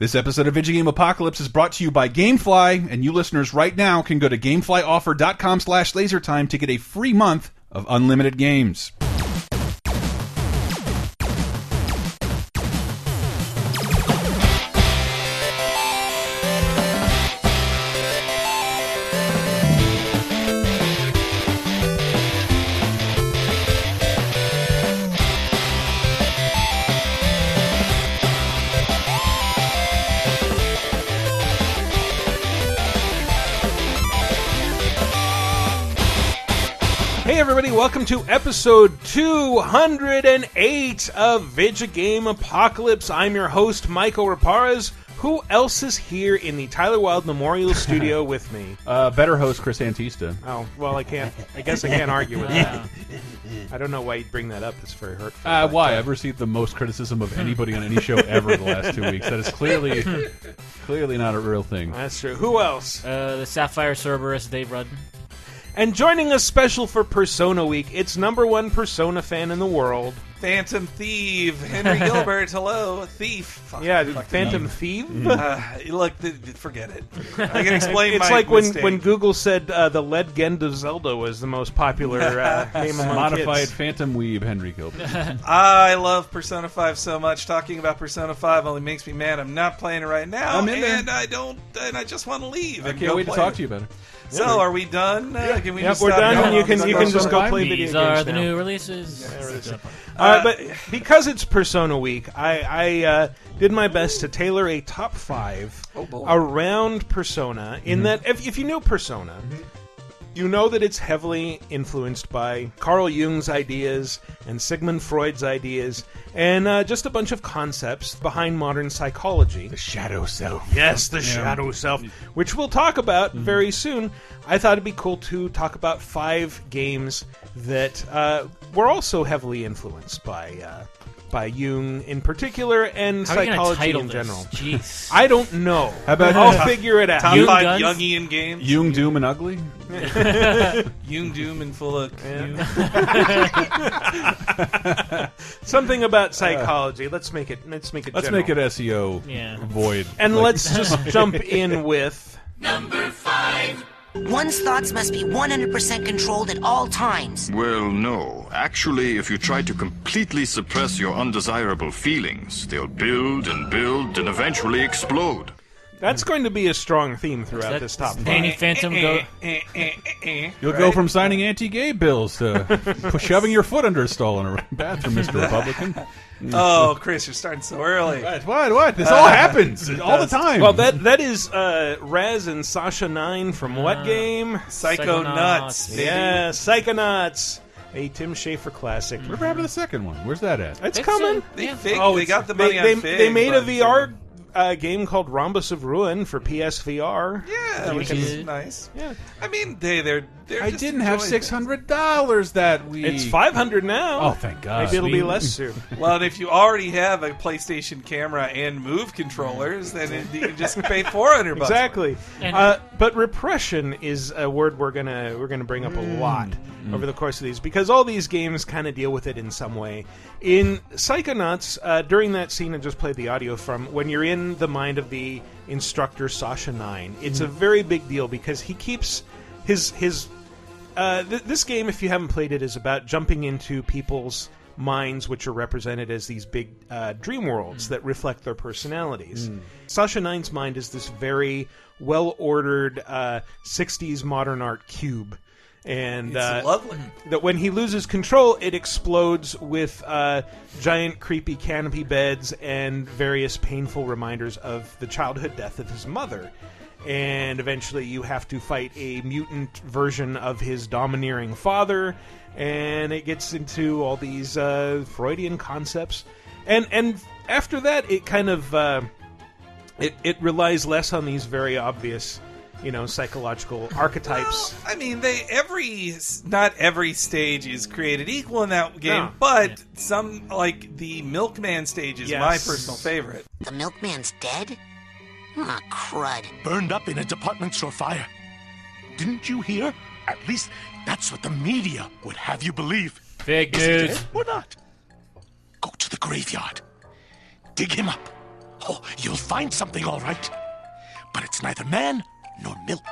This episode of Video Game Apocalypse is brought to you by GameFly, and you listeners right now can go to GameFlyOffer.com slash LaserTime to get a free month of unlimited games. Episode 208 of Video Game Apocalypse. I'm your host, Michael Raparez. Who else is here in the Tyler Wilde Memorial Studio with me? Uh, better host Chris Antista. Oh, well, I can't, I guess I can't argue with that. I don't know why you'd bring that up, it's very hurtful. Uh, but, why? I've received the most criticism of anybody on any show ever the last two weeks. That is clearly, clearly not a real thing. That's true. Who else? Uh, the Sapphire Cerberus, Dave Rudden. And joining us special for Persona Week, it's number one Persona fan in the world. Phantom Thief, Henry Gilbert. Hello, thief. Fuck, Yeah, fuck Phantom thief. Thief. Uh, look, th- th- forget it. I can explain. It's my like when, mistake. when Google said uh, the Legend of Zelda was the most popular uh, game among Modified kids. Phantom Weeb, Henry Gilbert. I love Persona 5 so much. Talking about Persona 5 only makes me mad. I'm not playing it right now, I'm in there. and I don't. And I just want to leave. I can't wait to talk to you about it. So, are we done? Uh, can we Yep, just we're stop done, now? and you can you can just go play five? video These games are the now. new releases. Uh, but because it's Persona Week, I, I uh, did my best to tailor a top five Oh, boy. around Persona. In that, if, if you know Persona, you know that it's heavily influenced by Carl Jung's ideas and Sigmund Freud's ideas, and uh, just a bunch of concepts behind modern psychology. The Shadow Self. Yes, the shadow self, which we'll talk about very soon. I thought it'd be cool to talk about five games that uh, were also heavily influenced by uh, by Jung in particular and How are you gonna psychology in this? general. Jeez. I don't know. How about I'll Top- figure it out. Top Jung five guns? Jungian games. Jung, Doom, and Ugly? Jung, Doom, and full of. Something about psychology. let's make it. Let's make it. Let's general. make it SEO Yeah. void. And Like- let's just jump in with. One's thoughts must be 100% controlled at all times. Well, no. Actually, if you try to completely suppress your undesirable feelings, they'll build and build and eventually explode. That's going to be a strong theme throughout That- this top five. Danny Phantom go. You'll right? go from signing anti-gay bills to shoving your foot under a stall in a bathroom, Mr. Republican. Oh, Chris, you're starting so early. What? What? What? This all happens all the time. Well, that that is uh, Raz and Sasha Nein from what game? Psycho Psychonauts. nuts. baby. Yeah, Psychonauts, a Tim Schafer classic. Whatever happened to the second one? Where's that at? It's, It's, coming. uh, They Yeah. fig, Oh, they got the money they, on they, Fig, they made a but- VR uh, game called Rhombus of Ruin for PSVR. Yeah, which is nice. Yeah. I mean, they they're they're I just didn't have six hundred dollars that week. It's five hundred now. Oh, thank God. Maybe it'll be less soon. Well, and if you already have a PlayStation camera and Move controllers, then it, you can just pay four hundred bucks. exactly. And- Uh, but repression is a word we're gonna we're gonna bring up a lot Mm. over the course of these because all these games kind of deal with it in some way. In Psychonauts, uh, during that scene I just played the audio from, when you're in the mind of the instructor Sasha Nein, it's a Mm. very big deal because he keeps his his. Uh, th- this game, if you haven't played it, is about jumping into people's minds, which are represented as these big uh, dream worlds that reflect their personalities. Sasha Nein's mind is this very well ordered uh, 60s modern art cube. And uh, lovely. that when he loses control, it explodes with uh, giant, creepy canopy beds and various painful reminders of the childhood death of his mother. And eventually, you have to fight a mutant version of his domineering father, and it gets into all these uh, Freudian concepts. And and after that, it kind of uh, it it relies less on these very obvious, you know, psychological archetypes. Well, I mean, they every not every stage is created equal in that game, No. but some like the Milkman stage is Yes. my personal favorite. The milkman's dead? Ah, crud. burned up in a department store fire. Didn't you hear? At least that's what the media would have you believe. Fake Is he news. or not? Go to the graveyard. Dig him up. Oh, you'll find something all right. But it's neither man nor milk.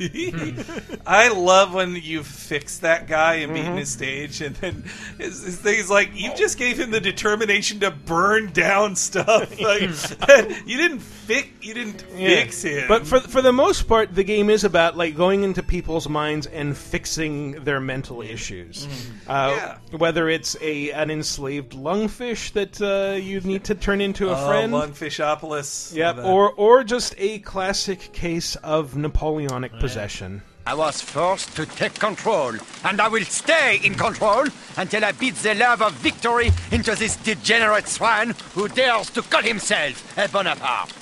I love when you fix that guy and Mm-hmm. beaten his stage, and then his, his thing is like you just gave him the determination to burn down stuff. Like you didn't fix, you didn't fix him. But for for the most part, the game is about like going into people's minds and fixing their mental issues. Uh, Yeah. Whether it's a an enslaved lungfish that uh, you need to turn into a oh, friend. Lungfishopolis. Yep, or or just a classic case of Napoleonic possession. I was forced to take control, and I will stay in control until I beat the love of victory into this degenerate swine who dares to call himself a Bonaparte.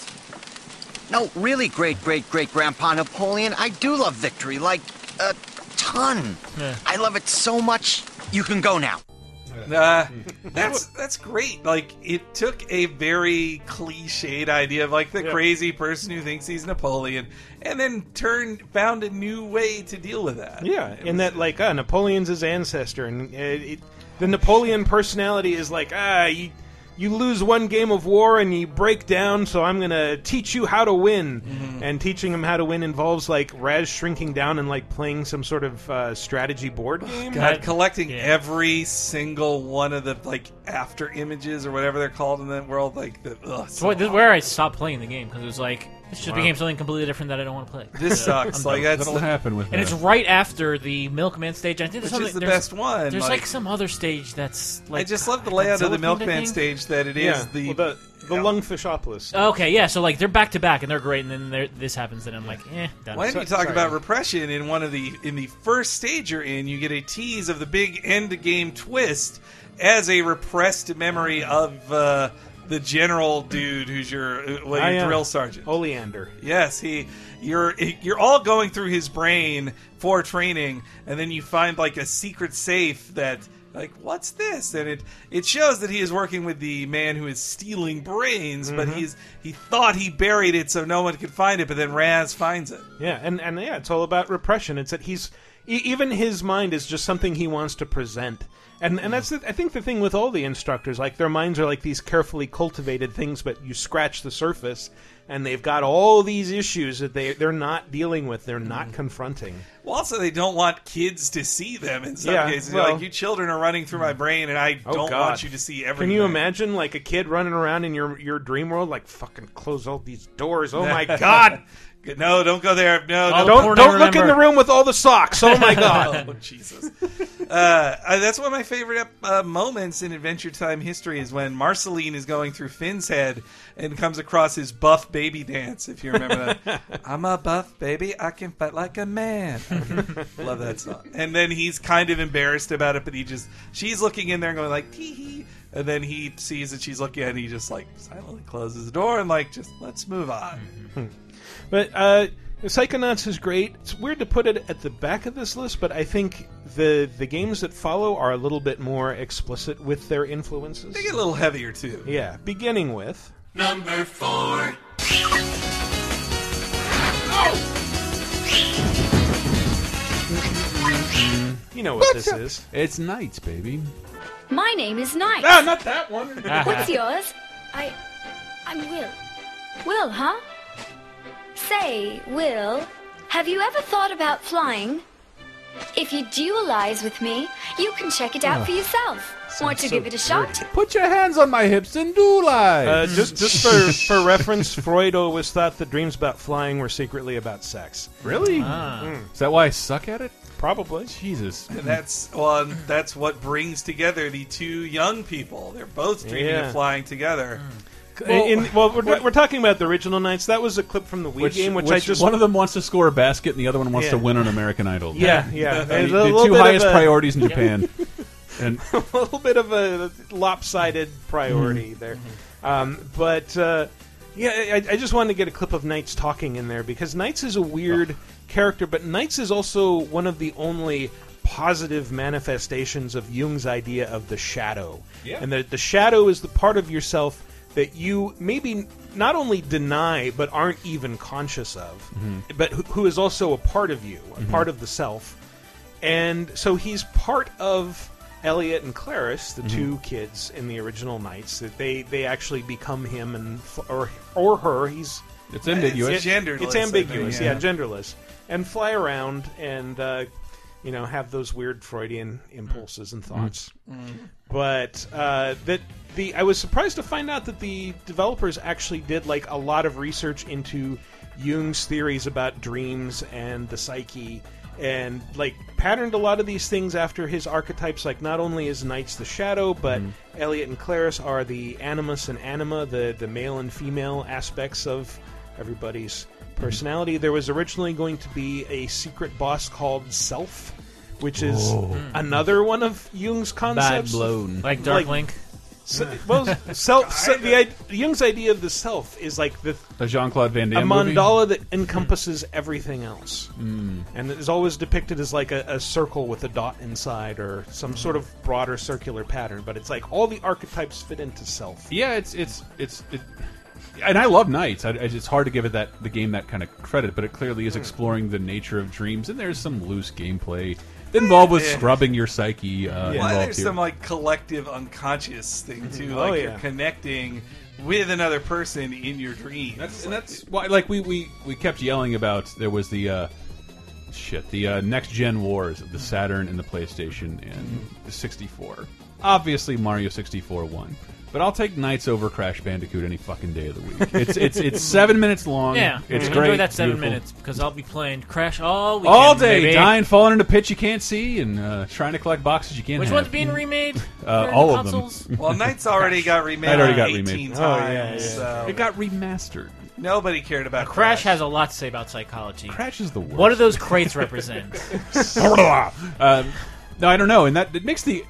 No, really, great great great grandpa Napoleon, I do love victory, like a ton. I love it so much. You can go now. Nah, that's that's great. Like it took a very cliched idea of like the crazy person who thinks he's Napoleon, and then turned found a new way to deal with that. Yeah, in that like uh, Napoleon's his ancestor, and uh, it, the Napoleon personality is like ah you. You lose one game of war and you break down, so I'm gonna teach you how to win. Mm-hmm. And teaching him how to win involves like Raz shrinking down and like playing some sort of uh, strategy board game. God, collecting every single one of the like after images or whatever they're called in that world, like the ugh, So this is where I stopped playing the game because it was like this just became something completely different that I don't want to play. This So, sucks. I'm Like done. that's That'll happen with and that. it's right after the Milkman stage. I think there's which is something- the there's- best one. There's like, like some other stage that's like I just love the layout of the Godzilla I Milkman think? stage that it is yeah, the well, the the Lungfishopolis. Okay, yeah. So like they're back to back and they're great, and then there- this happens, and I'm like, eh. Done. When So- you talk sorry. about repression in one of the in the first stage you're in, you get a tease of the big end game twist as a repressed memory of uh, the general dude who's your uh, well, I your am drill sergeant. Oleander. Yes, he you're you're all going through his brain for training, and then you find like a secret safe that like what's this? And it it shows that he is working with the man who is stealing brains, but Mm-hmm. he's he thought he buried it so no one could find it, but then Raz finds it. Yeah, and and yeah, it's all about repression. It's that he's even his mind is just something he wants to present. And and that's the, I think the thing with all the instructors, like their minds are like these carefully cultivated things, but you scratch the surface, and they've got all these issues that they they're not dealing with, they're not mm. confronting. Well, also they don't want kids to see them in some Yeah, cases. well- like you children are running through my mm. brain, and I Oh, don't God. want you to see everything. Can you imagine like a kid running around in your your dream world, like fucking close all these doors? Oh my god! No, don't go there. No, All don't. Don't don't look in the room with all the socks. Oh my god! oh Jesus! Uh, uh, that's one of my favorite uh, moments in Adventure Time history is when Marceline is going through Finn's head and comes across his buff baby dance. If you remember that, I'm a buff baby, I can fight like a man. Love that song. And then he's kind of embarrassed about it, but he just she's looking in there and going like tee hee. And then he sees that she's looking and he just like silently closes the door and like just let's move on. But uh, Psychonauts is great. It's weird to put it at the back of this list, but I think the the games that follow are a little bit more explicit with their influences. They get a little heavier too. Yeah, beginning with Number four. you know what this is. It's Nights, baby. My name is Knight. Ah, not that one. What's yours? I. I'm Will. Will, huh? Say, Will, have you ever thought about flying? If you dualize with me, you can check it out for yourself. Want to so give it a shot? dirty. Put your hands on my hips and do lie. Uh, just just for, for reference, Freud always thought that dreams about flying were secretly about sex. really? Ah. Hmm. Is that why I suck at it? Probably. Jesus. And that's well, that's what brings together the two young people. They're both dreaming Yeah. of flying together. Hmm. Well, in, well we're, we're talking about the original Nights. That was a clip from the Wii game, which, I just one of them wants to score a basket and the other one wants Yeah. to win on American Idol. yeah yeah the, And a the two highest a- priorities in Japan. and a little bit of a lopsided priority there. Um, but uh, yeah, I, I just wanted to get a clip of Nights talking in there because Nights is a weird character, but Nights is also one of the only positive manifestations of Jung's idea of the shadow. Yeah. And the, the shadow is the part of yourself that you maybe not only deny but aren't even conscious of, but who, who is also a part of you, a part of the self and so he's part of Elliot and Claris, Mm-hmm. the two kids in the original Nights, that they they actually become him and or or her. He's It's ambiguous. It's genderless, It's ambiguous, think, yeah. yeah. genderless, and fly around and uh, you know have those weird Freudian impulses and thoughts. But uh, that the I was surprised to find out that the developers actually did like a lot of research into Jung's theories about dreams and the psyche. And like patterned a lot of these things after his archetypes. Like not only is Nights the shadow, but Elliot and Claris are the animus and anima, the the male and female aspects of everybody's personality. There was originally going to be a secret boss called Self, which is another one of Jung's concepts. blown. Like Dark Link. So, well, self. So the id- Jung's idea of the self is like the The Jean Claude Van a Damme movie? mandala that encompasses everything else, and it is always depicted as like a, a circle with a dot inside or some sort of broader circular pattern. But it's like all the archetypes fit into self. Yeah, it's it's it's. It, and I love Nights. I, I- it's hard to give it that the game that kind of credit, but it clearly Hmm. is exploring the nature of dreams, and there's some loose gameplay involved with Yeah. scrubbing your psyche. Uh, Well, there's here. some like collective unconscious thing too. Oh, Like yeah. you're connecting with another person in your dream. That's and that's why like we we we kept yelling about there was the uh shit the uh, next gen wars of the Saturn and the PlayStation and the 64. Obviously Mario 64 won. But I'll take Nights over Crash Bandicoot any fucking day of the week. It's it's it's seven minutes long. Yeah, it's enjoy great. that seven beautiful. minutes because I'll be playing Crash all weekend. all day, baby. dying, falling into pits you can't see, and uh, trying to collect boxes you can't. Which have. one's being remade? Uh, all the of them. well, Nights already got remade. That already got 18 remade. Times, Oh, yeah, yeah. So It got remastered. nobody cared about Crash has a lot to say about psychology. Crash is the worst. What do those crates represent? um, no, I don't know, and that it makes the.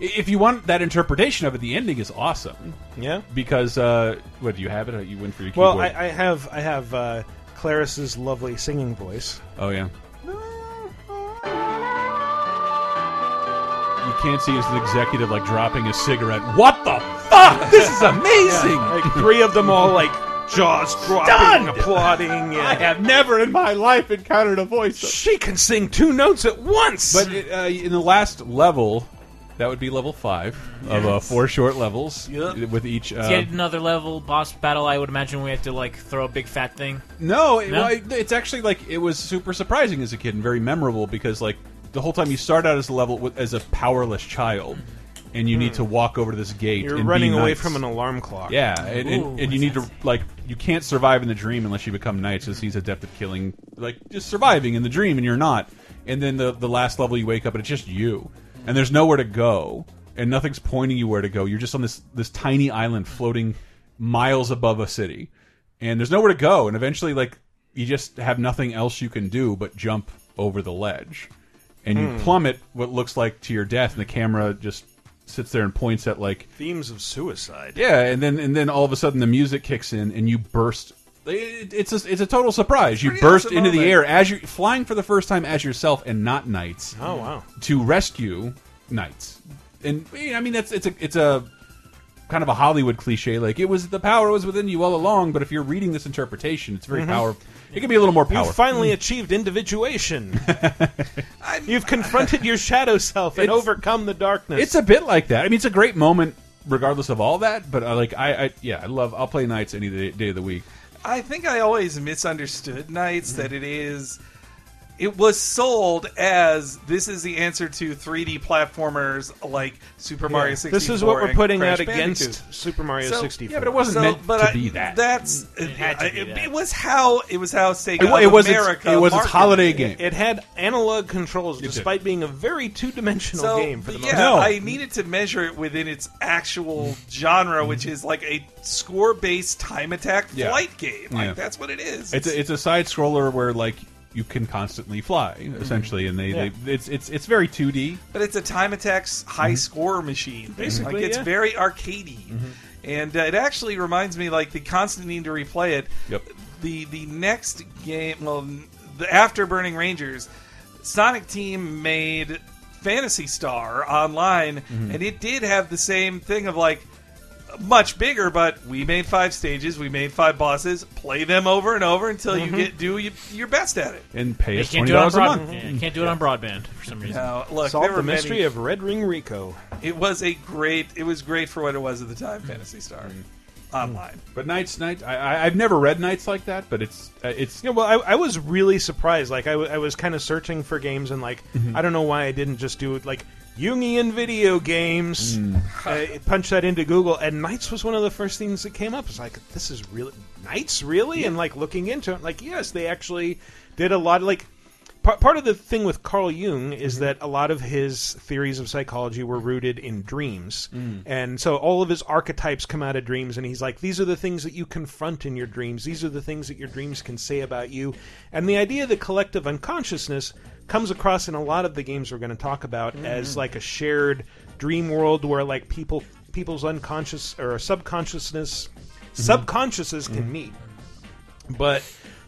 If you want that interpretation of it, the ending is awesome Yeah. because uh, what do you have it? You went for your Well, keyboard. I, I have I have uh, Claris's lovely singing voice. oh yeah. You can't see as an executive like dropping a cigarette. What the fuck? This is amazing. Like three of them all like jaws dropping, Stunned! applauding. Yeah. I have never in my life encountered a voice. She can sing two notes at once. But uh, in the last level, that would be level five of uh, four short levels Yep. with each. Uh, Get another level boss battle. I would imagine we have to like throw a big fat thing. No, it, No? well, it- it's actually like it was super surprising as a kid and very memorable because like the whole time you start out as a level with, as a powerless child, and you need to walk over to this gate. Hmm. You're and be running away Nights. from an alarm clock. Yeah, and, and, Ooh, and you need to like you can't survive in the dream unless you become Nights, because he's adept at killing, like just surviving in the dream, and you're not. And then the the last level you wake up and it's just you, and there's nowhere to go, and nothing's pointing you where to go. You're just on this this tiny island floating miles above a city, and there's nowhere to go. And eventually, like you just have nothing else you can do but jump over the ledge, and you hmm. plummet what looks like to your death, and the camera just sits there and points at like Themes of suicide. yeah, and then and then all of a sudden the music kicks in and you burst. It, it's a, it's a total surprise. You burst awesome into the air as you are flying for the first time as yourself and not Nights Oh wow. to rescue Nights. And I mean that's it's a it's a kind of a Hollywood cliche. Like it was the power was within you all along. But if you're reading this interpretation, it's very powerful. It can be a little more powerful. You've powerful. finally achieved individuation. You've confronted your shadow self and overcome the darkness. It's a bit like that. I mean, it's a great moment regardless of all that. But uh, like I, I yeah, I love. I'll play Nights any day, day of the week. I think I always misunderstood Nights that it is. It was sold as this is the answer to 3D platformers like Super Mario Yeah. 64. This is what we're putting Crash out against Bandicoot. Super Mario So- 64. Yeah, but it wasn't So, meant but to I- be that. That's It uh, had to be it, that. it was how it was how Sega It, it of was its, America it was its holiday it. game. It had analog controls, did. despite being a very two-dimensional So game for the most yeah, No. I needed to measure it within its actual genre, mm-hmm. which is like a score-based time attack Yeah. flight game. Like Yeah. that's what it is. It's a, it's a side scroller where like you can constantly fly mm-hmm. essentially, and they, Yeah. they it's it's it's very 2D. but it's a time attacks high mm-hmm. score machine. Basically, like it's yeah. very arcadey, mm-hmm. and uh, it actually reminds me like the constant need to replay it. Yep. The the next game, well, the after Burning Rangers, Sonic Team made Phantasy Star online, and it did have the same thing of like. Much bigger, but we made five stages, we made five bosses. Play them over and over until Mm-hmm. you get do y- your best at it. and pay us can't twenty do it on dollars a broad- month. yeah, you can't do it on broadband for some reason. Now, look, Solve there the mystery many, of Red Ring Rico. It was a great. It was great for what it was at the time. Phantasy Star online. But Nights, Nights, I, I, I've never read Nights like that, but it's uh, it's Yeah, well, I, I was really surprised. Like, I, w- I was kind of searching for games, and like, Mm-hmm. I don't know why I didn't just do it like Jungian video games. Mm. Uh, punch that into Google, and Nights was one of the first things that came up. It's like, this is really Nights, really, and like looking into it, like, yes, they actually did a lot. Of, like, part part of the thing with Carl Jung is mm-hmm. that a lot of his theories of psychology were rooted in dreams, mm. and so all of his archetypes come out of dreams. And he's like, these are the things that you confront in your dreams. These are the things that your dreams can say about you. And the idea that collective unconsciousness comes across in a lot of the games we're going to talk about mm. as like a shared dream world where like people people's unconscious or subconsciousness mm-hmm. subconsciouses can mm-hmm. meet but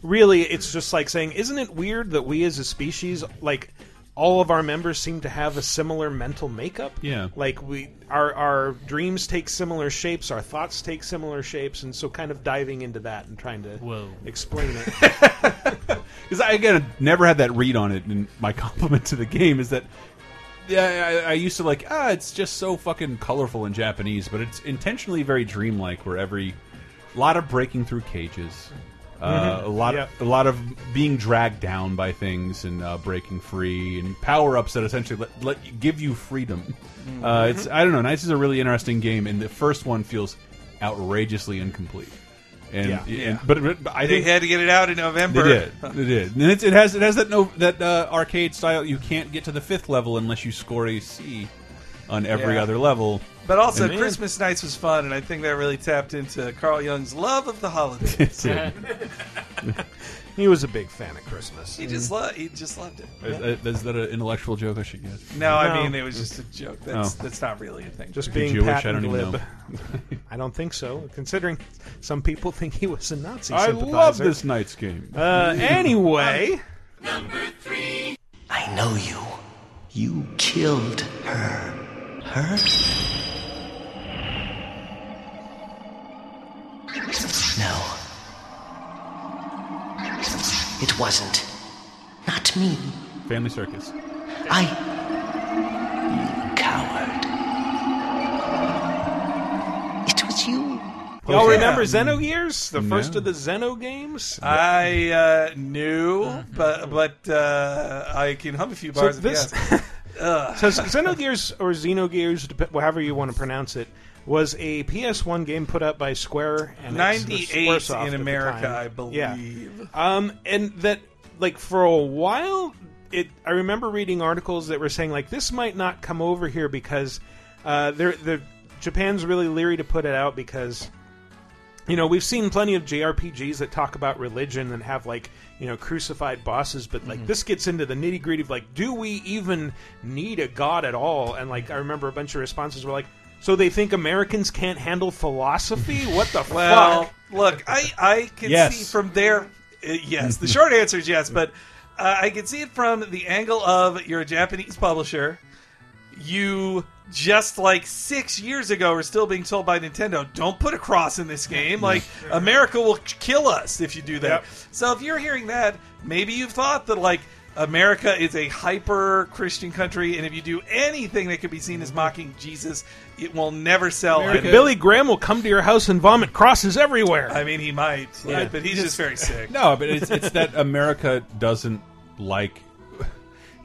really it's just like saying isn't it weird that we as a species like all of our members seem to have a similar mental makeup Yeah. like we our our dreams take similar shapes our thoughts take similar shapes and so kind of diving into that and trying to Whoa. explain it because I again never had that read on it. And my compliment to the game is that yeah, I, I used to like ah, it's just so fucking colorful in Japanese, but it's intentionally very dreamlike, where every lot of breaking through cages. Uh, a lot, Yeah. a lot of being dragged down by things and uh, breaking free, and power ups that essentially let, let you, give you freedom. Uh, it's I don't know. Nights is a really interesting game, and the first one feels outrageously incomplete. And, Yeah. and but, but I They think had to get it out in November. they did. They did. And it's, it has it has that no that uh, arcade style. You can't get to the fifth level unless you score a C on every Yeah. other level. But also, And Christmas Nights was fun, and I think that really tapped into Carl Jung's love of the holidays. He was a big fan of christmas he just loved. He just loved it. Is, is that an intellectual joke I should get? No, I mean it was just a joke. That's Oh. that's not really a thing. just being Jewish? pat I don't and even glib. know. I don't think so, considering some people think he was a Nazi I love this night's game. Uh, anyway, I know you. You killed her. Her? No. It wasn't. Not me. Family Circus. I. You coward. It was you. y'all yeah. remember Xenogears, the first No. of the Xeno games? I uh, knew, but but uh, I can hum a few So bars. this, of so Xenogears or Xenogears, however you want to pronounce it, was a PS1 game put out by Square and it's- Ninety Squaresoft eight in America. I believe. Yeah. Um, and that like for a while, it I remember reading articles that were saying like this might not come over here because uh, they're the Japan's really leery to put it out because you know we've seen plenty of JRPGs that talk about religion and have like you know crucified bosses, but like this gets into the nitty gritty of like do we even need a god at all? And like I remember a bunch of responses were like. So they think Americans can't handle philosophy? What the fuck? Well, fuck? look, I I can Yes. see from there. Uh, yes, the short answer is yes, but uh, I can see it from the angle of you're a Japanese publisher. You just like six years ago are still being told by Nintendo, don't put a cross in this game. Like America will kill us if you do that. Yep. So if you're hearing that, maybe you've thought that like. America is a hyper Christian country, and if you do anything that could be seen as mm-hmm. mocking Jesus, it will never sell. Like, And- Billy Graham will come to your house and vomit crosses everywhere. I mean, he might, Yeah. but he's just very sick. No, but it's it's that America doesn't like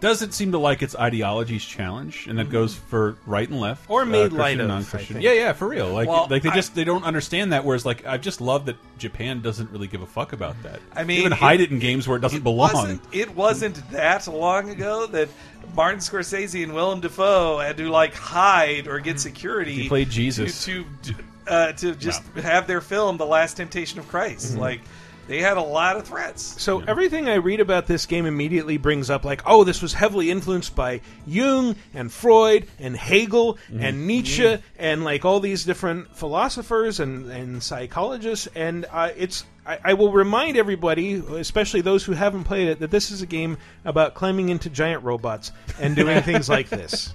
doesn't seem to like its ideologies challenged, and that goes for right and left, Or uh, made Christian light of, non-Christian. Yeah, yeah, for real. Like, Well, like they I- just they don't understand that. Whereas, like, I just love that Japan doesn't really give a fuck about that. I mean, They even it- hide it in games where it doesn't belong. Wasn't, it wasn't that long ago that Martin Scorsese and Willem Dafoe had to like hide or get security. He played Jesus. to to, uh, to just have their film, The Last Temptation of Christ. Mm-hmm. Like they had a lot of threats. So everything I read about this game immediately brings up like, oh, this was heavily influenced by Jung and Freud and Hegel Mm-hmm. and Nietzsche and like all these different philosophers and, and psychologists. And uh, it's I, I will remind everybody, especially those who haven't played it, that this is a game about climbing into giant robots and doing things like this.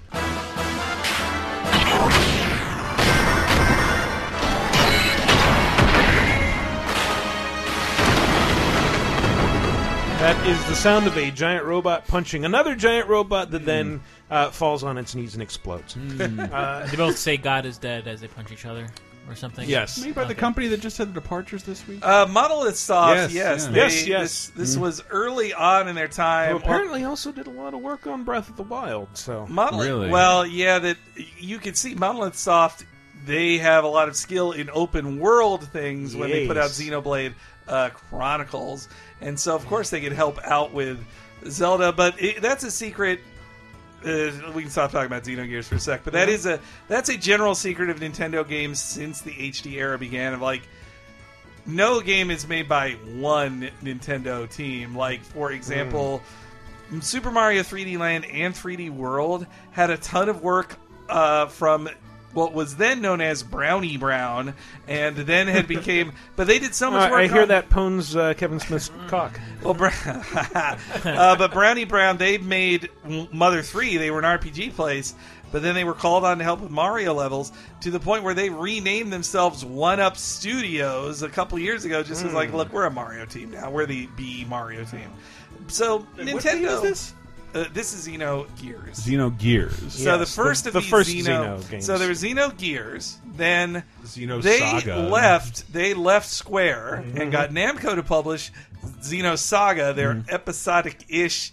That is the sound of a giant robot punching another giant robot that then uh, falls on its knees and explodes. Uh, they both say God is dead as they punch each other, or something. Yes. Made by the company that just had the departures this week. Uh, Monolith Soft, Yes, yes, yeah. they- Yes, yes. This, this Mhm. was early on in their time. who apparently also did a lot of work on Breath of the Wild. So Monolith. Really? Well, yeah, that you can see Monolith Soft. They have a lot of skill in open world things when they put out Yes. Xenoblade uh, Chronicles, and so of course they could help out with Zelda. But it, that's a secret. Uh, we can stop talking about Xenogears for a sec, but that is a that's a general secret of Nintendo games since the HD era began. Of like, no game is made by one Nintendo team. Like, for example, Super Mario 3D Land and 3D World had a ton of work uh, from what was then known as Brownie Brown, and then had became. but they did so much Uh, work. I hear on- that pones uh, Kevin Smith's cock. well, uh, but Brownie Brown, they made Mother 3. They were an RPG place, but then they were called on to help with Mario levels to the point where they renamed themselves One Up Studios a couple years ago, just as like, Hmm. look, we're a Mario team now. We're the B Mario team. So And Nintendo. What game is this? Uh, this is Xeno Gears. Xeno Gears. So the Yes, first the- of the these first Xeno, Xeno games. so there was Xeno Gears. Then Xeno they Saga. left. They left Square Mm-hmm. and got Namco to publish Xeno Saga, their Mm-hmm. episodic-ish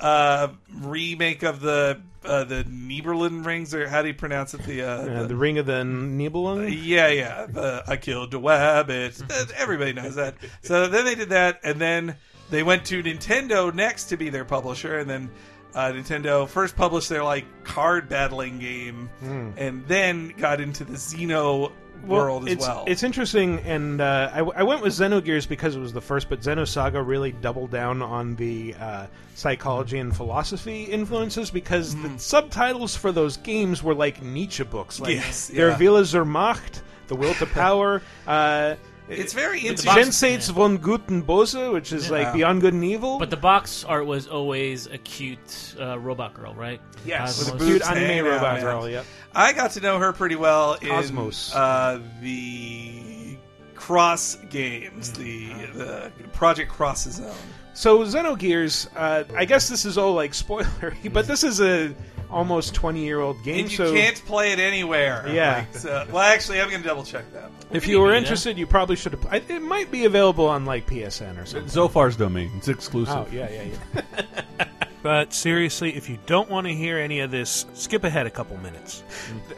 uh, remake of the uh, the Nibelung rings, or how do you pronounce it? The uh, Uh, the- the Ring of the Nibelung. yeah, yeah. The, I killed a wabbit. Uh, Everybody knows that. So then they did that, and then they went to Nintendo next to be their publisher, and then uh, Nintendo first published their like card battling game, and then got into the Xeno world as it's, well. It's interesting, and uh, I, I went with Xenogears because it was the first, but Xenosaga really doubled down on the uh, psychology and philosophy influences because the subtitles for those games were like Nietzsche books, like Yes, Der yeah. Wille zur Macht, The Will to Power. uh, It's very But the interesting. box- Jenseits von Guten Bose, which is Yeah. like Beyond Good and Evil. But the box art was always a cute uh, robot girl, right? yes, KOS-MOS. the boobs cute anime hanging out, robot man. girl. yeah. I got to know her pretty well in KOS-MOS. uh, the Cross games, the the Project X Zone. So Xenogears, uh, I guess this is all like spoilery, but this is a almost twenty year old game. And you so can't play it anywhere. Yeah. Like, so- well, actually, I'm going to double check that. if you were Yeah. interested, you probably should have. It might be available on like PSN or something. Zophar's domain. It's exclusive. Oh yeah, yeah, yeah. But seriously, if you don't want to hear any of this, skip ahead a couple minutes.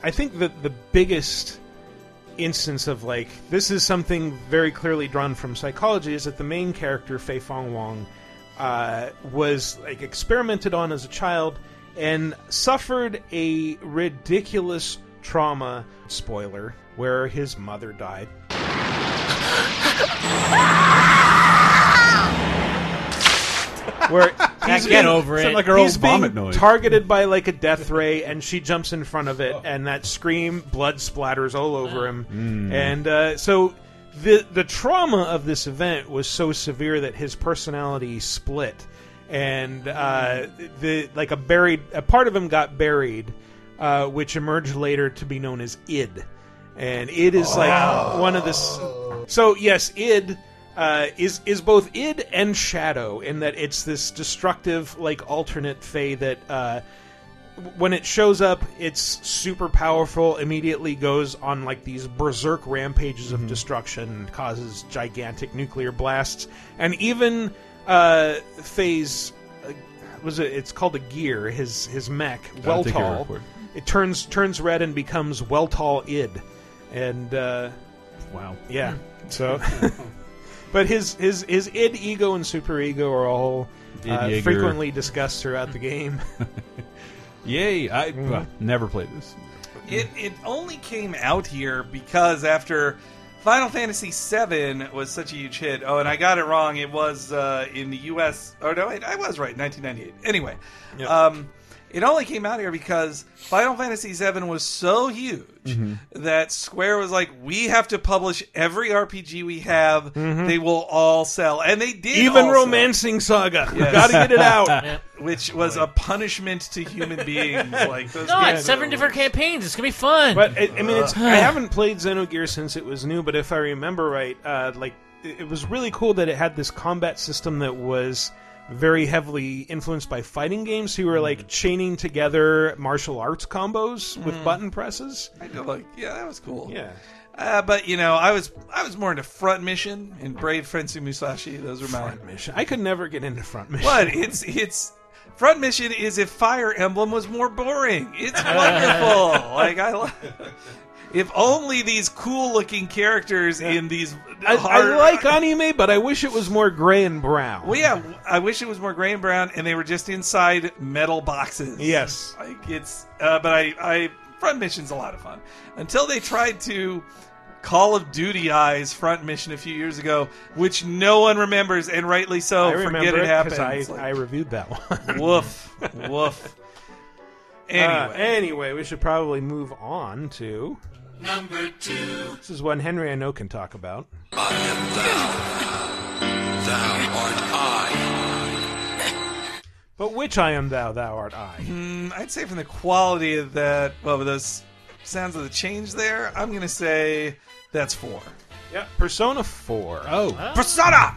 I think that the biggest instance of like this is something very clearly drawn from psychology is that the main character Fei Fong Wong uh, was like experimented on as a child and suffered a ridiculous trauma spoiler where his mother died where he's get being- over it. Like her he's old being vomit noise. targeted by like a death ray, and she jumps in front of it, and that scream, blood splatters all over him, Mm. and uh, so the the trauma of this event was so severe that his personality split, and uh, the like a buried a part of him got buried, uh, which emerged later to be known as id, and id is like one of the. So yes, id uh, is is both id and shadow in that it's this destructive like alternate Fei that uh, when it shows up it's super powerful immediately goes on like these berserk rampages of destruction causes gigantic nuclear blasts and even uh, Fei's uh, was it it's called a gear his his mech Gotta take your word for it. it turns turns red and becomes Weltall id and uh, Wow. yeah. So, but his his his id, ego, and super ego are all Id, uh, Jaeger. frequently discussed throughout the game. Yay! I Mm. well, never played this. It it only came out here because after Final Fantasy VII was such a huge hit. Oh, and I got it wrong. It was uh, in the U.S. Oh no, wait, I was right. 1998. Anyway, um, it only came out here because Final Fantasy VII was so huge Mm-hmm. that Square was like, "We have to publish every RPG we have. They will all sell," and they did. Mm-hmm. Even all sell. Romancing Saga, Yes. gotta get it out. Yeah. which was a punishment to human beings. Like those No, it's seven different campaigns. It's gonna be fun. But I, I mean, it's, I haven't played Xenogears since it was new, but if I remember right, uh, like it, it was really cool that it had this combat system that was very heavily influenced by fighting games. who were like chaining together martial arts combos with Mhm. button presses. I feel like yeah, that was cool. Yeah. Uh, but you know, I was I was more into Front Mission and Brave Fencer Musashi. Those were my Front Mission. I could never get into Front Mission. What? It's it's Front Mission is if Fire Emblem was more boring. It's wonderful. like I love. If only these cool looking characters in these I, hard- I like anime, but I wish it was more gray and brown. Well, yeah, I wish it was more gray and brown, and they were just inside metal boxes. Yes. like it's. Uh, but I, I Front Mission's a lot of fun until they tried to Call of Duty eyes Front Mission a few years ago, which no one remembers, and rightly so. I Forget it it happened. I, like, I reviewed that one. woof, woof. Anyway, Uh, anyway, we should probably move on to Number two. this is one Henry I know can talk about. I am thou. Thou art I. But which I am thou, thou art I. Mm, I'd say from the quality of that, well, with those sounds of the change there, I'm going to say that's four. Yeah, Persona 4. Oh. Persona!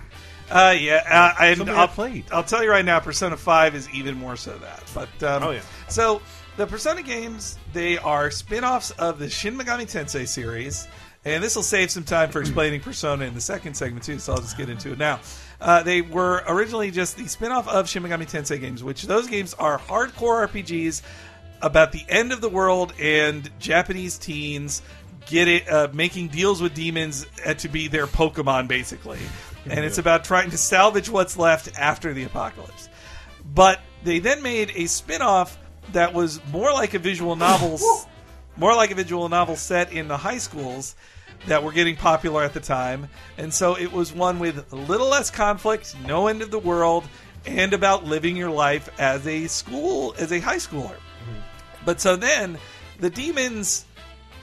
Uh, yeah, uh, and Something I'll, I played. I'll tell you right now, Persona 5 is even more so that. But um, Oh, yeah. So, the Persona games, they are spin offs of the Shin Megami Tensei series. And this will save some time for explaining Persona in the second segment, too, so I'll just get into it now. Uh, they were originally just the spin off of Shin Megami Tensei games, which those games are hardcore RPGs about the end of the world and Japanese teens get it uh, making deals with demons uh, to be their Pokemon, basically. And it's about trying to salvage what's left after the apocalypse. But they then made a spin-off that was more like a visual novel, more like a visual novel set in the high schools that were getting popular at the time. And so it was one with a little less conflict, no end of the world, and about living your life as a school, as a high schooler. Mm-hmm. But so then the demons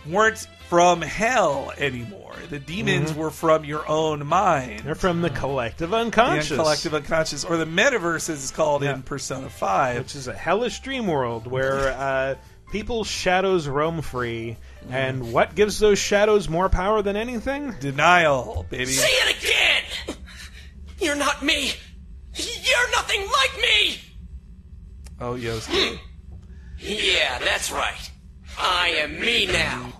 weren't from hell anymore. The demons Mhm. were from your own mind. They're from the collective unconscious. The collective unconscious, or the metaverse, as it's called in Persona Five, which is a hellish dream world where uh, people's shadows roam free. And what gives those shadows more power than anything? Denial, baby. Say it again! You're not me! You're nothing like me! Oh, Yosuke. Yeah, that's right. I am me now.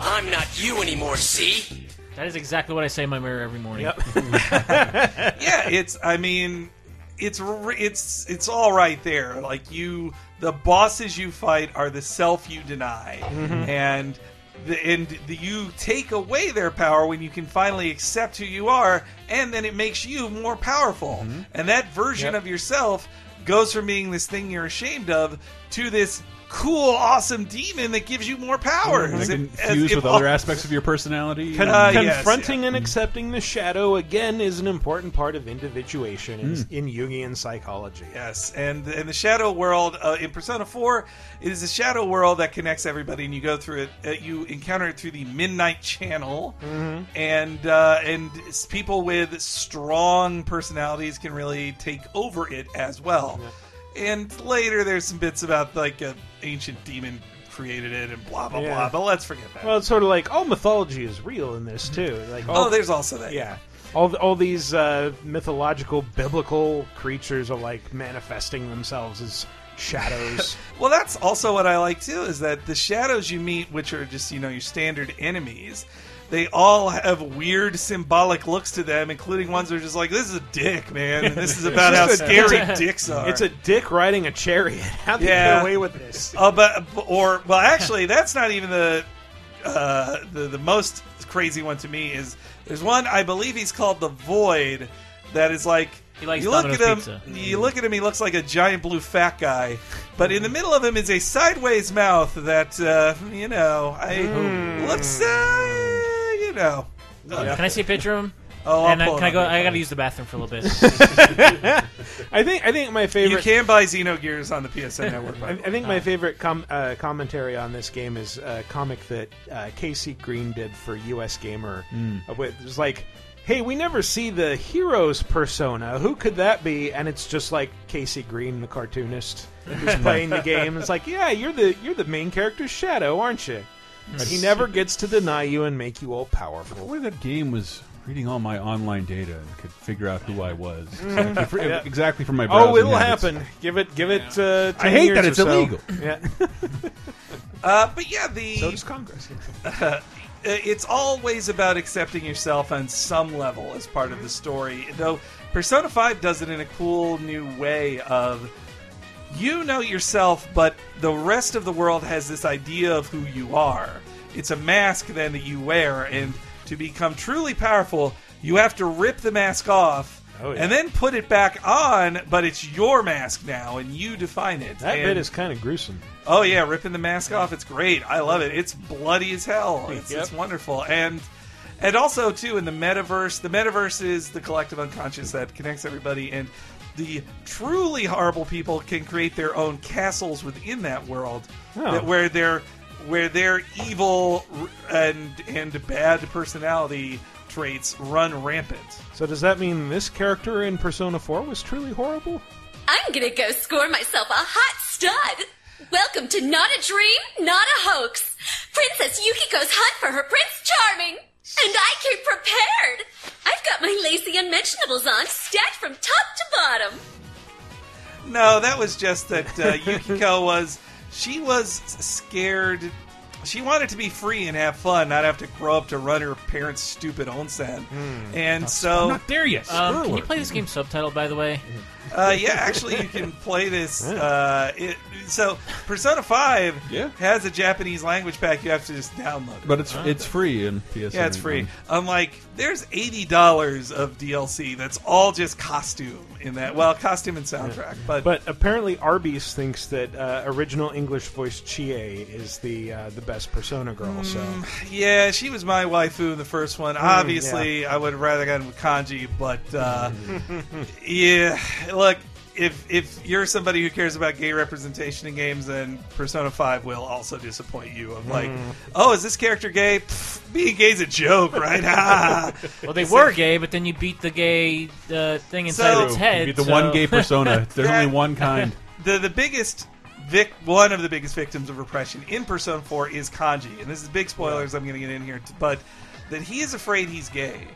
I'm not you anymore, see? That is exactly what I say in my mirror every morning. yeah, it's. I mean, it's it's it's all right there. Like you, the bosses you fight are the self you deny, Mhm. and the, and the, you take away their power when you can finally accept who you are, and then it makes you more powerful. And that version Yep. of yourself goes from being this thing you're ashamed of to this cool, awesome demon that gives you more powers. That can As fuse with other aspects of your personality. Con- Uh, yes, confronting and accepting the shadow again is an important part of individuation in, in Jungian psychology. Yes, and and the shadow world uh, in Persona Four, it is a shadow world that connects everybody, and you go through it. Uh, you encounter it through the Midnight Channel, Mhm. and uh, and people with strong personalities can really take over it as well. And later, there's some bits about like an ancient demon created it and blah blah Yeah. blah. But let's forget that. Well, it's sort of like all mythology is real in this too. Like, Oh, there's also that. Yeah, all all these uh, mythological, biblical creatures are like manifesting themselves as shadows. Well, that's also what I like too. Is that the shadows you meet, which are just you know your standard enemies, they all have weird symbolic looks to them, including ones that are just like, "This is a dick, man. And this is about how It's a- scary a- dicks are." It's a dick riding a chariot. How do you get away with this? Oh, but or well, actually, that's not even the uh, the the most crazy one to me. Is there's one I believe he's called the Void that is like. He likes you look at him. pizza. You look at him. He looks like a giant blue fat guy, but in the middle of him is a sideways mouth that uh, you know I looks uh, you know. Can I see a picture of him? Oh, I'll and I, pull it can I up go? real I gotta use the bathroom for a little bit. I think I think my favorite. You can buy Xenogears on the PSN network. by I, the I think my favorite com- uh, commentary on this game is a comic that uh, Casey Green did for US Gamer. Mm. Uh, It was like, "Hey, we never see the hero's persona. Who could that be?" And it's just like Casey Green, the cartoonist, who's playing the game. It's like, "Yeah, you're the you're the main character's shadow, aren't you?" But he never gets to deny you and make you all powerful. Where that game was reading all my online data and could figure out who I was exactly, for, Yeah. exactly from my Oh, it'll habits. happen. Give it, give it. Uh, 10 I hate years that it's so. illegal. Yeah. Uh, but yeah, the So does Congress. it's always about accepting yourself on some level as part of the story. Though Persona 5 does it in a cool new way of you know yourself, but the rest of the world has this idea of who you are. It's a mask then that you wear, and to become truly powerful, you have to rip the mask off. Oh, yeah. And then put it back on, but it's your mask now, and you define it. That And- bit is kind of gruesome. Oh yeah, ripping the mask off. It's great. I love it. It's bloody as hell. It's, Yep. it's wonderful. And and also too in the metaverse. The metaverse is the collective unconscious that connects everybody. And the truly horrible people can create their own castles within that world, Oh. that where their where their evil and and bad personality traits run rampant. So does that mean this character in Persona 4 was truly horrible? I'm gonna go score myself a hot stud. Welcome to Not a Dream, Not a Hoax. Princess Yukiko's hunt for her Prince Charming. And I came prepared. I've got my lacy unmentionables on, stacked from top to bottom. No, that was just that uh, Yukiko was she was scared. She wanted to be free and have fun, not have to grow up to run her parents' stupid onsen. And so I'm not there yet. Um, can you play this game subtitled, by the way? Uh, yeah, actually, you can play this. Uh, it, so, Persona Five Yeah. has a Japanese language pack. You have to just download it. But it's it's free in PSN. yeah, it's free. I'm like, there's eighty dollars of DLC that's all just costume in that. Well, costume and soundtrack, but But apparently Arby's thinks that uh, original English voice Chie is the uh, the best Persona girl. So Yeah, she was my waifu in the first one. Mm, Obviously, I would have rather gone with Kanji, but uh, yeah, look, if if you're somebody who cares about gay representation in games, then Persona Five will also disappoint you. Of like, Mm. oh, is this character gay? Pff, being gay's a joke, right? Ha. Well, they were gay, but then you beat the gay uh, thing inside So- its head. You beat the so- one gay persona. There's only one kind. the the biggest vic one of the biggest victims of repression in Persona 4 is Kanji, and this is big spoilers. I'm going to get in here, t- but that he is afraid he's gay.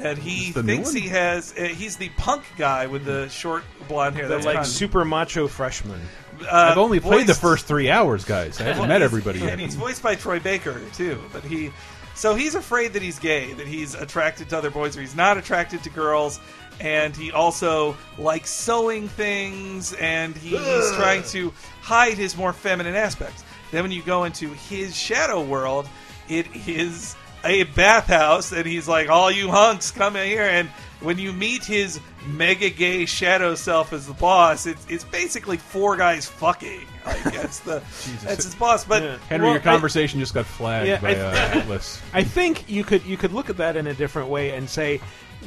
And he Is the new thinks he has. Uh, he's the punk guy with the short blonde hair. the That's like Kanji. super macho freshman. Uh, I've only played the voiced- first three hours, guys. I haven't Well, met everybody yet. And he's voiced by Troy Baker too. But he, so he's afraid that he's gay, that he's attracted to other boys, or he's not attracted to girls. And he also likes sewing things, and he's trying to hide his more feminine aspects. Then when you go into his shadow world, it is a bathhouse, and he's like, "All you hunks, come in here!" And when you meet his mega gay shadow self as the boss, it's it's basically four guys fucking. Like that's the that's his boss. But Henry, Well, your I- conversation just got flagged Yeah, by I- uh, Atlas. I think you could you could look at that in a different way and say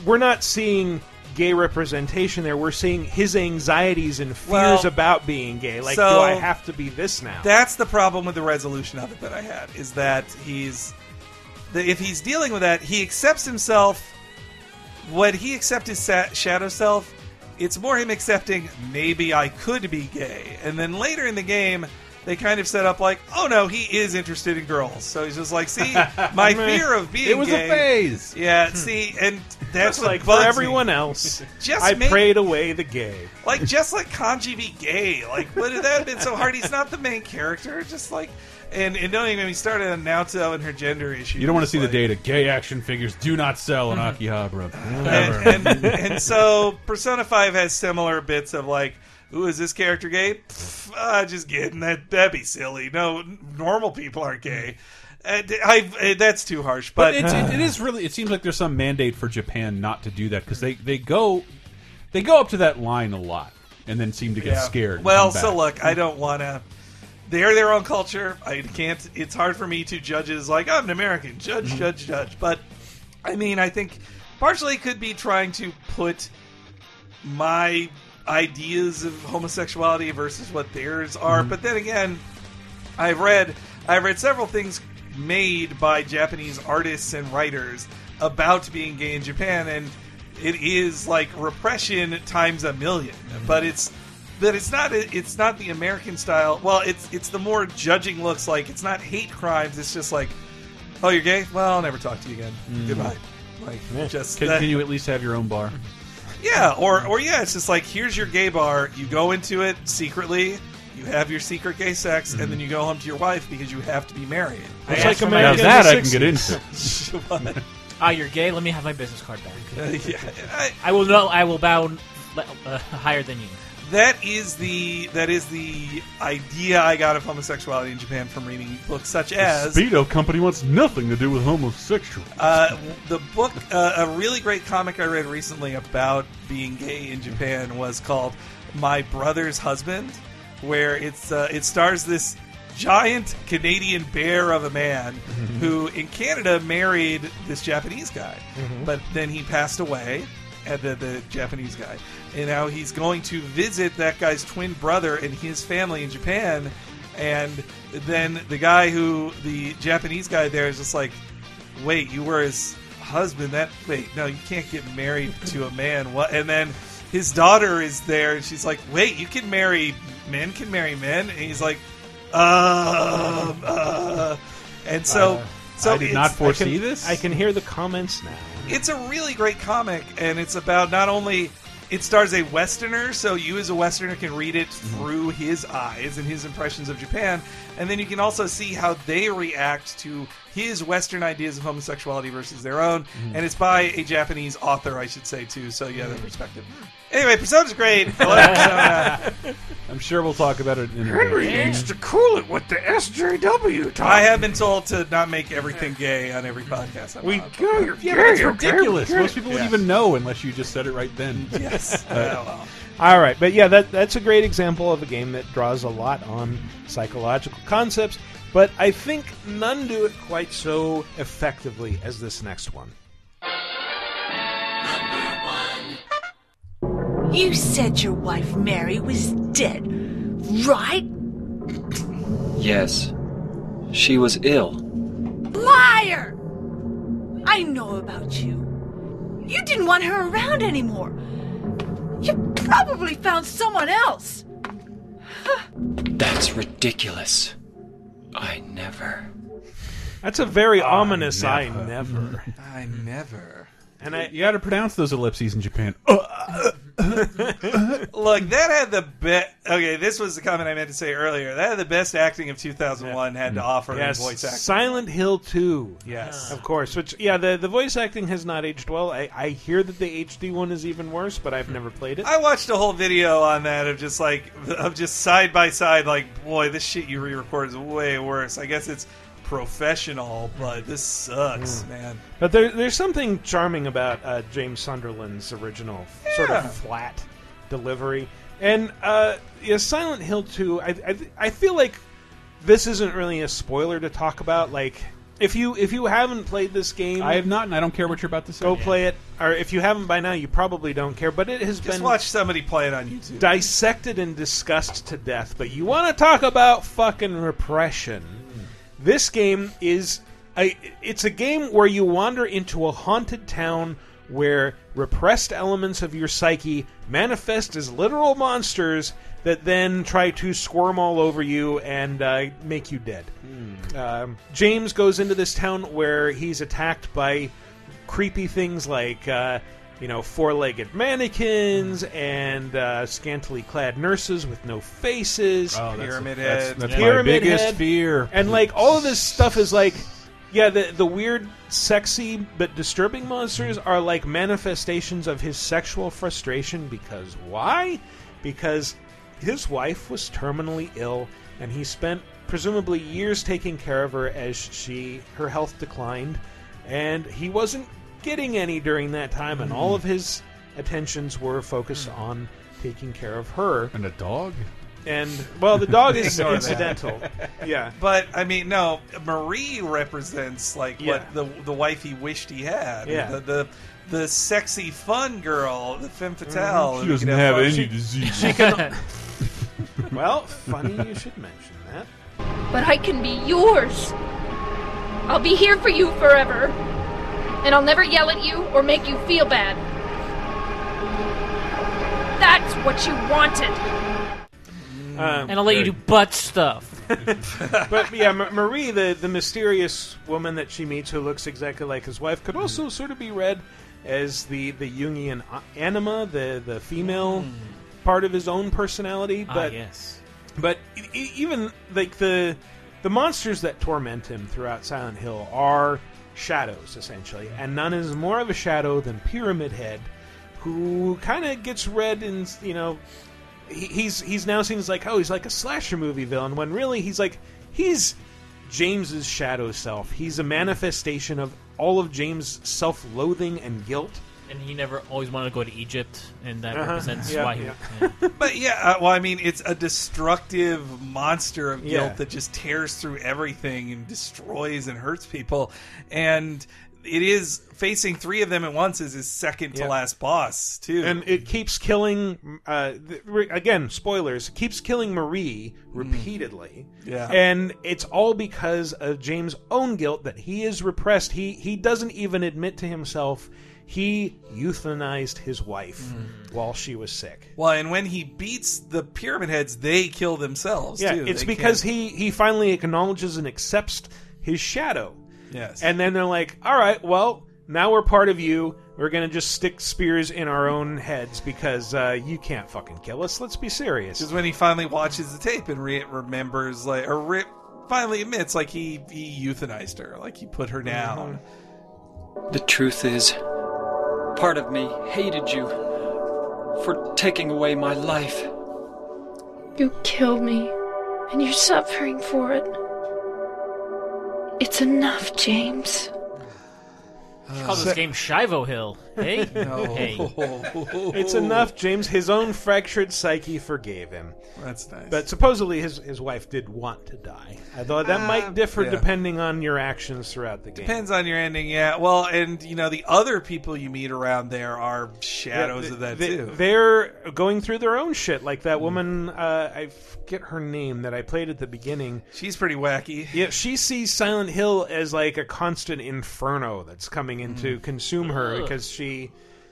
we're not seeing gay representation there. We're seeing his anxieties and fears Well, about being gay. Like, so- do I have to be this now? That's the problem with the resolution of it that I had is that he's that if he's dealing with that, he accepts himself. When he accepts his sa- shadow self, it's more him accepting maybe I could be gay, and then later in the game. They kind of set up like, oh no, he is interested in girls. So he's just like, see, my fear of being It was a phase. Yeah, hmm. see, and that's like for bugs me. everyone else. Just I make- prayed away the gay. Like just like Kanji be gay. Like would that have been so hard? He's not the main character. Just like and, and don't even get me started on Naoto and her gender issues. You don't want to see Like- the data. Gay action figures do not sell in Akihabara. and, and, and so Persona Five has similar bits of like, ooh, is this character gay? Pff, ah, just kidding. That that'd be silly. No, normal people aren't gay. And I, I- that's too harsh. But But, it's, it, it is really. It seems like there's some mandate for Japan not to do that because they they go they go up to that line a lot and then seem to get Yeah. scared. Well, so look, I don't want to. They're their own culture. I can't. It's hard for me to judge as like I'm an American. Judge, Mm-hmm. judge, judge. But I mean, I think partially it could be trying to put my ideas of homosexuality versus what theirs are. Mm-hmm. But then again, I've read I've read several things made by Japanese artists and writers about being gay in Japan, and it is like repression times a 1000000 But it's but it's not it's not the American style. Well, it's it's the more judging looks like it's not hate crimes. It's just like, oh, you're gay. Well, I'll never talk to you again. Mm. Goodbye. Like just Can, that- can you at least have your own bar? yeah, or or yeah, it's just like here's your gay bar. You go into it secretly. You have your secret gay sex, and then you go home to your wife because you have to be married. I like for my- Now that I can get into. What? Ah, you're gay. Let me have my business card back. Uh, yeah, I, I will know. I will bow uh, higher than you. That is the that is the idea I got of homosexuality in Japan from reading books such as the Speedo company wants nothing to do with homosexual. Uh, the book, uh, a really great comic I read recently about being gay in Japan was called "My Brother's Husband," where it's uh, it stars this giant Canadian bear of a man who, in Canada, married this Japanese guy, Mhm. but then he passed away, the, the Japanese guy, and now he's going to visit that guy's twin brother and his family in Japan, and then the guy who the Japanese guy there is just like wait, you were his husband. That wait, no, you can't get married to a man. What? And then his daughter is there, and she's like, wait, you can marry men can marry men, and he's like, um, uh, and so. Uh, so I did it's- not foresee this. I can hear the comments now. It's a really great comic, and it's about not only it stars a Westerner, so you as a Westerner can read it through his eyes and his impressions of Japan, and then you can also see how they react to his Western ideas of homosexuality versus their own. Mhm. And it's by a Japanese author, I should say too. So you have that perspective. Anyway, Persona's great. I love Persona. I'm sure we'll talk about it in a Henry bit. needs to cool it with the SJW I have been told to not make everything gay on every podcast. I'm We on. go, you're Yeah, gay, but that's okay? ridiculous. Get Most people Yeah. wouldn't even know unless you just said it right then. Yes. Uh, All right, but yeah, that that's a great example of a game that draws a lot on psychological concepts, but I think none do it quite so effectively as this next one. You said your wife Mary was dead, right? Yes. She was ill. Liar! I know about you. You didn't want her around anymore. You probably found someone else. That's ridiculous. I never. That's a very ominous I never. I never. And I you got to pronounce those ellipses in Japan. Uh, uh, uh, Look, that had the best. Okay, this was the comment I meant to say earlier. That had the best acting of 2001 had to offer Yes, in voice acting. Silent Hill 2. Yes. Of course. Which yeah, the the voice acting has not aged well. I, I hear that the HD one is even worse, but I've never played it. I watched a whole video on that of just like of just side by side. Like, boy, this shit you re-record is way worse. I guess it's professional, but this sucks, Mm. man. But there, there's something charming about uh, James Sunderland's original sort Yeah. of flat delivery, and uh, yeah, Silent Hill 2. I, I I feel like this isn't really a spoiler to talk about. Like if you if you haven't played this game, I have not, and I don't care what you're about to say. go play it. Or if you haven't by now, you probably don't care. But it has Just been watch somebody play it on YouTube. dissected and discussed to death. But you want to talk about fucking repression? This game is a, it's a game where you wander into a haunted town where repressed elements of your psyche manifest as literal monsters that then try to squirm all over you and uh, make you dead. Um, James goes into this town where he's attacked by creepy things like uh, you know four-legged mannequins and uh, scantily clad nurses with no faces. Oh, that's- Pyramid that's- head. that's my Pyramid biggest head. fear. And like all of this stuff is like, yeah, the the weird, sexy but disturbing monsters are like manifestations of his sexual frustration. Because why? Because his wife was terminally ill, and he spent presumably years taking care of her as she her health declined, and he wasn't getting any during that time, and all of his attentions were focused on taking care of her and a dog. and well, the dog is Ignore that. incidental. Yeah, But I mean, no, Maria represents like Yeah. what the the wife he wished he had. Yeah. the the, the sexy fun girl, the femme fatale. Mhm. who She doesn't could have fun. any She- disease. She can. well, funny you should mention that. But I can be yours. I'll be here for you forever. And I'll never yell at you or make you feel bad. That's what you wanted. Um, and I'll let you do butt stuff. but yeah, M- Maria, the the mysterious woman that she meets, who looks exactly like his wife, could also sort of be read as the the Jungian anima, the the female part of his own personality. Ah, But yes. but e- even like the the monsters that torment him throughout Silent Hill are shadows essentially, and none is more of a shadow than Pyramid Head, who kind of gets read in you know he- he's he's now seen as like oh he's like a slasher movie villain when really he's like he's James's shadow self. He's a manifestation of all of James' self-loathing and guilt. And he never always wanted to go to Egypt, and that Uh-huh. represents Yeah, why he. yeah. yeah. But yeah, uh, well, I mean, it's a destructive monster of guilt Yeah. that just tears through everything and destroys and hurts people. And it is facing three of them at once as his second to Yeah. last boss, too. And it keeps killing. Uh, th- re- again, spoilers. It keeps killing Maria repeatedly. Mm. Yeah. and it's all because of James' own guilt that he is repressed. He he doesn't even admit to himself he euthanized his wife Mm. while she was sick. well, and when he beats the pyramid heads, they kill themselves, Yeah, too. it's They because can't- he he finally acknowledges and accepts his shadow. Yes. And then they're like, "All right, well, now we're part of you. We're gonna just stick spears in our own heads because uh, you can't fucking kill us. Let's be serious." Because when he finally watches the tape and re- remembers, like, or re- finally admits, like, he, he euthanized her, like, he put her down. The truth is, part of me hated you for taking away my life. You killed me, and you're suffering for it. It's enough, James. She calls this uh, game Shivo Hill. Hey, hey. it's enough, James. His own fractured psyche forgave him. That's nice. But supposedly his his wife did want to die. I thought that Uh, might differ yeah. depending on your actions throughout the game. Depends on your ending, yeah. Well, and you know the other people you meet around there are shadows Yeah, of that they, too. They're going through their own shit, like Mm. that woman. Uh, I forget her name that I played at the beginning. She's pretty wacky. Yeah, she sees Silent Hill as like a constant inferno that's coming in Mm. to consume her Ugh. because she,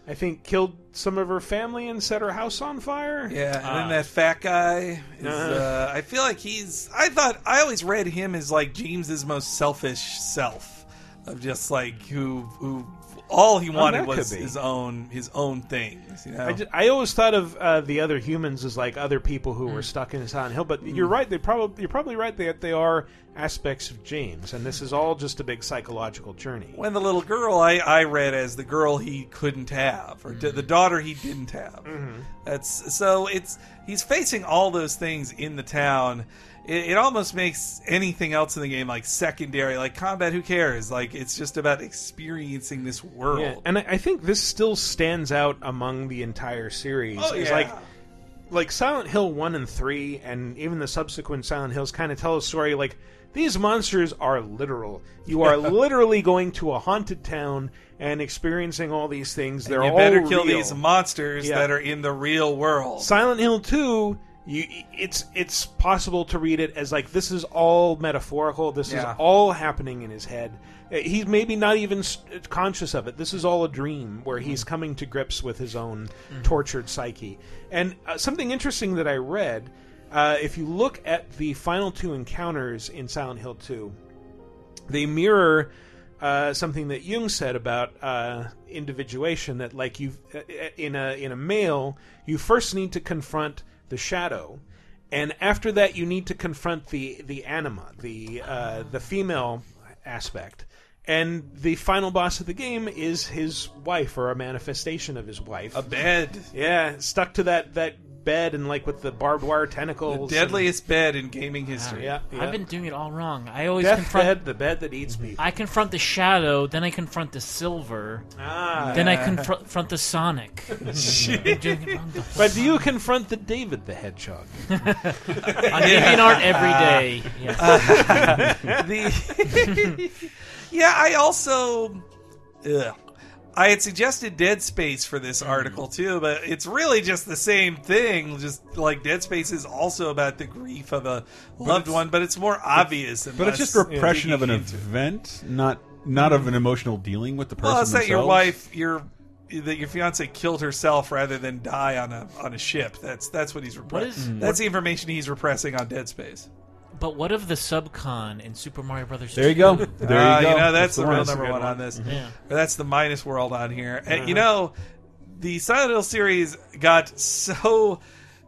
I think, killed some of her family and set her house on fire. Yeah, and Ah. then that fat guy is. Uh-huh. Uh, I feel like he's. I thought I always read him as like James's most selfish self, of just like who who all he Oh, wanted that was could be. his own his own things. You know, I, ju- I always thought of uh, the other humans as like other people who were stuck in Silent Hill, but you're right. They probably you're probably right that they are aspects of James, and this is all just a big psychological journey. when the little girl I, I read as the girl he couldn't have or Mm-hmm. d- the daughter he didn't have that's so it's he's facing all those things in the town it, it almost makes anything else in the game like secondary like combat who cares like it's just about experiencing this world Yeah, and I, I think this still stands out among the entire series. Oh, It's yeah. like like Silent Hill one and three, and even the subsequent Silent Hills kind of tell a story like these monsters are literal. You are literally going to a haunted town and experiencing all these things. And They're you all better kill real. these monsters Yeah. that are in the real world Silent Hill 2, you it's it's possible to read it as like this is all metaphorical. This Yeah. is all happening in his head. Uh, He's maybe not even conscious of it. This is all a dream where he's coming to grips with his own tortured psyche. And uh, something interesting that I read, uh, if you look at the final two encounters in Silent Hill 2, they mirror uh, something that Jung said about uh, individuation. That like you, uh, in a in a male, you first need to confront the shadow, and after that, you need to confront the the anima, the uh, the female aspect. And the final boss of the game is his wife, or a manifestation of his wife. a bed Yeah, stuck to that that bed and like with the barbed wire the tentacles. deadliest bed in gaming history Yeah, yeah. I've been doing it all wrong. I always Death confront. bed, the bed that eats people. I confront the shadow, then I confront the silver, Ah. then I confront confront the Sonic. I'm doing it wrong the whole But do you confront the David the Hedgehog? On DeviantArt every day. Yes. the yeah, I also ugh. I had suggested Dead Space for this hmm. article too, but it's really just the same thing. Just like Dead Space is also about the grief of a loved it's- one, but it's more obvious. and But it's just repression of an digging into it. event, not not of an emotional dealing with the person. Well, it's that your wife, your that your fiance killed herself rather than die on a on a ship. That's that's what he's repressing. is- hmm. That's the information he's repressing on Dead Space. But what of the subcon in Super Mario Brothers? There you go. There Ah, you go. You know, that's, the one. real number one, one. on this. Yeah. Or that's the minus world on here. And you Uh-huh. know, the Silent Hill series got so.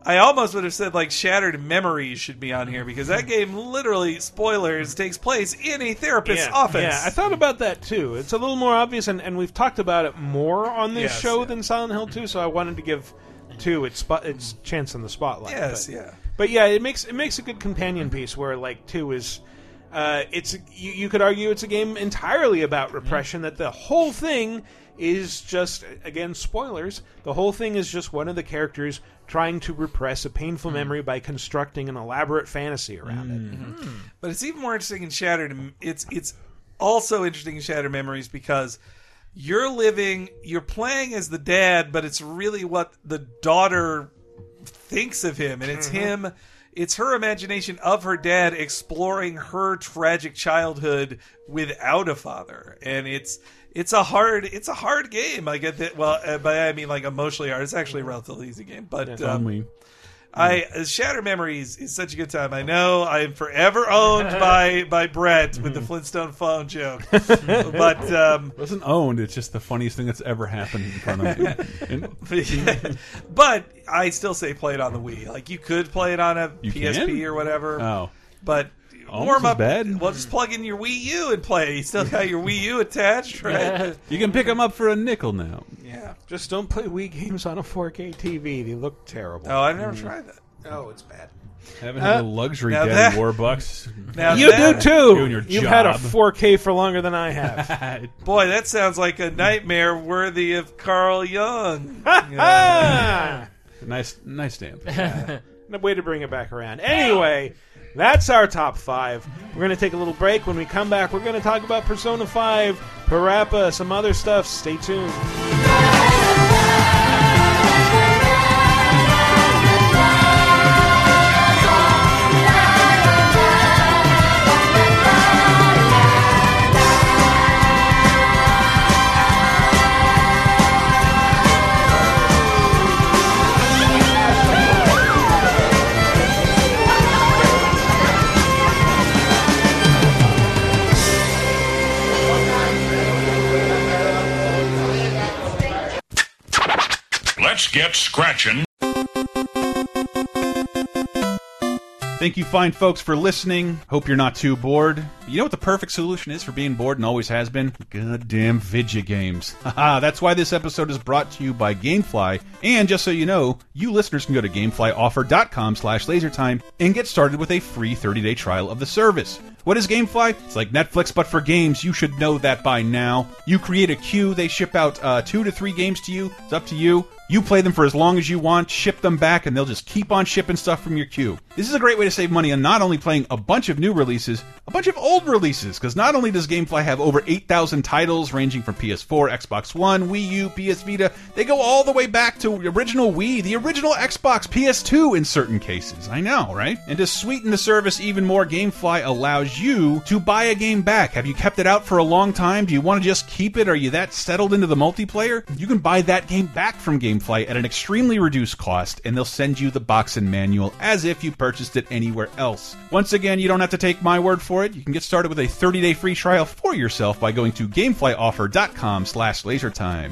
I almost would have said like Shattered Memories should be on here because that game literally spoilers takes place in a therapist's yeah, office. Yeah, I thought about that too. It's a little more obvious, and, and we've talked about it more on this Yes, show yeah. than Silent Hill 2, so I wanted to give two its spot its chance in the spotlight. Yes, but, yeah. But yeah, it makes it makes a good companion piece where like two is. Uh, it's you, you could argue it's a game entirely about repression. That the whole thing is just again spoilers. The whole thing is just one of the characters trying to repress a painful hmm. memory by constructing an elaborate fantasy around it. Hmm. Hmm. But it's even more interesting in Shattered. It's it's also interesting in Shattered Memories because you're living, you're playing as the dad, but it's really what the daughter thinks of him, and it's him. It's her imagination of her dad exploring her tragic childhood without a father, and it's it's a hard it's a hard game. I get that. Well, uh, by I mean like emotionally hard. It's actually a relatively easy game, but um, Only. I uh, Shatter Memories is such a good time. I know I am forever owned by by Brett with the Flintstone phone joke, but um, It wasn't owned. It's just the funniest thing that's ever happened in front of me. And- but I still say play it on the Wii. Like you could play it on a You PSP can? or whatever. Oh. but Almost warm as up. bad. Well, just plug in your Wii U and play. You still got your Wii U attached, right? you can pick them up for a nickel now. Yeah. Just don't play Wii games on a 4K TV. They look terrible. Oh, I've never tried that. Oh, it's bad. Haven't had Uh, the luxury, now Daddy that- Warbucks. Now you that- do too. You and your You've had a job. 4K for longer than I have. Boy, that sounds like a nightmare worthy of Carl Jung. Nice, nice stamp. No way to bring it back around. Anyway, that's our top five. We're going to take a little break. When we come back, we're going to talk about Persona 5, Parappa, some other stuff. Stay tuned. Let's get scratching. Thank you, fine folks, for listening. Hope you're not too bored. You know what the perfect solution is for being bored and always has been? Goddamn video games. Haha, that's why this episode is brought to you by Gamefly. And just so you know, you listeners can go to gameflyoffer.com slash lasertime and get started with a free 30-day trial of the service. What is Gamefly? It's like Netflix, but for games. You should know that by now. You create a queue. They ship out uh, two to three games to you. It's up to you. You play them for as long as you want, ship them back, and they'll just keep on shipping stuff from your queue. This is a great way to save money on not only playing a bunch of new releases, a bunch of old releases, because not only does Gamefly have over 8,000 titles ranging from PS4, Xbox One, Wii U, PS Vita, they go all the way back to original Wii, the original Xbox, PS2 in certain cases. I know, right? And to sweeten the service even more, Gamefly allows you to buy a game back. Have you kept it out for a long time? Do you want to just keep it? Are you that settled into the multiplayer? You can buy that game back from Gamefly at an extremely reduced cost, and they'll send you the box and manual as if you purchased it anywhere else. Once again, you don't have to take my word for it. You can get started with a 30-day free trial for yourself by going to gameflyoffer.com slash lasertime.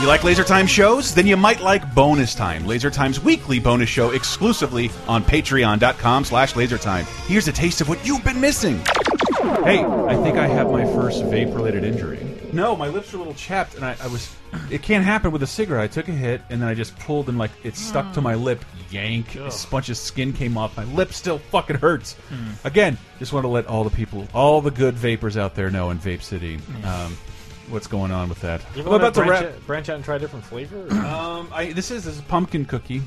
You like Laser Time shows? Then you might like Bonus Time, Laser Time's weekly bonus show exclusively on patreon.com slash lasertime. Here's a taste of what you've been missing. Hey, I think I have my first vape-related injury. No, my lips are a little chapped, and I, I was... It can't happen with a cigarette. I took a hit, and then I just pulled, and like, it stuck to my lip. Yank. A bunch of skin came off. My lip still fucking hurts. Hmm. Again, just want to let all the people, all the good vapors out there know in Vape City, um, what's going on with that. You I'm want about to to branch, wrap. out- branch out and try a different flavor? Um, I, this is this is pumpkin cookie.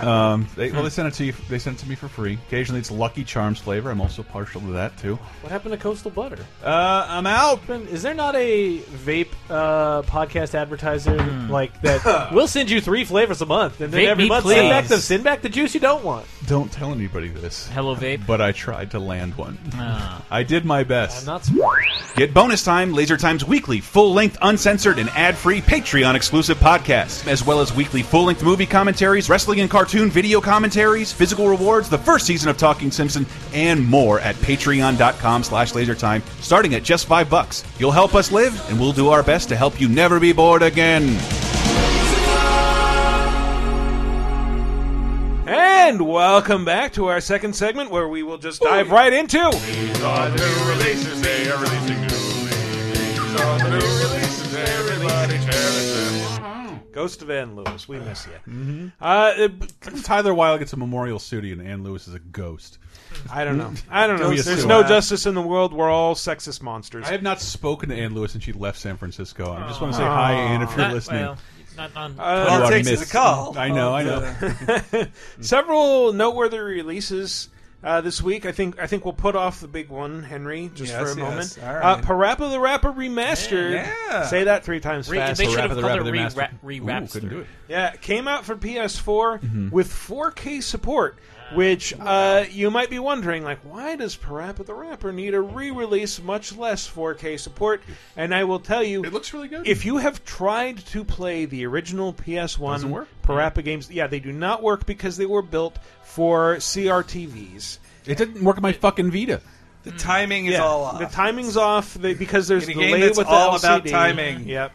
Um, they, well, they sent it to you. They sent it to me for free. Occasionally, it's Lucky Charms flavor. I'm also partial to that too. What happened to Coastal Butter? Uh, I'm out. Is there not a vape uh, podcast advertiser like that? we'll send you three flavors a month, and then Vape every me, month send back the send back the juice you don't want. Don't tell anybody this. Hello, vape. But I tried to land one. Ah. I did my best. I'm not surprised. Get bonus time, Laser Time's weekly, full length, uncensored, and ad free Patreon exclusive podcasts, as well as weekly full length movie commentaries, wrestling and cartoon video commentaries, physical rewards, the first season of Talking Simpson, and more at patreon.com slash lasertime, starting at just five bucks. You'll help us live, and we'll do our best to help you never be bored again. And welcome back to our second segment where we will just dive right into. These are new releases, they are releasing new These are the new releases, everybody cherish them. Ghost of Ann Lewis, we miss you. Mm-hmm. Uh, it- Tyler Wilde gets a memorial studio, and Ann Lewis is a ghost. I don't know. I don't know. Ghost There's no Ann. justice in the world. We're all sexist monsters. I have not spoken to Ann Lewis since she left San Francisco. I just want to say hi, Ann, if you're Not- listening. well, not on. Uh, Oh, all it takes is a call. I know, I know. Several noteworthy releases uh, this week. I think I think we'll put off the big one, Henry, just Yes, for a yes. moment. All Uh. Parappa the Rapper remastered. Yeah. Say that three times Re- fast. they should have the called Rapper, it the re- Master- ra- Ooh, couldn't do it. Yeah, came out for PS4 Mm-hmm. with 4K support. Which uh, you might be wondering, like, why does Parappa the Rapper need a re-release, much less 4K support? And I will tell you, It looks really good. if you have tried to play the original PS1 Doesn't work? Parappa games, yeah, they do not work because they were built for CRTVs. It didn't work on my fucking Vita. The timing is Yeah, all off. the timing's off they, because there's In a delay game that's with the all LCD. about timing. Yep.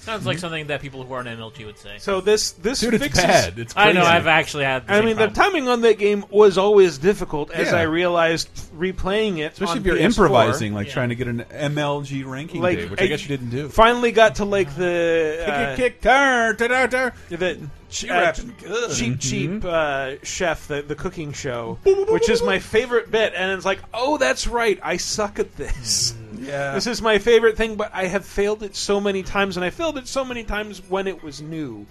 Sounds like something that people who aren't MLG would say. So this this Dude, it's fixes. bad. It's I know. crazy. I've actually had. The I same mean, the problem. timing on that game was always difficult, as Yeah. I realized replaying it. Especially on if you're PS4. improvising, like Yeah. trying to get an MLG ranking Like, day, which I, guess you didn't do. Finally got to like the uh, kick, kick, turn, turn, turn, turn. the She uh, rapping good. cheap cheap uh, chef the the cooking show, which is my favorite bit, and it's like, oh, that's right, I suck at this. Yeah. This is my favorite thing, but I have failed it so many times, and I failed it so many times when it was new.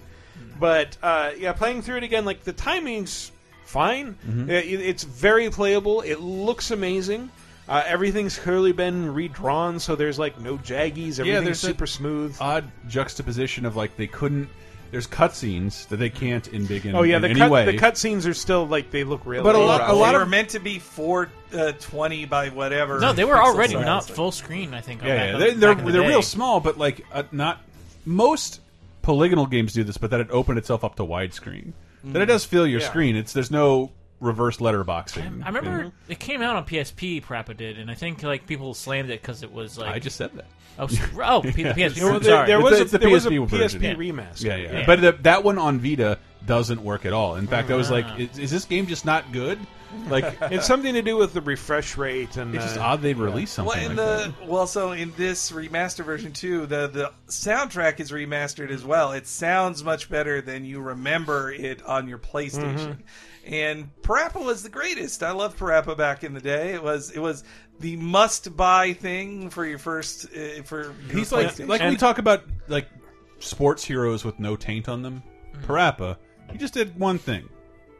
But uh, yeah, playing through it again, like the timing's fine. Mm-hmm. It- it's very playable. It looks amazing. Uh, everything's clearly been redrawn, so there's like no jaggies. Everything's Yeah, there's super smooth. Odd juxtaposition of like they couldn't. There's cutscenes that they can't in big in, oh yeah, in the any cut, way. the cutscenes are still like they look real. But a lot- a lot they of- were meant to be 420 by whatever. No, they were already size. not full screen. I think. yeah, back yeah. on- They're, they're, the they're real small, but like uh, not most polygonal games do this, but that it opened itself up to widescreen. That it does fill your Yeah. screen. It's there's no reverse letterboxing. I remember it came out on PSP. Parappa did, and I think like people slammed it because it was like. I just said that. Oh, s- oh, P- the PSP. Well, I'm there- sorry. there It's was the- a- it's the there was a PSP version. PSP remaster. Yeah, yeah. Yeah. But the, that one on Vita doesn't work at all. In fact, I was like, Ah. is, is this game just not good? Like, It's something to do with the refresh rate and it's just uh, odd they'd release something Well, in like the well, so in this remaster version too, the the soundtrack is remastered as well. It sounds much better than you remember it on your PlayStation. And Parappa was the greatest. I loved Parappa back in the day. It was it was the must buy thing for your first uh, for your. He's like, PlayStation. like we talk about like sports heroes with no taint on them. Parappa, he just did one thing.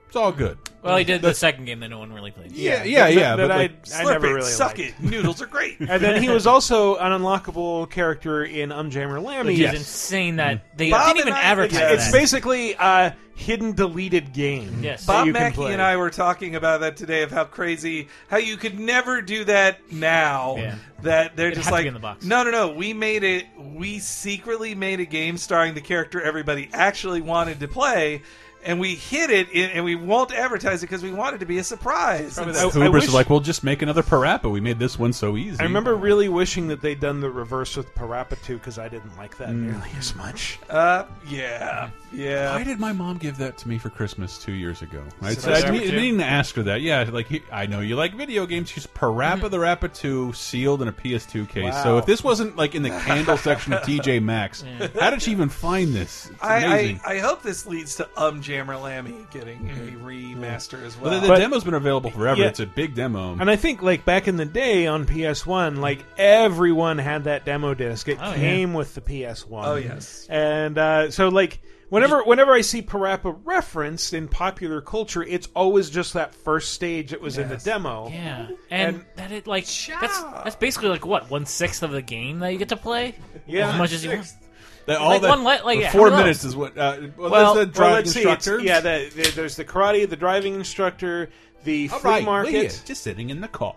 It's all good. Well, he did the second game that no one really played. Yeah, yeah, yeah. that but I, like, I Slurp never it, really suck liked. it. Noodles are great. And then he was also an unlockable character in Umjammer Lammy. Which is insane that mm-hmm. they Bob didn't even I- advertise Yeah, It's that. basically a hidden deleted game. Yes. Bob you Mackey and I were talking about that today of how crazy, how you could never do that now. Yeah. That they're It'd just like, in the box. no, no, no. We made it. We secretly made a game starring the character everybody actually wanted to play, and we hid it, in, and we won't advertise it because we want it to be a surprise. Probably that- so- I Hubris wish- is like, we'll just make another Parappa. We made this one so easy. I remember really wishing that they'd done the reverse with Parappa 2 because I didn't like that Mm. nearly as much. uh, yeah, yeah. Why did my mom give that to me for Christmas two years ago? I, Is it said, I Parappa mean- 2? meaning to ask her that. Yeah, like he, I know you like video games. She's Parappa the Rappa 2 sealed in a PS2 case. So Wow. if this wasn't like in the candle section of TJ Maxx, how did she even find this? It's I, amazing. I, I hope this leads to Um Jammer Lammy getting a remaster as well. But the, the But- demo's been available forever. Yeah. It's a big demo. And I think, like, back in the day on PS1, like, everyone had that demo disc. It Oh, yeah. came with the PS1. Oh, yes. And uh, so, like, whenever whenever I see Parappa referenced in popular culture, it's always just that first stage that was in the Yes. demo. Yeah, and, And- that it like that's that's basically like what one sixth of the game that you get to play. Yeah. as much as you want. Sixth. The- all like that- one le- like yeah, four minutes is what. Uh, well, Well, there's the well, driving let's see. Instructor. Yeah, the, the, there's the karate, the driving instructor, the All flea right, market. Leah, just sitting in the car.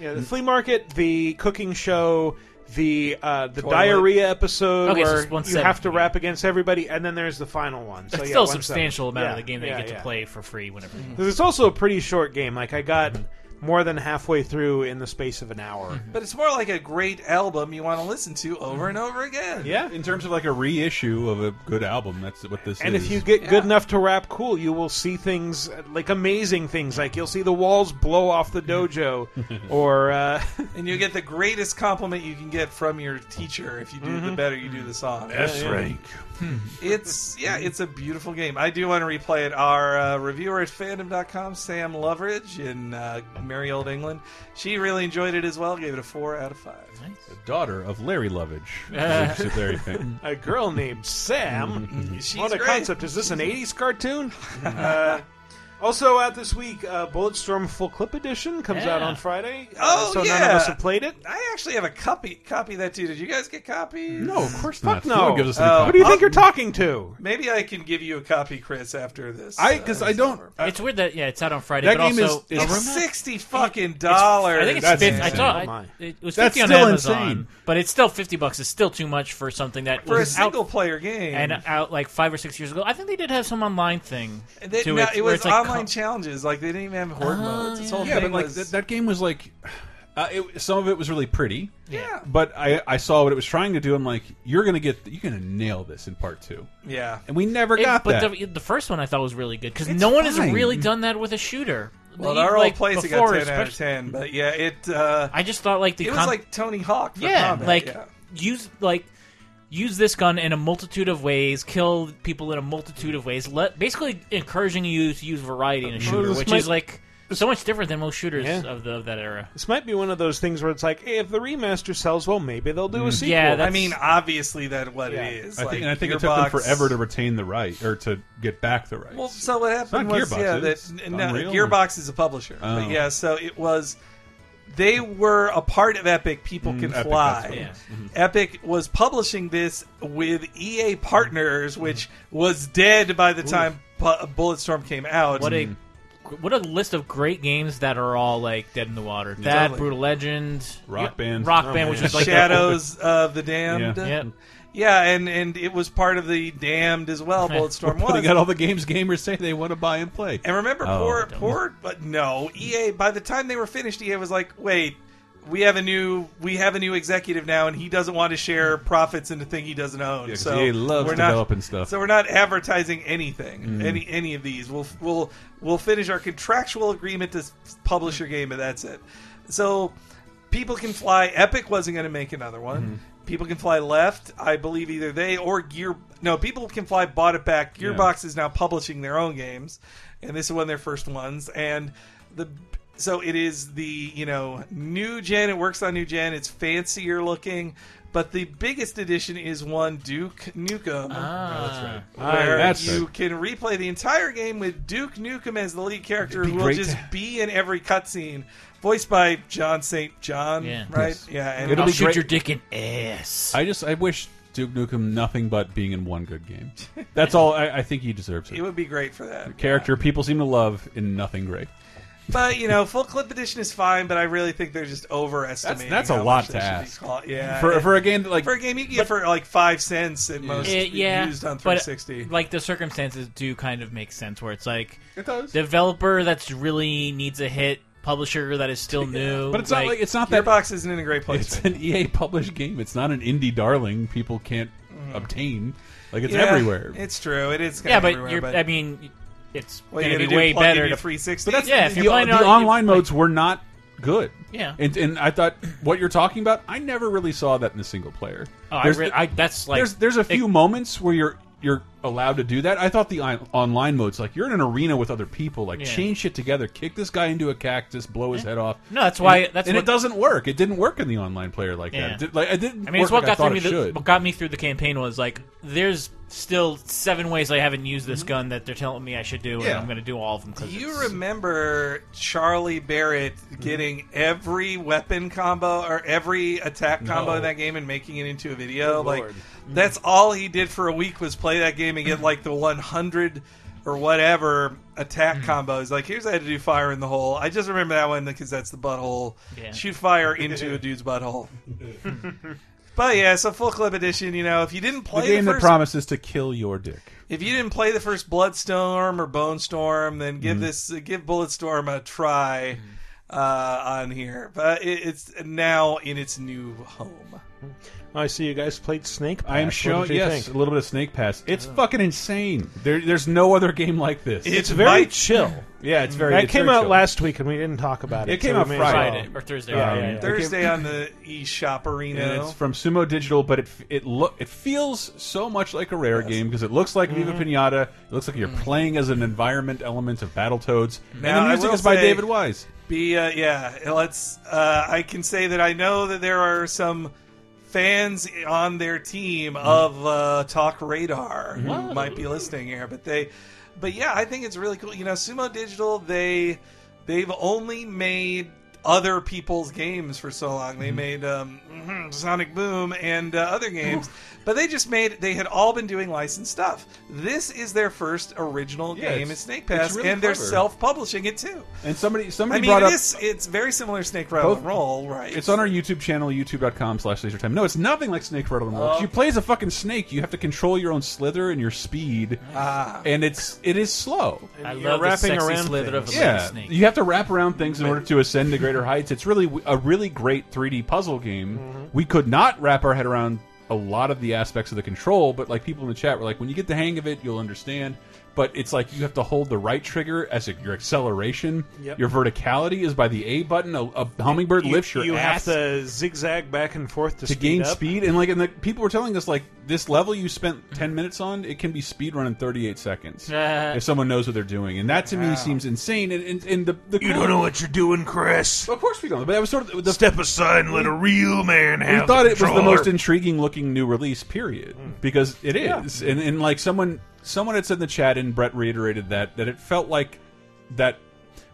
Yeah, the flea market, the cooking show, the uh, the Toilet. diarrhea episode Okay, where it's one you have to seventy. rap against everybody, and then there's the final one. So It's yeah, still a 170. substantial amount Yeah, of the game that yeah, you get yeah. to play for free whenever. you 'Cause it's also a pretty short game. Like I got more than halfway through in the space of an hour. But it's more like a great album you want to listen to over and over again. Yeah. In terms of like a reissue of a good album, that's what this And is. And if you get good enough to rap cool, you will see things like amazing things. Like you'll see the walls blow off the dojo, or uh, and you get the greatest compliment you can get from your teacher if you do the Mhm. better you do the song. S rank. It's yeah, it's a beautiful game. I do want to replay it. Our uh, reviewer at fandom.com, Sam Loveridge in uh, merry old England, she really enjoyed it as well. Gave it a four out of five. The daughter of Larry Lovage. Uh, which is very famous. a girl named Sam. Mm-hmm. She's what a great. concept! Is this an '80s cartoon? uh, also out this week, uh, Bulletstorm Full Clip Edition comes out on Friday. Uh, Oh so yeah, none of us have played it. I actually have a copy copy of that too. Did you guys get copies? No, of course Fuck not. no. Who gives us any Oh. Who do you think I'll- you're talking to? Maybe I can give you a copy, Chris, after this. I because I don't. It's weird that yeah, it's out on Friday, That but game also is- is- It's sixty fucking dollars. I think it's That's fifty. I insane. thought Oh, I, my. it was That's fifty on still Amazon, insane. But it's still fifty bucks. It's still too much for something that for a was out single player game. and out like five or six years ago. I think they did have some online thing. They- to no, it, it where was it's like online co- challenges. Like they didn't even have horde modes. This whole Yeah, thing but like was that, that game was like, uh, it, some of it was really pretty. Yeah. But I I saw what it was trying to do. I'm like, you're gonna get, you're gonna nail this in part two. yeah. And we never It- got but that. The, the first one I thought was really good because no one has really done that with a shooter. Well, Even, our like, old place it got before, ten out of ten, but yeah, it. Uh, I just thought like the it was like Tony Hawk. For yeah, combat, like yeah. use like use this gun in a multitude of ways, kill people in a multitude of ways. Let basically encouraging you to use variety in a shooter, this which might- is like so much different than most shooters Yeah. of, the, of that era. This might be one of those things where it's like, hey, if the remaster sells well, maybe they'll do a mm. sequel. Yeah, I that's- mean, obviously that what Yeah. it is. I like, think, and I think it took them Gearbox- forever to retain the right or to get back the rights. Well, so what happened not was Gearbox, yeah, is that no, Unreal? Gearbox is a publisher, Oh. but yeah, so it was. They were a part of Epic. People Mm, can Epic, fly. that's what it was. Epic was publishing this with EA Partners, which was dead by the time Bu- Bulletstorm came out. What a mm. What a list of great games that are all like dead in the water. That Totally. Brutal Legend, Rock Band. Rock Oh, Band, which is like the- Shadows of the Damned. Yeah. Yeah. Yeah, and and it was part of the Damned as well. Bulletstorm We're putting out all the games gamers say they want to buy and play. And remember, Oh, poor, poor, but no, EA. By the time they were finished, EA was like, "Wait, we have a new, we have a new executive now, and he doesn't want to share profits in the thing he doesn't own." Yeah, so EA loves we're not, developing stuff. So we're not advertising anything, Mhm. any any of these. We'll we'll we'll finish our contractual agreement to publish your game, and that's it. So people can fly. Epic wasn't going to make another one. Mm-hmm. People can fly left. I believe either they or Gear. No, people can fly. Bought it back. Yeah. Gearbox is now publishing their own games, and this is one of their first ones. And the so it is the you know new gen. It works on new gen. It's fancier looking. But the biggest addition is one Duke Nukem, Ah. that's right. where that's you right. can replay the entire game with Duke Nukem as the lead character, who will just to- be in every cutscene, voiced by John St. John, Yeah. right? Yes. Yeah, and It'll I'll be shoot great- your dick in ass. I just I wish Duke Nukem nothing but being in one good game. That's all. I, I think he deserves it. it would be great for that. Character people seem to love in nothing great. But you know, full clip edition is fine. But I really think they're just overestimating. That's- that's a how lot to they should be ask. called. Yeah, For- and- for a game that, like- for a game you can get for like five cents at most. Eh, yeah, used on but 360. like the circumstances do kind of make sense where it's like It does. developer that's really needs a hit, publisher that is still new, But it's not like it's not that box isn't in a great place. It's an EA published game. It's not an indie darling people can't obtain. Like it's. Yeah, everywhere. It's true. It is. Kind yeah, of but everywhere, you're. but I mean, it's What, going to be way plug in better your to 360? But that's Yeah, if the, you're playing the on- online like- modes were not good. Yeah. and and I thought what you're talking about, I never really saw that in the single player. Oh, I There's re- I- that's like- there's there's a few moments where you're you're allowed to do that. I thought the on online mode's like you're in an arena with other people, like Yeah. chain shit together, kick this guy into a cactus, blow his head off. No, that's why- And- that's and what- it doesn't work. It didn't work in the online player like Yeah. that. It did, like I didn't. I mean, it's what like got through me. thought it The, should. what got me through the campaign was like, there's still seven ways I haven't used Mm-hmm. this gun that they're telling me I should do, and I'm going to do all of them. Do Because you remember Charlie Barratt getting every weapon combo or every attack combo No. in that game and making it into a video? Good like lord. that's all he did for a week was play that game and get like the 100 or whatever attack combos. Like here's how to do fire in the hole. I just remember that one because that's the butthole. Yeah. Shoot fire into a dude's butthole. But yeah, so full clip edition. You know, if you didn't play the game the that promises to kill your dick. if you didn't play the first Bloodstorm or Bone Storm, then give Mhm. this uh, give Bulletstorm a try Mm-hmm. uh, on here. But it, it's now in its new home. I see you guys played Snake. Pass. I am sure. you yes think? a little bit of Snake Pass. It's fucking insane. There, there's no other game like this. It's very chill. Yeah, it's very. That it's came very out chill. last week and we didn't talk about it. It came so out we Friday. well. or Thursday. Um, yeah, yeah, yeah. Thursday on the eShop Arena. and it's from Sumo Digital, but it it look it feels so much like a rare game because it looks like Viva Mhm. Pinata. It looks like you're playing as an environment element of Battletoads, and the music is by say- David Wise. Be uh, yeah, let's. Uh, I can say that I know that there are some fans on their team Mm-hmm. of uh, TalkRadar who might be listening here, but they, but yeah, I think it's really cool. You know, Sumo Digital they they've only made other people's games for so long. Mm-hmm. They made um, mhm, Sonic Boom and uh, other games, but they just made they had all been doing licensed stuff. This is their first original Yeah, game it's- in Snake it's Pass, really and they're self-publishing it too. And somebody somebody I mean, brought it up is- it's very similar to Snake Rattle and Roll, right? It's on our YouTube channel, youtube.com slash lasertime. No, it's nothing like Snake Rattle and Roll. 'cause Oh. You play as a fucking snake. You have to control your own slither and your speed. Ah. And it's it is slow. I You're love the wrapping sexy around slither of a Yeah, snake. you have to wrap around things in order to ascend to greater heights. It's really a really great 3D puzzle game. We could not wrap our head around a lot of the aspects of the control, but like people in the chat were like, when you get the hang of it, you'll understand. But it's like you have to hold the right trigger as a, your acceleration. Yep. Your verticality is by the A button. A, a hummingbird You, lifts your you ass have to zigzag back and forth to, to speed gain up. speed and like and the people were telling us like this level you spent 10 minutes on it can be speed run in 38 seconds Uh. if someone knows what they're doing and that to me seems insane and, and, and the, the You don't know what you're doing, Chris. of course we don't but that was sort of the Step aside and let a real man we have thought the it was the most intriguing looking new release period because it is and, and like someone someone had said in the chat and Brett reiterated that that it felt like that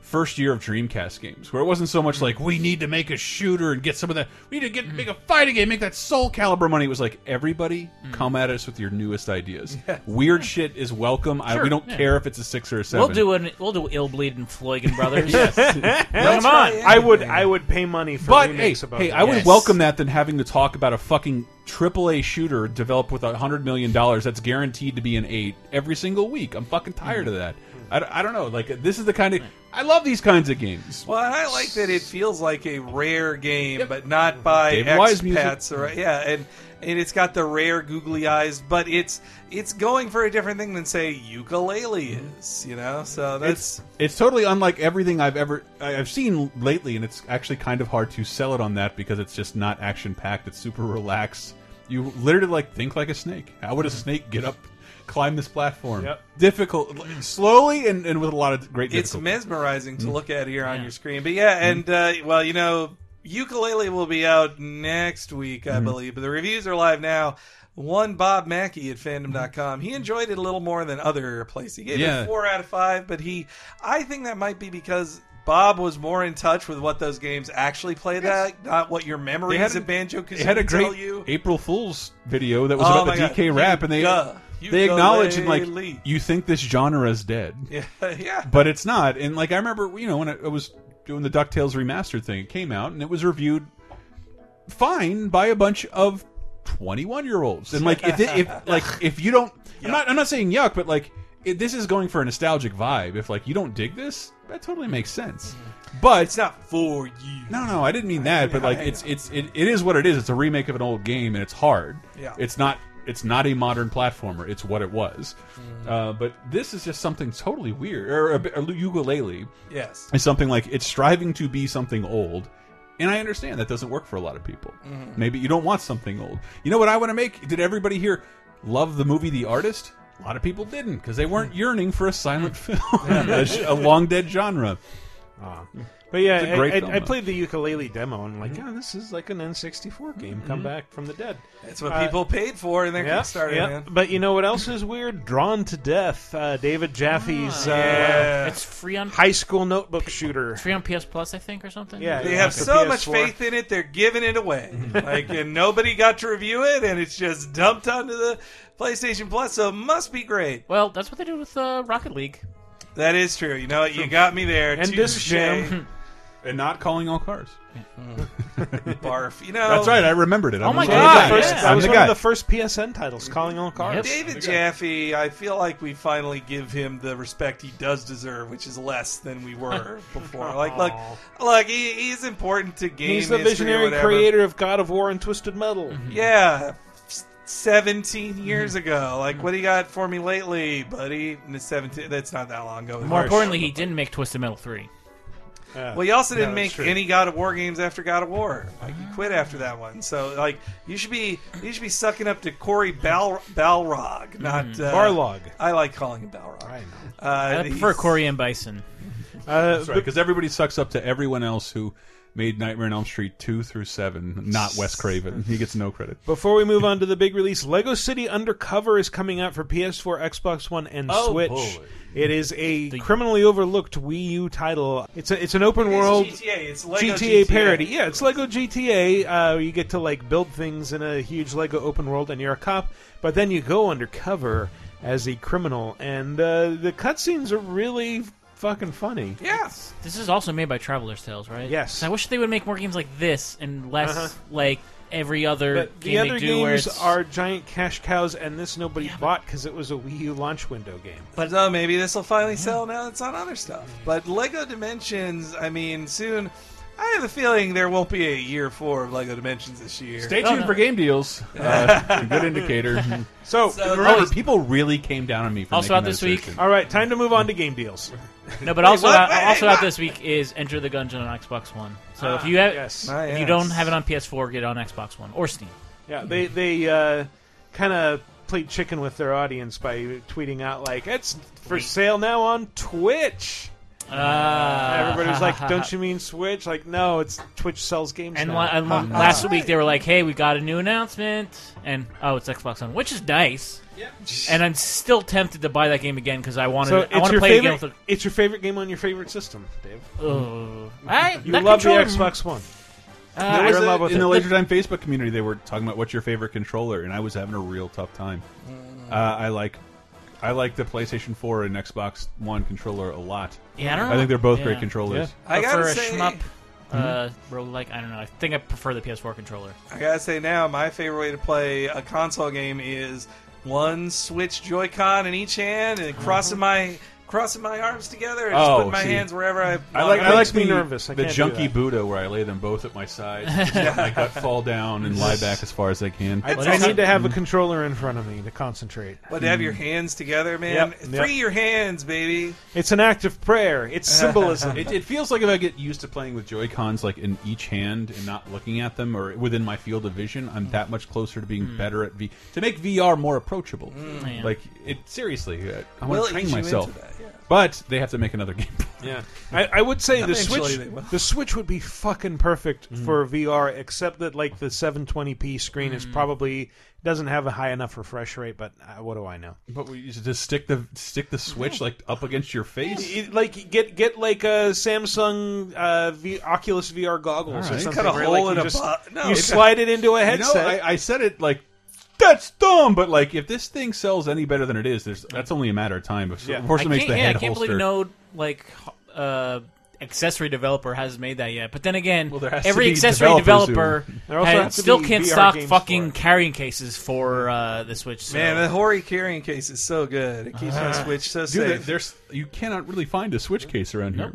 first year of Dreamcast games where it wasn't so much hmm. like we need to make a shooter and get some of that we need to get make a fighting game make that Soulcalibur money it was like everybody hmm. come at us with your newest ideas weird shit is welcome I, Sure, we don't yeah. care if it's a 6 or a 7 We'll do an we'll do Illbleed and Floigan Brothers. Yes. Bring 'em on. I would I would pay money for But hey, remakes about hey, that. I would Yes. welcome that than having to talk about a fucking AAA shooter developed with a hundred million dollars that's guaranteed to be an eight every single week. I'm fucking tired hmm. of that. I, I don't know. Like this is the kind of I love these kinds of games. Well, and I like that it feels like a rare game, but not by David Wise expats. Or, yeah, and and it's got the rare googly eyes, but it's it's going for a different thing than say Yooka-Laylee mm-hmm. is. You know, so that's It's it's totally unlike everything I've ever I've seen lately, and it's actually kind of hard to sell it on that because it's just not action packed. It's super relaxed. You literally like think like a snake. How would a mm-hmm. snake get up, climb this platform? Yep. Difficult, slowly, and, and with a lot of great. it's difficulty. mesmerizing to Mm. look at here on your screen. But yeah, and uh, well, you know, Yooka-Laylee will be out next week, I Mhm. believe. But the reviews are live now. One Bob Mackey at fandom.com. He enjoyed it a little more than other places. He gave Yeah. it four out of five, but he I think that might be because Bob was more in touch with what those games actually played like, not what your memories of Banjo They had a tell great you. April Fool's video that was Oh about my the God. DK rap, and they Yuga. They acknowledge and like you think this genre is dead, Yeah, yeah. but it's not. And like I remember, you know, when I I was doing the Ducktales remastered thing, it came out and it was reviewed fine by a bunch of twenty one year olds. And like if it, if like if you don't, I'm not I'm not saying yuck, but like it, this is going for a nostalgic vibe. If like you don't dig this, that totally makes sense. Mm-hmm. But it's not for you. No, no, I didn't mean that. But like, I it's it's it, it is what it is. It's a remake of an old game, and it's hard. Yeah. It's not it's not a modern platformer. It's what it was. Mm-hmm. Uh, but this is just something totally weird. Or a, a Yooka-Laylee. Yes. Is something like it's striving to be something old. And I understand that doesn't work for a lot of people. Mhm. Maybe you don't want something old. You know what I want to make? Did everybody here love the movie The Artist? A lot of people didn't because they weren't yearning for a silent film, a, a long dead genre. Ah. But yeah, It's a great I, film, I, I though. played the Yooka-Laylee demo and I'm like, yeah, this is like an N64 game. Come Mhm. back from the dead. That's what Uh, people paid for in their Yep, Kickstarter, yep. man. But you know what else is weird? Drawn to Death. Uh, David Jaffe's uh, Yeah. It's free on high school notebook shooter. free on PS Plus, I think, or something. Yeah, They yeah, have for so much PS4. faith in it, they're giving it away. like, and nobody got to review it, and it's just dumped onto the PlayStation Plus, so it must be great. Well, that's what they did with uh, Rocket League. That is true. You know what? You got me there. And Touche. Disc Jam. And not calling all cars. Barf. You know, That's right. I remembered it. Oh I'm my the god! guy. First, Yeah. that I'm was the one guy. of the first PSN titles, calling all cars. David Jaffe, I feel like we finally give him the respect he does deserve, which is less than we were before. Like, look, look, he, he's important to game. He's the history or visionary whatever. creator of God of War and Twisted Metal. Yeah, mm-hmm. s- seventeen mm-hmm. years ago. Like, mm-hmm. what do you got for me lately, buddy? And it's Seventeen. That's not that long ago. More importantly, he didn't make Twisted Metal three. Well, he also didn't that's make true. any God of War games after God of War. Like he quit after that one. So like you should be you should be sucking up to Cory Bal- Balrog, not Mhm. uh, Barlog. I like calling him Balrog. I know. Uh, I prefer Cory and Bison. Uh, That's right, because everybody sucks up to everyone else who made Nightmare on Elm Street two through seven, not Wes Craven. He gets no credit. Before we move on to the big release, Lego City Undercover is coming out for PS4, Xbox One, and Oh, Switch. boy. It is a criminally overlooked Wii U title. It's a, it's an open It's world GTA. It's Lego GTA, GTA. parody. Yeah, it's Lego GTA. Uh, you get to like build things in a huge Lego open world, and you're a cop. But then you go undercover as a criminal, and uh, the cutscenes are really fucking funny. Yes. This is also made by Traveller's Tales, right? Yes. I wish they would make more games like this and less Uh-huh. like every other But game the other they do where games it's are giant cash cows, and this nobody bought because it was a Wii U launch window game. But no, maybe this will finally sell now it's on other stuff. But Lego Dimensions, I mean, soon. I have a feeling there won't be a year four of Lego Dimensions this year. Stay tuned for game deals. Uh, a good indicator. So, So- remember, people really came down on me for Also making out that this week- assertion. All right, time to move on to game deals. No, but also what? out, Wait, also what? out this week is Enter the Gungeon on Xbox One. So Ah, if you have, yes. Ah, if you yes. don't have it on PS4, get it on Xbox One or Steam. Yeah, they they uh, kind of played chicken with their audience by tweeting out like it's for sale now on Twitch. Ah. Everybody's like, "Don't you mean Switch?" Like, no, it's Twitch sells games. And, now. la- and la- last week they were like, "Hey, we got a new announcement," and oh, it's Xbox One, which is nice. And I'm still tempted to buy that game again because I want so to. it's I want to your play favorite. again with. It's your favorite game on your favorite system, Dave. The, uh, I, you that love the controller- Xbox One. Uh, There was You're in love with in it. the Laser Time Facebook community, they were talking about what's your favorite controller, and I was having a real tough time. Uh, I like, I like the PlayStation 4 and Xbox One controller a lot. Yeah, I don't know. I think they're both Yeah. great controllers. I But gotta for a say- shmup, uh, Mm-hmm. roguelike, I don't know. I think I prefer the PS4 controller. I gotta say now, my favorite way to play a console game is one Switch Joy-Con in each hand and crossing my crossing my arms together and just Oh, putting my see. hands wherever I. I like That I like makes me the, nervous. I the can't do junky that. Buddha where I lay them both at my side, just let my gut fall down and lie back as far as I can. I, I need to have a controller in front of me to concentrate. But to have your hands together, man. Yep, yep. Free your hands, baby. It's an act of prayer. It's symbolism. It, it feels like if I get used to playing with Joy Cons like in each hand and not looking at them or within my field of vision, I'm that much closer to being Hmm. better at V to make VR more approachable. Yeah. Like it seriously, I- I Will want to train ease you myself. into that, yeah. But they have to make another game. Yeah, I, I would say the Eventually Switch. they will. The Switch would be fucking perfect Mm-hmm. for VR, except that like the 720p screen Mm. is probably doesn't have a high enough refresh rate. But uh, what do I know? But we used to just stick the stick the Switch like up against your face. It- like get get like a Samsung uh, v, Oculus VR goggles All or right. something. Cut a where, hole like, in you a just, bu- no. you slide it into a You know, headset. I, I said it like that's dumb, but like if this thing sells any better than it is, there's that's only a matter of time. Of Yeah. course, it makes can't, the yeah, head I can't holster. believe no like uh, accessory developer has made that yet. But then again, Well, there has to every be accessory developers who- developer There also had- have to still can't VR stock fucking for carrying cases for uh, the Switch. So. Man, the Hori carrying case is so good. It keeps my Switch so Dude, safe. there's you cannot really find a Switch case around here.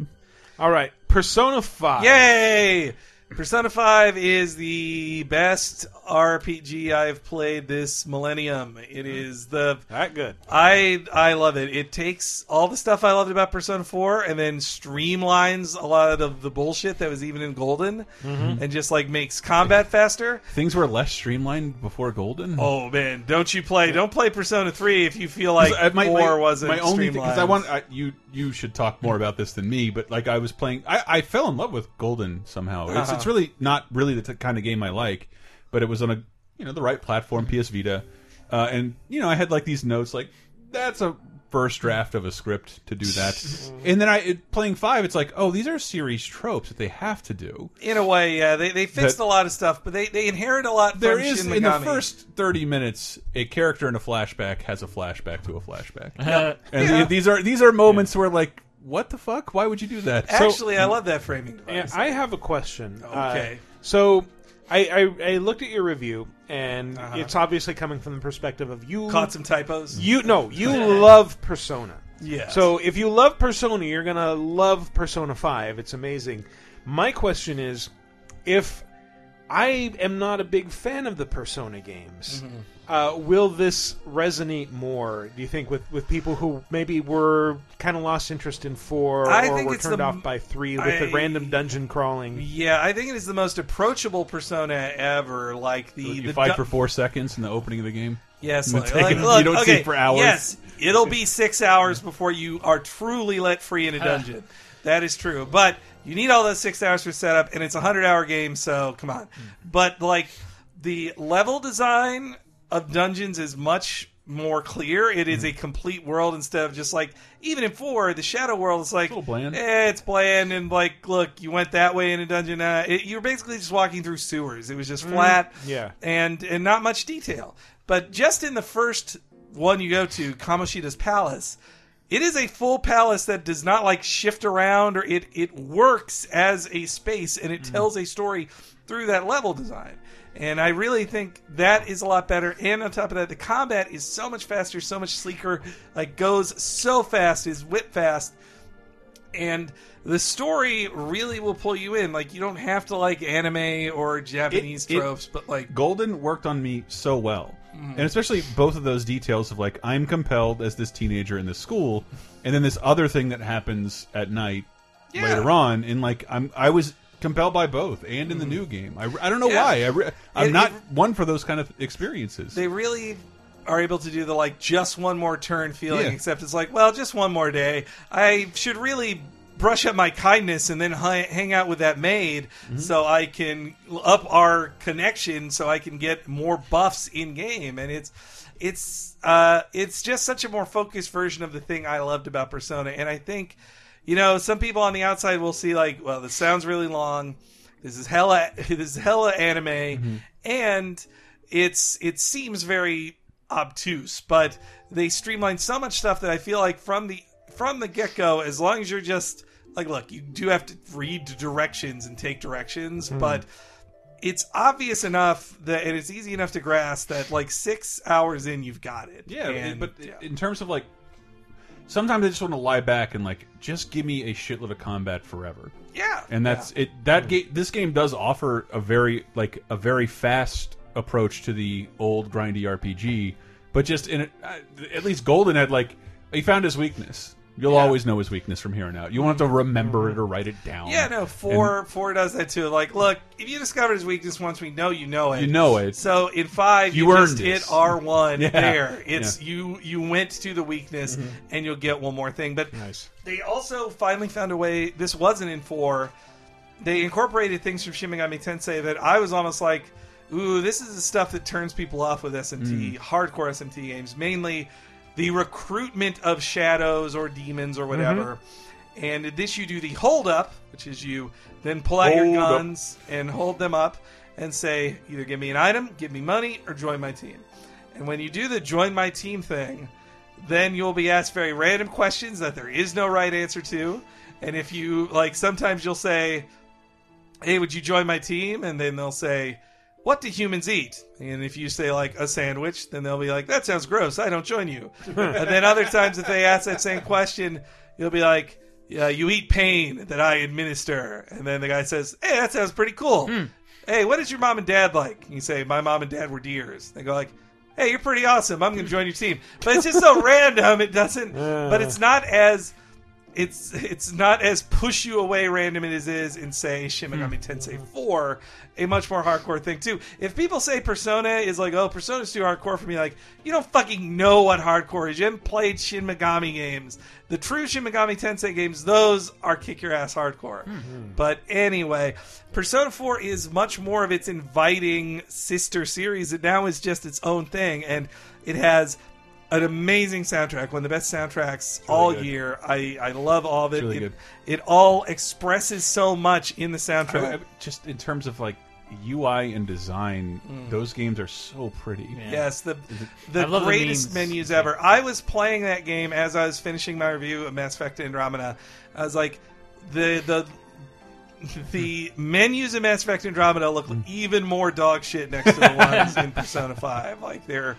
All right, Persona Five. Yay! Persona 5 is the best RPG I've played this millennium. It is the that good. I I love it. It takes all the stuff I loved about Persona 4 and then streamlines a lot of the bullshit that was even in Golden Mhm. and just like makes combat faster. Things were less streamlined before Golden. Oh man, don't you play don't play Persona 3 if you feel like uh, my, 4 my, wasn't my only because I want I, you you should talk more about this than me, but like I was playing, I, I fell in love with Golden somehow. It's Uh-huh. it's really not really the t kind of game I like, but it was on a you know the right platform, PS Vita, uh, and you know I had like these notes like that's a first draft of a script to do that, and then I it, playing five, it's like oh these are series tropes that they have to do. in a way, yeah, they they fixed That- a lot of stuff, but they they inherit a lot There from is Shin in the first thirty minutes a character in a flashback has a flashback to a flashback, Yeah. and Yeah. the- these are these are moments where like what the fuck? Why would you do that? Actually, I love that framing device. I have a question. Okay. Uh, so I, I I looked at your review, and Uh-huh. it's obviously coming from the perspective of you Caught some typos? You no, you love Persona. Yeah. So if you love Persona, you're gonna love Persona Five. It's amazing. My question is, if I am not a big fan of the Persona games. Mm-hmm. Uh, will this resonate more? Do you think with, with people who maybe were kind of lost interest in four, I or think were it's turned the- off by three with the random dungeon crawling? Yeah, I think it is the most approachable persona ever. Like the You the fight for four seconds in the opening of the game. Yes, like, like, look, you don't okay, see for hours. Yes, it'll be six hours before you are truly let free in a dungeon. that is true, but you need all those six hours for setup, and it's a hundred hour game. So come on. But like the level design of dungeons is much more clear. It is a complete world instead of just like even in four, the shadow world is like bland. Eh, it's bland and like look, you went that way in a dungeon. Uh, it, you're basically just walking through sewers. It was just Mm, flat yeah. and and not much detail. But just in the first one you go to, Kamoshida's palace, it is a full palace that does not like shift around or it it works as a space and it tells a story through that level design. And I really think that is a lot better. And on top of that, the combat is so much faster, so much sleeker, like goes so fast, is whip fast and the story really will pull you in. Like you don't have to like anime or Japanese It- it- tropes, but like Golden worked on me so well. Mhm. And especially both of those details of like I'm compelled as this teenager in this school, and then this other thing that happens at night Yeah. later on, and like I'm I was compelled by both, and in the new game, I, I don't know. Yeah. why I I'm It- not it- one for those kind of experiences. they really are able to do the like just one more turn feeling. Yeah. Except it's like, well, just one more day. I should really brush up my kindness and then hi- hang out with that maid Mm-hmm. so I can up our connection so I can get more buffs in game and it's it's uh it's just such a more focused version of the thing I loved about Persona and I think you know some people on the outside will see like well this sounds really long this is hella this is hella anime Mm-hmm. and it's it seems very obtuse but they streamline so much stuff that I feel like from the from the get go, as long as you're just like, look, you do have to read directions and take directions, Hmm. but it's obvious enough that and it's easy enough to grasp that like six hours in, you've got it. Yeah, And- but in terms of like, sometimes I just want to lie back and like just give me a shitload of combat forever. Yeah, and that's it. That game, this game does offer a very like a very fast approach to the old grindy RPG, but just in uh, at least Golden had like he found his weakness. You'll always know his weakness from here on out. You won't have to remember it or write it down. Yeah, no, four four does that too. Like, look, if you discover his weakness once, we know you know it. You know it. So in five, You you, just hit R one Yeah. there. It's Yeah. you you went to the weakness Mhm. and you'll get one more thing. But nice. they also finally found a way. This wasn't in four. They incorporated things from Shin Megami Tensei that I was almost like, ooh, this is the stuff that turns people off with SMT, Mm. hardcore SMT games. Mainly the recruitment of shadows or demons or whatever. Mm-hmm. And in this, you do the hold up, which is you then pull out your Hold up. guns and hold them up and say, either give me an item, give me money, or join my team. And when you do the join my team thing, then you'll be asked very random questions that there is no right answer to. And if you, like, sometimes you'll say, hey, would you join my team? And then they'll say, what do humans eat? And if you say like a sandwich, then they'll be like, that sounds gross. I don't join you. and then other times, if they ask that same question, you'll be like, uh, you eat pain that I administer. And then the guy says, hey, that sounds pretty cool. Hey, what is your mom and dad like? And you say, my mom and dad were deers. They go like, hey, you're pretty awesome. I'm going to join your team. But it's just so random. It doesn't, but it's not as, it's it's not as push you away random as it is in say Shin Megami hmm. Tensei 4, a much more hardcore thing too. If people say Persona is like, oh, Persona's too hardcore for me, like you don't fucking know what hardcore is. You haven't played Shin Megami games. The true Shin Megami Tensei games, those are kick your ass hardcore. Hmm. But anyway, Persona 4 is much more of its inviting sister series. It now is just its own thing, and it has an amazing soundtrack, one of the best soundtracks all good. year. I, I love all of it. It's really it, good. it all expresses so much in the soundtrack. I- I- just in terms of like UI and design, Mm. those games are so pretty. Yes, the the love the greatest menus ever. I was playing that game as I was finishing my review of Mass Effect Andromeda. I was like, the the the menus in Mass Effect Andromeda look Mm. even more dog shit next to the ones in Persona Five. Like they're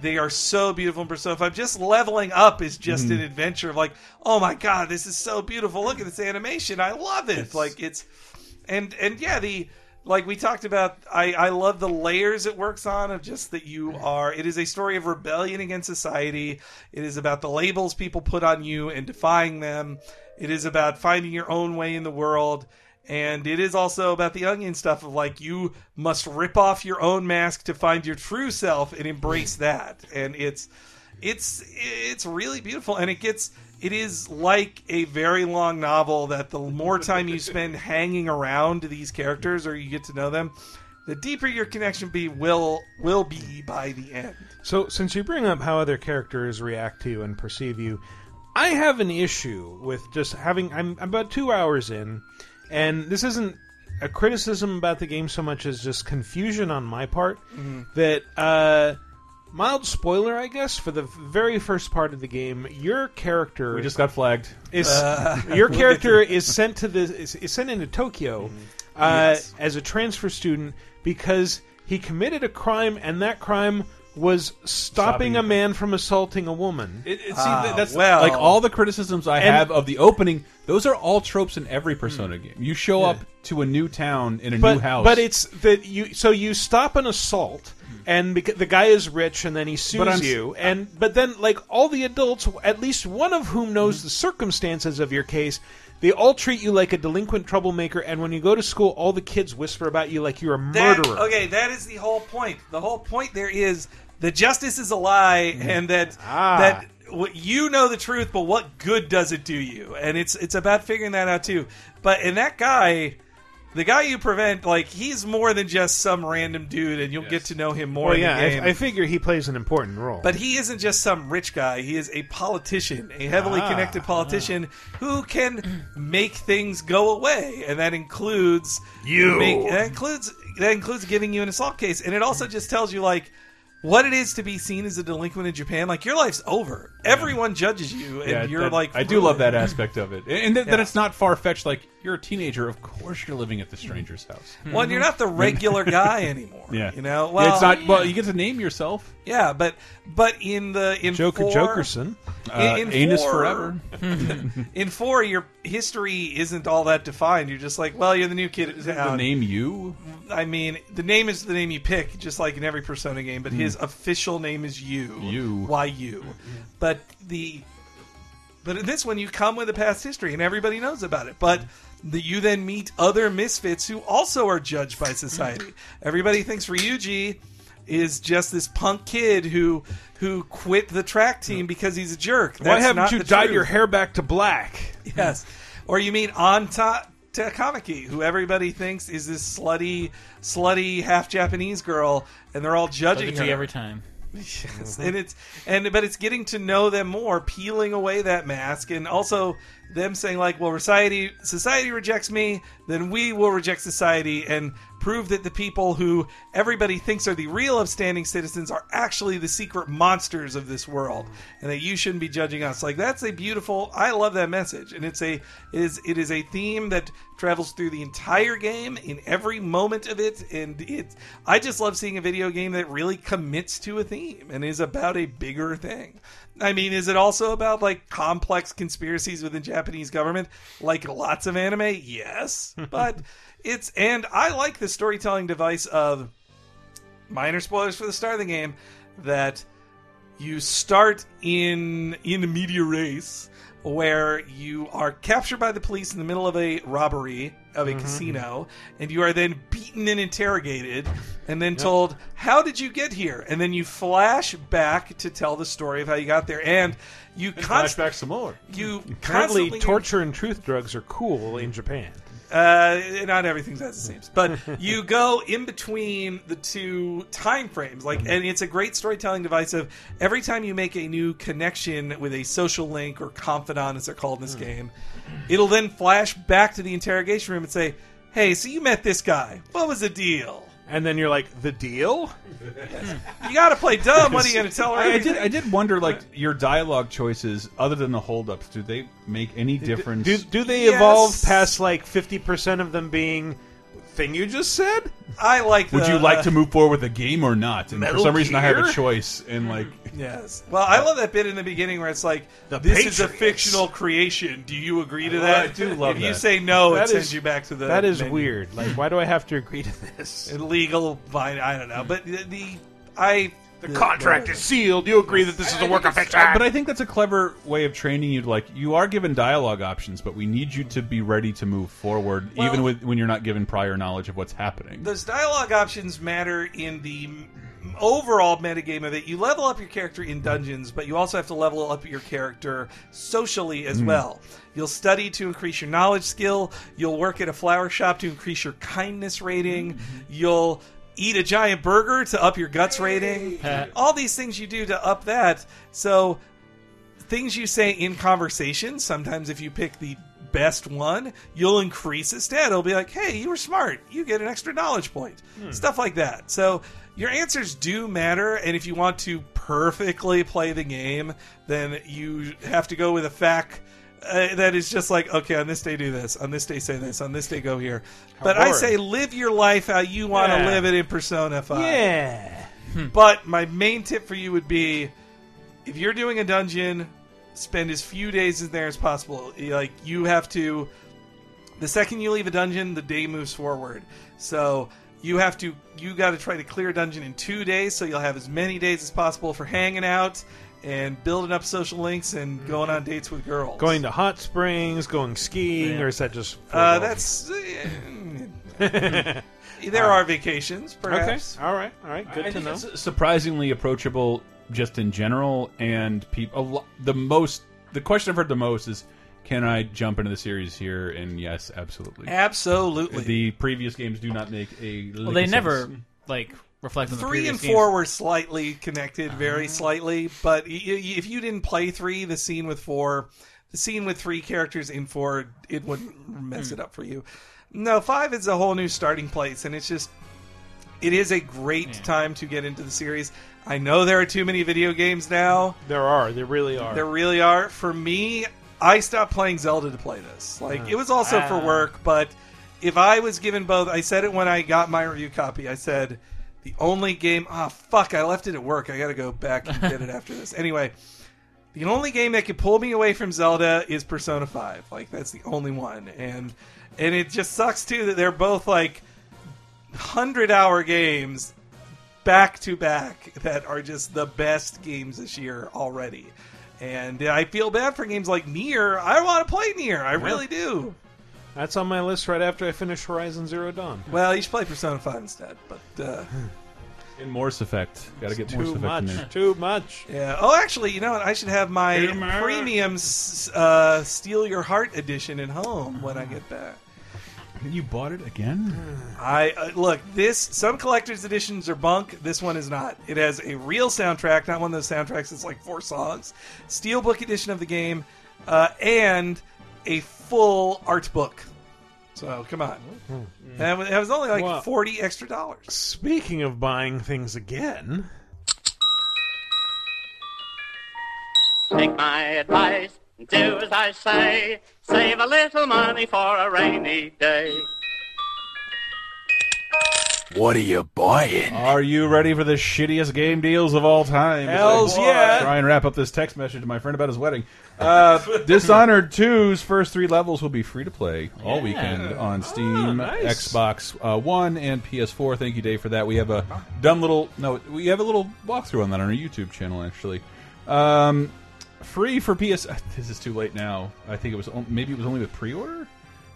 they are so beautiful in Persona Five. Just leveling up is just Mm. an adventure of like, oh my god, this is so beautiful. Look at this animation. I love it. like it's and and yeah the like we talked about i i love the layers it works on of just that you are it is a story of rebellion against society it is about the labels people put on you and defying them it is about finding your own way in the world and it is also about the onion stuff of like you must rip off your own mask to find your true self and embrace that and it's it's it's really beautiful and it gets it is like a very long novel that the more time you spend hanging around these characters or you get to know them the deeper your connection be will will be by the end So, since you bring up how other characters react to you and perceive you, I have an issue with just having. I'm, I'm about two hours in, and this isn't a criticism about the game so much as just confusion on my part. Mhm. That, uh, mild spoiler, I guess, for the very first part of the game, your character. We just got flagged. Is, Uh, your character is sent to the is, is sent into Tokyo Mm-hmm. uh, Yes. as a transfer student because he committed a crime, and that crime was stopping, Stopping- a man from assaulting a woman. It, it, see, Ah, th- that's well. like all the criticisms I And- have of the opening. Those are all tropes in every Persona game. You show up to a new town in a but, new house, But it's that you so you stop an assault. And the guy is rich, and then he sues But you. And but then, like all the adults, at least one of whom knows the circumstances of your case, they all treat you like a delinquent troublemaker. And when you go to school, all the kids whisper about you like you're a That- murderer. okay that is the whole point the whole point there is that justice is a lie and that Ah. that you know the truth but what good does it do you and it's it's about figuring that out too but and that guy the guy you prevent like he's more than just some random dude and you'll get to know him more Well, yeah, the game. I, I figure he plays an important role. But he isn't just some rich guy. He is a politician, a heavily Ah, connected politician who can make things go away, and that includes You. Make, that includes that includes giving you an assault case, and it also just tells you like what it is to be seen as a delinquent in Japan. Like your life's over. Everyone judges you, and Yeah, you're that- like I do love that aspect of it, and that, that it's not far fetched. Like you're a teenager, of course you're living at the stranger's house. Well, and you're not the regular guy anymore. Yeah, you know. Yeah, Well, it's not. Well, you get to name yourself. Yeah, but but in the in Joker four, Jokerson. Uh, anus four- forever. in four, your history isn't all that defined. You're just like, well, you're the new kid. The name you? I mean, the name is the name you pick, just like in every Persona game. But Hmm. his official name is you. You. Why you? But the but in this one, you come with a past history, and everybody knows about it. But the, you then meet other misfits who also are judged by society. Everybody thinks Ryuji is just this punk kid who who quit the track team mm. because he's a jerk. Why haven't not you dyed truth. your hair back to black? Yes. Or you meet Anta Takamaki, who everybody thinks is this slutty, slutty half Japanese girl, and they're all judging her you every time. Yes, and it's and but it's getting to know them more, peeling away that mask, and also them saying like, well, society society rejects me, then we will reject society, and prove that the people who everybody thinks are the real upstanding citizens are actually the secret monsters of this world, and that you shouldn't be judging us. Like that's a beautiful. I love that message, and it's a it is it is a theme that travels through the entire game in every moment of it, and it. I just love seeing a video game that really commits to a theme and is about a bigger thing. I mean, is it also about like complex conspiracies within Japanese government, like lots of anime? Yes, but it's and I like the storytelling device of minor spoilers for the start of the game that you start in in medias res where you are captured by the police in the middle of a robbery of a Mhm. casino and you are then beaten and interrogated and then Yep. told how did you get here and then you flash back to tell the story of how you got there and you const- flashback some more you Apparently, constantly torture and truth drugs are cool in Japan. Uh, not everything's as it hmm. seems, but you go in between the two time frames, like, hmm. and it's a great storytelling device. Of every time you make a new connection with a social link or confidant, as they're called in this hmm. game, it'll then flash back to the interrogation room and say, "Hey, so you met this guy? What was the deal?" And then you're like, the deal? You got to play dumb. What are you going to tell her? I, I did. I did wonder, like your dialogue choices, other than the holdups, do they make any difference? Do, do they evolve past like 50% of them being thing you just said? I like. Would the, you like uh, to move forward with the game or not? And for Metal some reason, I have a choice, and like, Yes. Well, I love that bit in the beginning where it's like, The "This is a fictional creation. Do you agree to Oh, that?" I do love if you say no, That it sends you back to the. That is menu. weird. Like, why do I have to agree to this? Illegal, fine. I don't know, but the, the I The contract is sealed. You agree that this is a work of fiction. but I think that's a clever way of training you. Like, you are given dialogue options, but we need you to be ready to move forward, Well- even with when you're not given prior knowledge of what's happening. Those dialogue options matter in the overall metagame of it. You level up your character in dungeons, but you also have to level up your character socially as Mm. well. You'll study to increase your knowledge skill. You'll work at a flower shop to increase your kindness rating. You'll eat a giant burger to up your guts rating. All these things you do to up that. So things you say in conversation, sometimes if you pick the best one, you'll increase a stat. It'll be like, hey, you were smart. You get an extra knowledge point. Hmm. Stuff like that. So your answers do matter. And if you want to perfectly play the game, then you have to go with a fact. Uh, that is just like okay on this day do this on this day say this on this day go here but i say live your life how you want to Yeah. live it in persona 5 Yeah. but my main tip for you would be if you're doing a dungeon, spend as few days in there as possible. Like you have to the second you leave a dungeon, the day moves forward. So you have to you got to try to clear a dungeon in 2 days so you'll have as many days as possible for hanging out and building up social links and going on dates with girls. Going to hot springs, going skiing, Yeah. or is that just. uh, that's there are vacations perhaps. Okay. All right. All right. Good I to think know. it's surprisingly approachable, just in general, and people. The most, the question I've heard the most is, can I jump into the series here? And yes, absolutely, Absolutely. The previous games do not make a. Well, they of never like reflect on the three and four games. were slightly connected, very slightly. But y- y- if you didn't play three, the scene with four, the scene with three characters in four, it wouldn't mess it up for you. No, five is a whole new starting place, and it's just it is a great time to get into the series. I know there are too many video games now. There are. There really are. There really are. For me, I stopped playing Zelda to play this. Like Uh, it was also for ah. work, but if I was given both, I said it when I got my review copy. I said the only game. Ah, fuck! I left it at work. I got to go back and get it after this. Anyway, the only game that could pull me away from Zelda is Persona Five. Like that's the only one, and and it just sucks too that they're both like hundred hour games back to back that are just the best games this year already. And I feel bad for games like Nier. I want to play Nier. I really do. That's on my list right after I finish Horizon Zero Dawn. Well, you should play Persona 5 instead. But uh, in Morse Effect, got to get Too Morse Effect much. in there. Too much. yeah. Oh, actually, you know what? I should have my Hey, man. premium s- uh, Steal Your Heart edition at home when I get back. You bought it again? I uh, look. This some collector's editions are bunk. This one is not. It has a real soundtrack, not one of those soundtracks that's like four songs. Steelbook edition of the game, uh, and a full art book. So come on, Hmm. that was, was only like Well- forty extra dollars. Speaking of buying things again, Take my advice, and do as I say. Save a little money for a rainy day. What are you buying? Are you ready for the shittiest game deals of all time? Hells As I yeah. Try and wrap up this text message to my friend about his wedding. Uh, Dishonored 2's first three levels will be free to play all Yeah. weekend on Steam, Oh, nice. Xbox uh, One, and PS4. Thank you, Dave, for that. We have a dumb little no, we have a little walkthrough on that on our YouTube channel actually. Um, free for PS. This is too late now. I think it was maybe it was only with pre-order.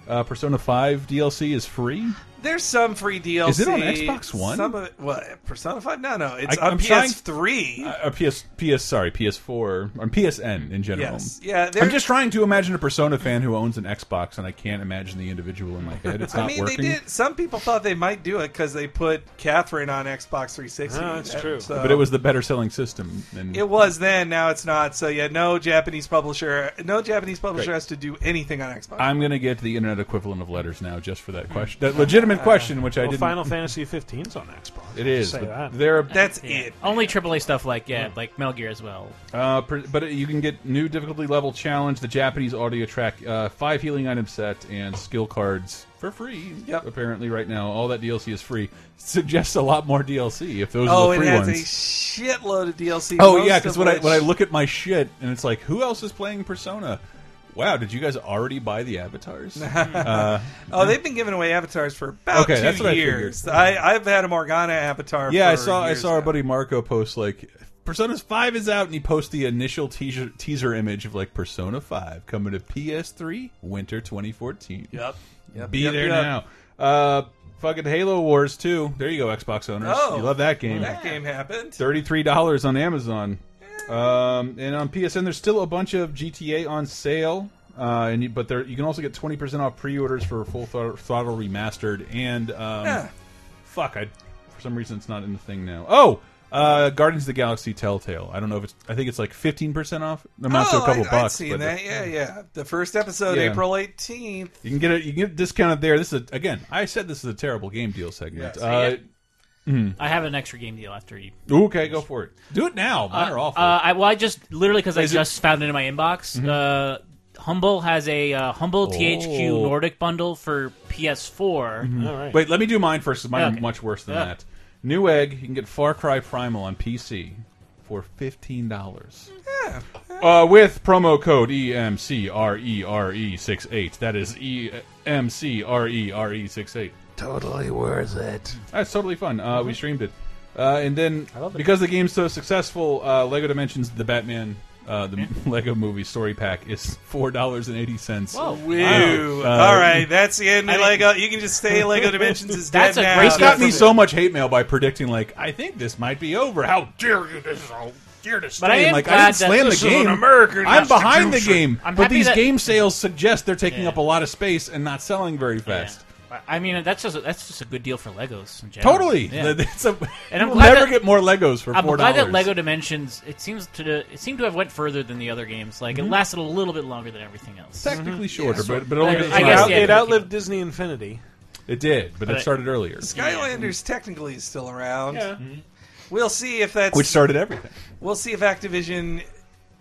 Uh, Persona 5 DLC is free. There's some free DLC. Is it on Xbox One? Some of it, what Persona Five? No, no, it's I- on I'm PS3. Uh, uh, PS, PS, sorry, PS4, or PSN in general. Yes. Yeah, I'm just trying to imagine a Persona fan who owns an Xbox, and I can't imagine the individual in my head. It's not I mean, working. they did. Some people thought they might do it because they put Catherine on Xbox 360. Ah, that's That- true. so- But it was the better selling system. And It was then. Now it's not. So yeah, no Japanese publisher, no Japanese publisher Great. has to do anything on Xbox. I'm going to get the internet equivalent of letters now, just for that question, that legitimate question, which I well, didn't. Final Fantasy 15's on Xbox. It is. Say that. They're That's it. Only AAA stuff like yeah, like Metal Gear as well. Uh, per- but you can get new difficulty level challenge, the Japanese audio track, uh, five healing item set, and skill cards for free. Yep. Apparently, right now, all that DLC is free. Suggests a lot more DLC if those oh, are the free ones. Oh, it free has ones. a shitload of DLC. Oh yeah, because when I when I look at my shit and it's like, who else is playing Persona? Wow, did you guys already buy the avatars? uh, oh, they've been giving away avatars for about Okay, two that's what years. figured. I, I've had a Morgana avatar. yeah, I for saw I years saw our buddy Marco post like Persona Five is out, and he posts the initial teaser teaser image of like Persona Five coming to PS3 winter 2014. Yep. Yep, Be yep, there yep. now. Uh, fucking Halo Wars 2. There you go, Xbox owners. Oh, you love that game. That game happened. Thirty-three dollars on Amazon, um, and on PSN there's still a bunch of GTA on sale. Uh, and you, but there you can also get twenty percent off pre-orders for Full Throttle, Remastered and um, Yeah. fuck, I for some reason it's not in the thing now. Oh, uh, Guardians of the Galaxy Telltale. I don't know if it's. I think it's like fifteen percent off. It amounts to a Oh, couple I, bucks. I'd seen that. Yeah, yeah. The first episode, Yeah. April 18th. You can get it. You can get it discounted there. This is a, again. I said this is a terrible game deal segment. Yes. Uh, mhm. I have an extra game deal after you. Okay, go for it. Do it now. Mine Uh, are awful. Uh, I, well, I just literally because I Is it- just found it in my inbox. Mhm. Uh, Humble has a uh, Humble THQ Oh. Nordic bundle for PS4. Mhm. Wait, let me do mine first. Mine Okay. are much worse than Yeah. that. Newegg, you can get Far Cry Primal on PC for fifteen dollars. Uh, with promo code E EMCRERE 68. That is E EMCRERE 68. Totally worth it. That's totally fun. Uh, We streamed it. Uh, and then, because the game's so successful, uh, Lego Dimensions, the Batman, uh, the Lego movie story pack is $4.80. Whoa. Woo. All right, that's the end of Lego. You can just stay Lego Dimensions is dead now. He's got me so much hate mail by predicting, like, I think this might be over. How dare you? This is how dare to But I am like, I glad didn't that slam the this is game. American I'm behind the game. I'm but happy these that- game sales suggest they're taking up a lot of space and not selling very fast. I mean, that's just a, that's just a good deal for Legos. In general. Totally. Yeah. It's a- and I'm you'll glad never that- get more Legos for I'm glad that Lego Dimensions. It seems to it seemed to have went further than the other games. Like Mhm. it lasted a little bit longer than everything else. Technically Mhm. shorter, Yeah, but, but only I, I guess not- yeah, it outlived Disney Infinity. It did, but, But it I- started earlier. Skylanders technically is still around. We'll see if that's Which started everything. We'll see if Activision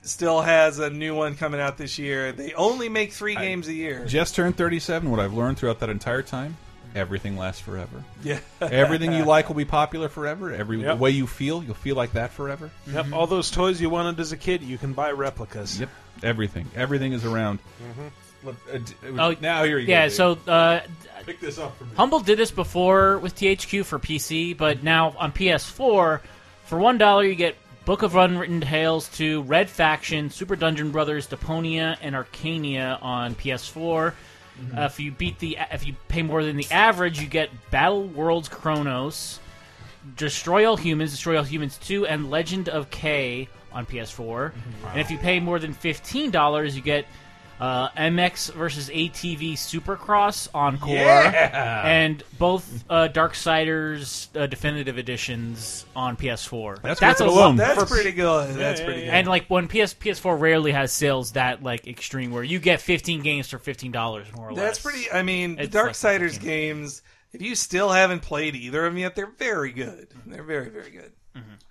still has a new one coming out this year. They only make three games a year. Just turned 37. What I've learned throughout that entire time, everything lasts forever. Yeah. Everything you like will be popular forever. Every Yep. way you feel, you'll feel like that forever. Yep, all those toys you wanted as a kid, you can buy replicas. Yep, everything. Everything is around. Mhm. Look, uh, d- Oh, now here you go. yeah. So uh, pick this up for me. Humble did this before with THQ for PC, but now on PS4, for one dollar you get Book of Unwritten Tales 2, Red Faction, Super Dungeon Brothers, Deponia, and Arcania on PS4. Uh, if you beat the, if you pay more than the average, you get Battle Worlds Kronos, Destroy All Humans, Destroy All Humans 2, and Legend of Kay on PS4. And if you pay more than fifteen dollars, you get uh, MX versus ATV Supercross Encore, Yeah! and both uh, Darksiders uh, definitive editions on PS4. That's That's worth a alone. lot. That's for- pretty good. That's pretty good. And like when PS PS4 rarely has sales that like extreme, where you get 15 games for 15 dollars more or less. That's pretty. I mean, the It's like games. If you still haven't played either of them yet, they're very good. They're very, very good.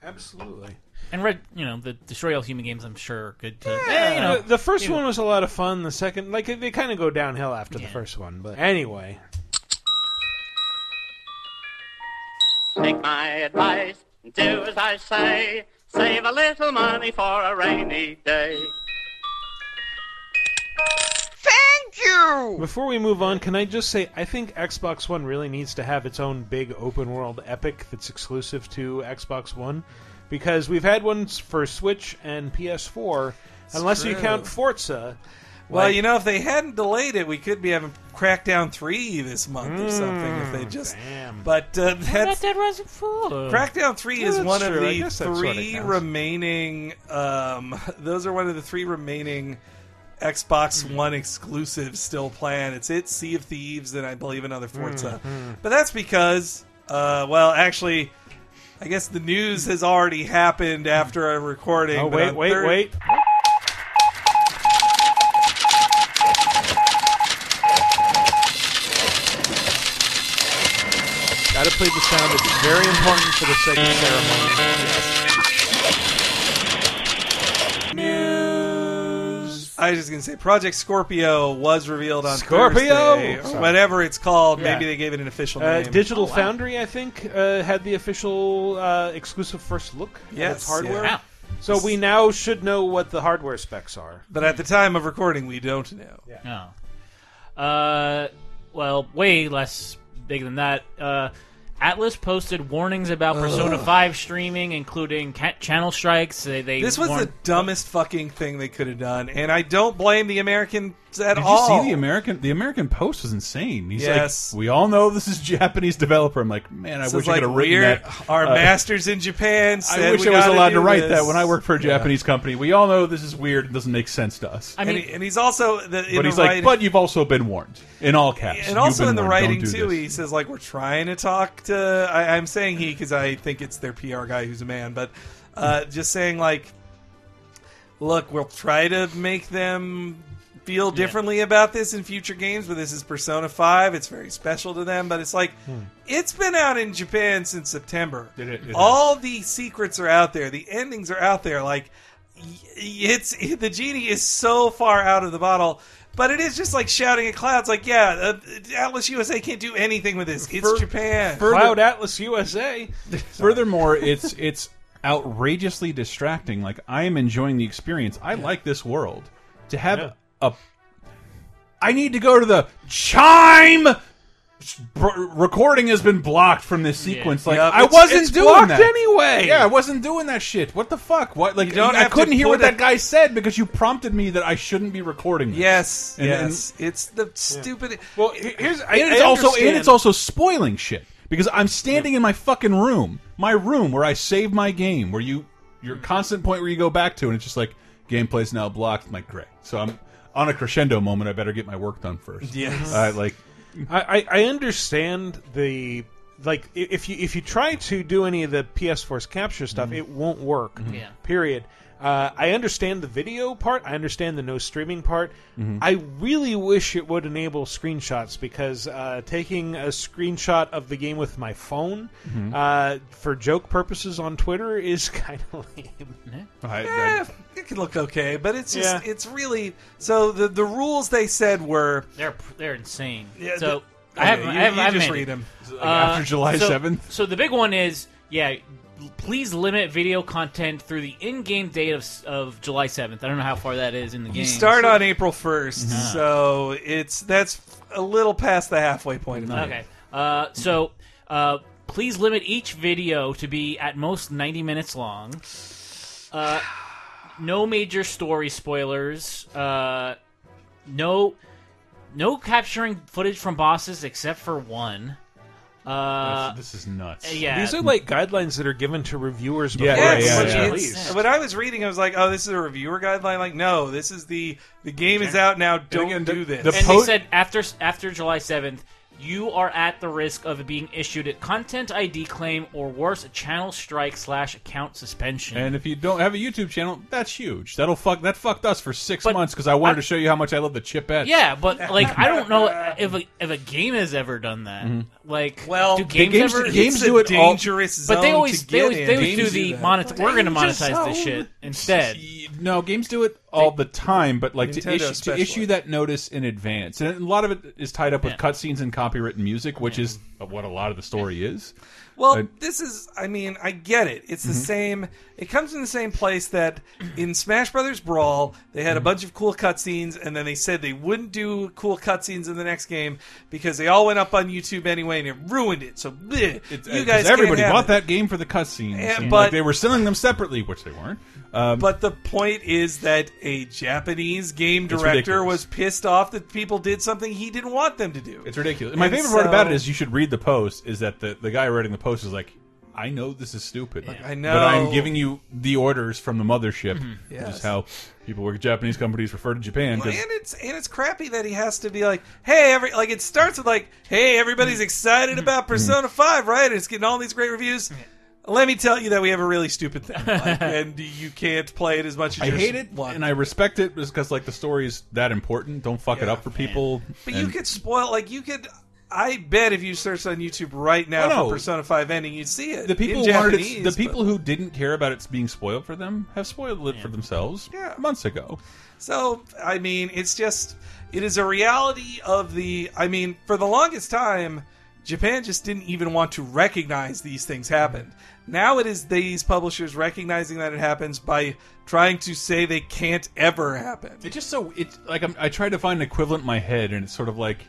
Absolutely. And Red, you know, the Destroy All Human games, I'm sure are good to. Yeah, you know, the, the first you know. one was a lot of fun. The second, like, they kind of go downhill after the first one. But anyway, Take my advice, do as I say. Save a little money for a rainy day. Thank you! before we move on, can I just say I think Xbox One really needs to have its own big open world epic that's exclusive to Xbox One, because we've had ones for Switch and PS4. unless you count Forza. Well, like- you know, if they hadn't delayed it, we could be having Crackdown three this month or something. If they Mm, just, damn. but uh, that's Dead Rising 4. Crackdown three Yeah, is one of true. I the guess sorta three remaining. Um, those are one of the three remaining Xbox Mm-hmm. One exclusives still planned. It's it, Sea of Thieves, and I believe another Forza. Mhm. But that's because, uh, well, actually, I guess the news has already happened after a recording. Oh wait, wait, Thur- wait! Got to play the sound. It's very important for the second ceremony. I was just gonna say, Project Scorpio was revealed on Scorpio! Thursday, or whatever it's called. Yeah. Maybe they gave it an official Uh, name. Digital Foundry, I think, uh, had the official uh, exclusive first look at its hardware. yeah. So we now should know what the hardware specs are. But at the time of recording, we don't know. No. Uh, well, way less big than that. Atlus posted warnings about Persona Ugh. 5 streaming, including ca- channel strikes. They, they This was warned- the dumbest fucking thing they could have done, and I don't blame the Americans at Did all. you see the American? The American Post was insane. He's Yes. like, "We all know this is Japanese developer." I'm like, man, I This wish is I like could have written weird- that. Our Uh, masters in Japan said I wish we I was gotta allowed to do write this. that when I worked for a Yeah. Japanese company. We all know this is weird and doesn't make sense to us. I mean, and, he- and he's also the, in but the he's like, writing- but you've also been warned in all caps. and You've also been in the warned. Don't writing do too, this. he says like we're trying to talk to. I, I'm saying he because I think it's their PR guy who's a man, but uh, just saying like, look, we'll try to make them feel differently about this in future games. But this is Persona Five; it's very special to them. But it's like it's been out in Japan since September. It- it- it All the secrets are out there. The endings are out there. Like it's the genie is so far out of the bottle. But it is just like shouting at clouds, like, yeah, uh, Atlus USA can't do anything with this. It's Fur- Japan. further- Cloud Atlas USA. Furthermore, it's it's outrageously distracting. Like I am enjoying the experience. I like this world. To have Yeah. A, I need to go to the chime. Br- recording has been blocked from this sequence. Like Yep, I it's- wasn't it's doing blocked that anyway. Yeah, I wasn't doing that shit. What the fuck? What like You don't I have couldn't hear put what that guy said because you prompted me that I shouldn't be recording. This. Yes, And- and- it's the stupid. Well, here's I, and it's I also and it's also spoiling shit because I'm standing in my fucking room, my room where I save my game, where you your constant point where you go back to, and it's just like gameplay's now blocked. I'm like, great. So I'm on a crescendo moment. I better get my work done first. Yes. Uh, like I, I I understand the like if you if you try to do any of the PS4's capture stuff, it won't work. Yeah. Period. Uh, I understand the video part. I understand the no streaming part. I really wish it would enable screenshots because uh, taking a screenshot of the game with my phone Mhm. uh, for joke purposes on Twitter is kind of lame. I, Eh, it can look okay, but it's just Yeah. it's really so the the rules they said were They're they're insane. Yeah, so the- I have okay, I you- have you I haven't just made read them Like after July so- 7th? So the big one is yeah. Please limit video content through the in-game date of, of July seventh. I don't know how far that is in the game. you start on April 1st Mhm. so it's that's a little past the halfway point. Of the Okay. Uh, so uh, please limit each video to be at most 90 minutes long. Uh, no major story spoilers. Uh, no, no capturing footage from bosses except for one. Uh, this is nuts. Yeah, These are like guidelines that are given to reviewers before Yeah, the yeah, game's yeah, yeah. When I was reading, I was like, "Oh, this is a reviewer guideline." Like, no, this is the the game is out now. Don't again, the- do this. the and po- they said after after July seventh, you are at the risk of being issued a content ID claim or worse, a channel strike slash account suspension. And if you don't have a YouTube channel, that's huge. That'll fuck that fucked us for six But months because I wanted I- to show you how much I love the chipettes. yeah, but like I don't know if a, if a game has ever done that. Mm-hmm. Like, Well, do games, games- ever? games it's do a it all- dangerous but they always they always, they always do the do that. monet- We're going to Danger monetize this shit instead. No, games do it all the time, but like to Nintendo issue, to especially. issue that notice in advance, and a lot of it is tied up with Yeah. cutscenes and copywritten music, which is what a lot of the story is. Well, Uh, this is, I mean, I get it. It's the Mm-hmm. same, it comes in the same place that in Smash Brothers Brawl, they had a bunch of cool cutscenes, and then they said they wouldn't do cool cutscenes in the next game because they all went up on YouTube anyway and it ruined it. So, bleh, It's, you guys, everybody bought it. that game for the cutscenes, and, but- like, they were selling them separately, which they weren't. Um, But the point is that a Japanese game director was pissed off that people did something he didn't want them to do. It's ridiculous. My And favorite part about it is you should read the post. Is that the the guy writing the post is like, I know this is stupid. I know, but I'm giving you the orders from the mothership. Mm-hmm. Which Yes. is how people work at Japanese companies refer to Japan. Well, 'cause- and it's and it's crappy that he has to be like, hey, every like it starts with like, hey, everybody's excited mm-hmm. about mm-hmm. Persona Five, right? And it's getting all these great reviews. Let me tell you that we have a really stupid thing, like, and you can't play it as much as I you hate it, want. and I respect it because like the story is that important. Don't fuck it up for people. But you could spoil like you could. I bet if you search on YouTube right now Oh, no. for Persona Five ending, you'd see it. the people in who Japanese, it, the but- who didn't care about it being spoiled for them have spoiled it for themselves Yeah. months ago. So, I mean, it's just, it is a reality of the, I mean, for the longest time, Japan just didn't even want to recognize these things happened. Now it is these publishers recognizing that it happens by trying to say they can't ever happen. It's just so it's like I'm, I tried to find an equivalent in my head, and it's sort of like i-